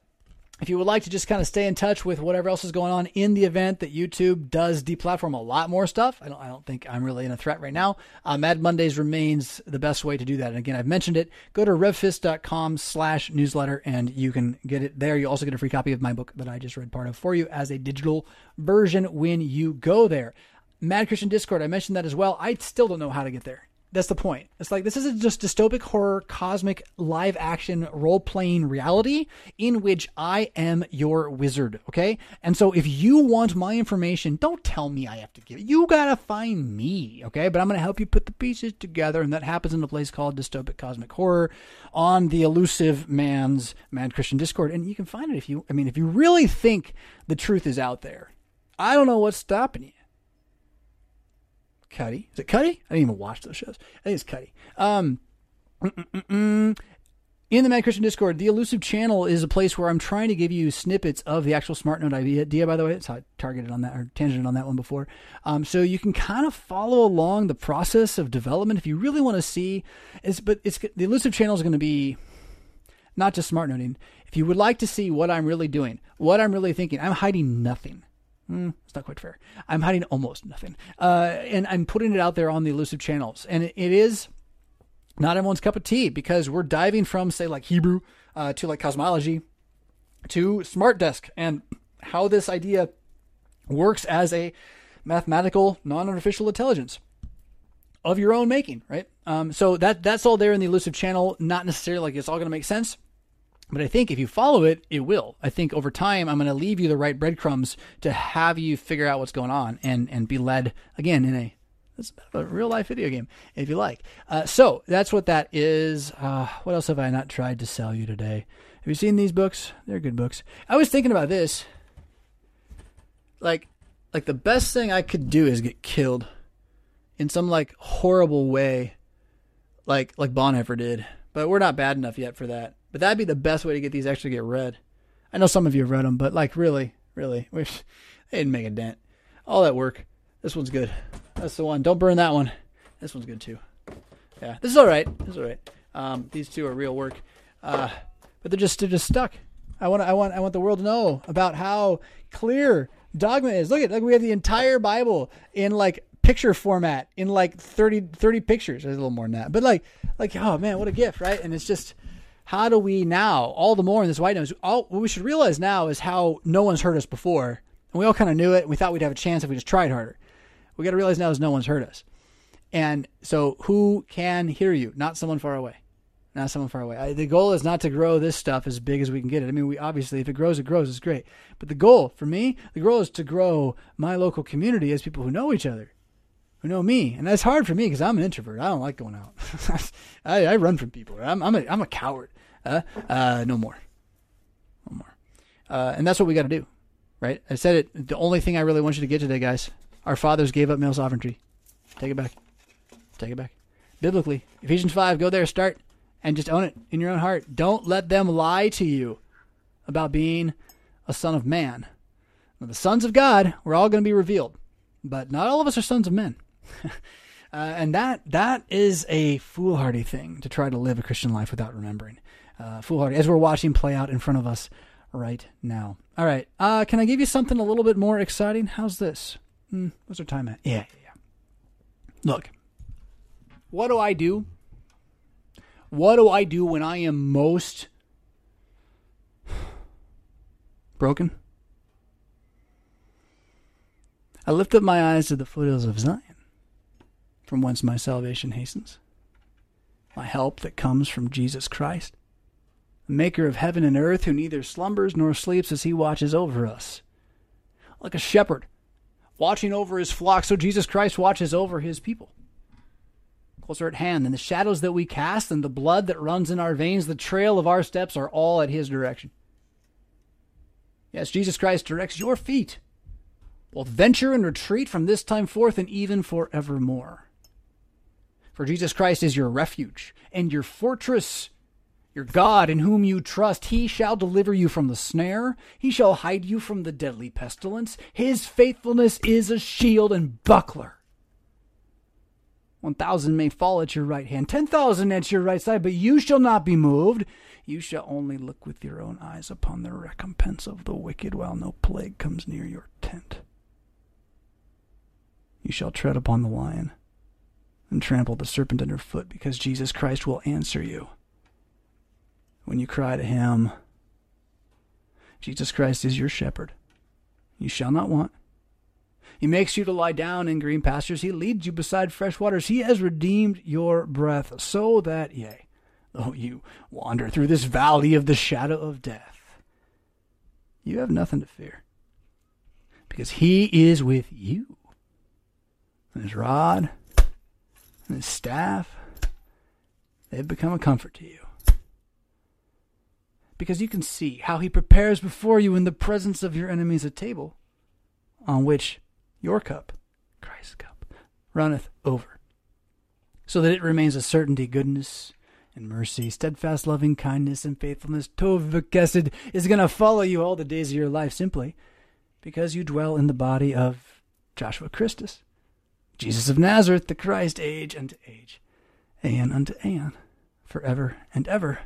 If you would like to just kind of stay in touch with whatever else is going on in the event that YouTube does deplatform a lot more stuff, I don't, I don't think I'm really in a threat right now. Uh, Mad Mondays remains the best way to do that. And again, I've mentioned it. Go to revfisk.com slash newsletter and you can get it there. You also get a free copy of my book that I just read part of for you as a digital version when you go there. Mad Christian Discord, I mentioned that as well. I still don't know how to get there. That's the point. It's like this is a just dystopic horror, cosmic live action role playing reality in which I am your wizard. Okay. And so if you want my information, don't tell me I have to give it. You got to find me. Okay. But I'm to help you put the pieces together. And that happens in a place called Dystopic Cosmic Horror on the elusive man's Mad Christian Discord. And you can find it if you, I mean, if you really think the truth is out there. I don't know what's stopping you. Cuddy. Is it Cuddy? I didn't even watch those shows. I think it's Cuddy. Um, in the Mad Christian Discord, the elusive channel is a place where I'm trying to give you snippets of the actual smart note idea. By the way, it's how I targeted on that or tangented on that one before. Um, so you can kind of follow along the process of development if you really want to see. It's but it's the elusive channel is going to be not just smart noting. If you would like to see what I'm really doing, what I'm really thinking, I'm hiding nothing. Mm, it's not quite fair. I'm hiding almost nothing, uh, and I'm putting it out there on the elusive channels, and it, it is not everyone's cup of tea because we're diving from say like Hebrew uh, to like cosmology to smart desk and how this idea works as a mathematical non-artificial intelligence of your own making, right? Um, so that that's all there in the elusive channel. Not necessarily like it's all going to make sense, but I think if you follow it, it will. I think over time, I'm going to leave you the right breadcrumbs to have you figure out what's going on and and be led again in a it's a real life video game, if you like. Uh, so that's what that is. Uh, what else have I not tried to sell you today? Have you seen these books? They're good books. I was thinking about this. Like, like the best thing I could do is get killed in some like horrible way, like like Bonhoeffer did. But we're not bad enough yet for that. But that'd be the best way to get these actually get read. I know some of you have read them, but like really, really, [LAUGHS] they didn't make a dent. All that work. This one's good. That's the one. Don't burn that one. This one's good too. Yeah, this is all right. This is all right. Um, these two are real work, uh, but they're just they're just stuck. I want I want I want the world to know about how clear dogma is. Look at like we have the entire Bible in like picture format in like 30, 30 pictures. There's a little more than that, but like like oh man, what a gift, right? And it's just how do we now all the more in this white noise? All what we should realize now is how no one's heard us before, and we all kind of knew it. And we thought we'd have a chance if we just tried harder. We got to realize now is no one's heard us. And so who can hear you? Not someone far away. Not someone far away. I, the goal is not to grow this stuff as big as we can get it. I mean, we obviously, if it grows, it grows. It's great. But the goal for me, the goal is to grow my local community as people who know each other, who know me. And that's hard for me because I'm an introvert. I don't like going out. [LAUGHS] I, I, run from people. I'm, I'm, a, I'm a coward. Uh, uh, no more. No more. Uh, and that's what we got to do, right? I said it. The only thing I really want you to get today, guys, our fathers gave up male sovereignty. Take it back. Take it back. Biblically, Ephesians 5, go there, start, and just own it in your own heart. Don't let them lie to you about being a son of man. Now, the sons of God, we're all going to be revealed, but not all of us are sons of men. [LAUGHS] uh, and that that is a foolhardy thing to try to live a Christian life without remembering. Uh, foolhardy, as we're watching play out in front of us right now. All right, uh, can I give you something a little bit more exciting? How's this? Hmm, what's our time at? Yeah, yeah. Look, what do I do? What do I do when I am most broken? I lift up my eyes to the foothills of Zion, from whence my salvation hastens. My help that comes from Jesus Christ, maker of heaven and earth, who neither slumbers nor sleeps as he watches over us. Like a shepherd watching over his flock, so Jesus Christ watches over his people. Closer at hand, and the shadows that we cast and the blood that runs in our veins, the trail of our steps are all at his direction. Yes, Jesus Christ directs your feet, both venture and retreat from this time forth and even forevermore. For Jesus Christ is your refuge and your fortress your God in whom you trust, he shall deliver you from the snare. He shall hide you from the deadly pestilence. His faithfulness is a shield and buckler. One thousand may fall at your right hand, ten thousand at your right side, but you shall not be moved. You shall only look with your own eyes upon the recompense of the wicked while no plague comes near your tent. You shall tread upon the lion and trample the serpent under foot, because Jesus Christ will answer you when you cry to him. Jesus Christ is your shepherd. You shall not want. He makes you to lie down in green pastures. He leads you beside fresh waters. He has redeemed your breath, so that, yea, though you wander through this valley of the shadow of death, you have nothing to fear. Because he is with you. And his rod and his staff, they've become a comfort to you because you can see how he prepares before you in the presence of your enemies a table on which your cup, Christ's cup, runneth over, so that it remains a certainty, goodness, and mercy, steadfast loving kindness and faithfulness, Tov V'Chesed, is going to follow you all the days of your life simply because you dwell in the body of Joshua Christus, Jesus of Nazareth, the Christ, age unto age, aeon unto aeon, forever and ever.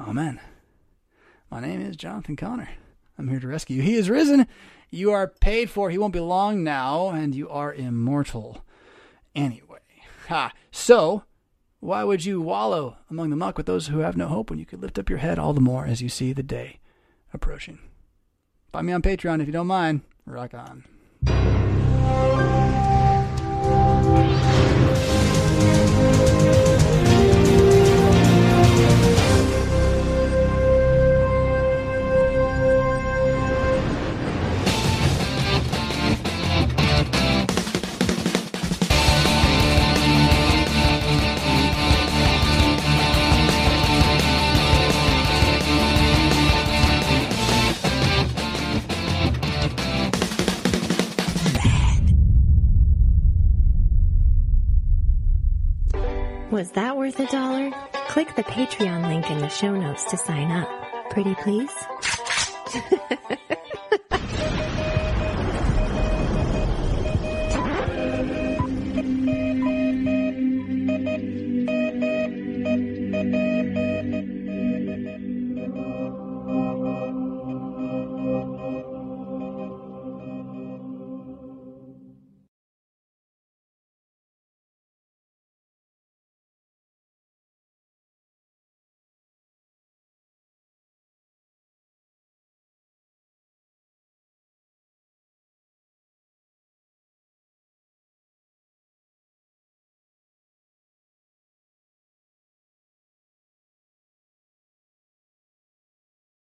Amen. My name is Jonathan Connor. I'm here to rescue you. He is risen. You are paid for. He won't be long now, and you are immortal. Anyway. Ha. So, why would you wallow among the muck with those who have no hope when you could lift up your head all the more as you see the day approaching? Find me on Patreon if you don't mind. Rock on.
Was that worth a dollar? Click the Patreon link in the show notes to sign up. Pretty please? [LAUGHS]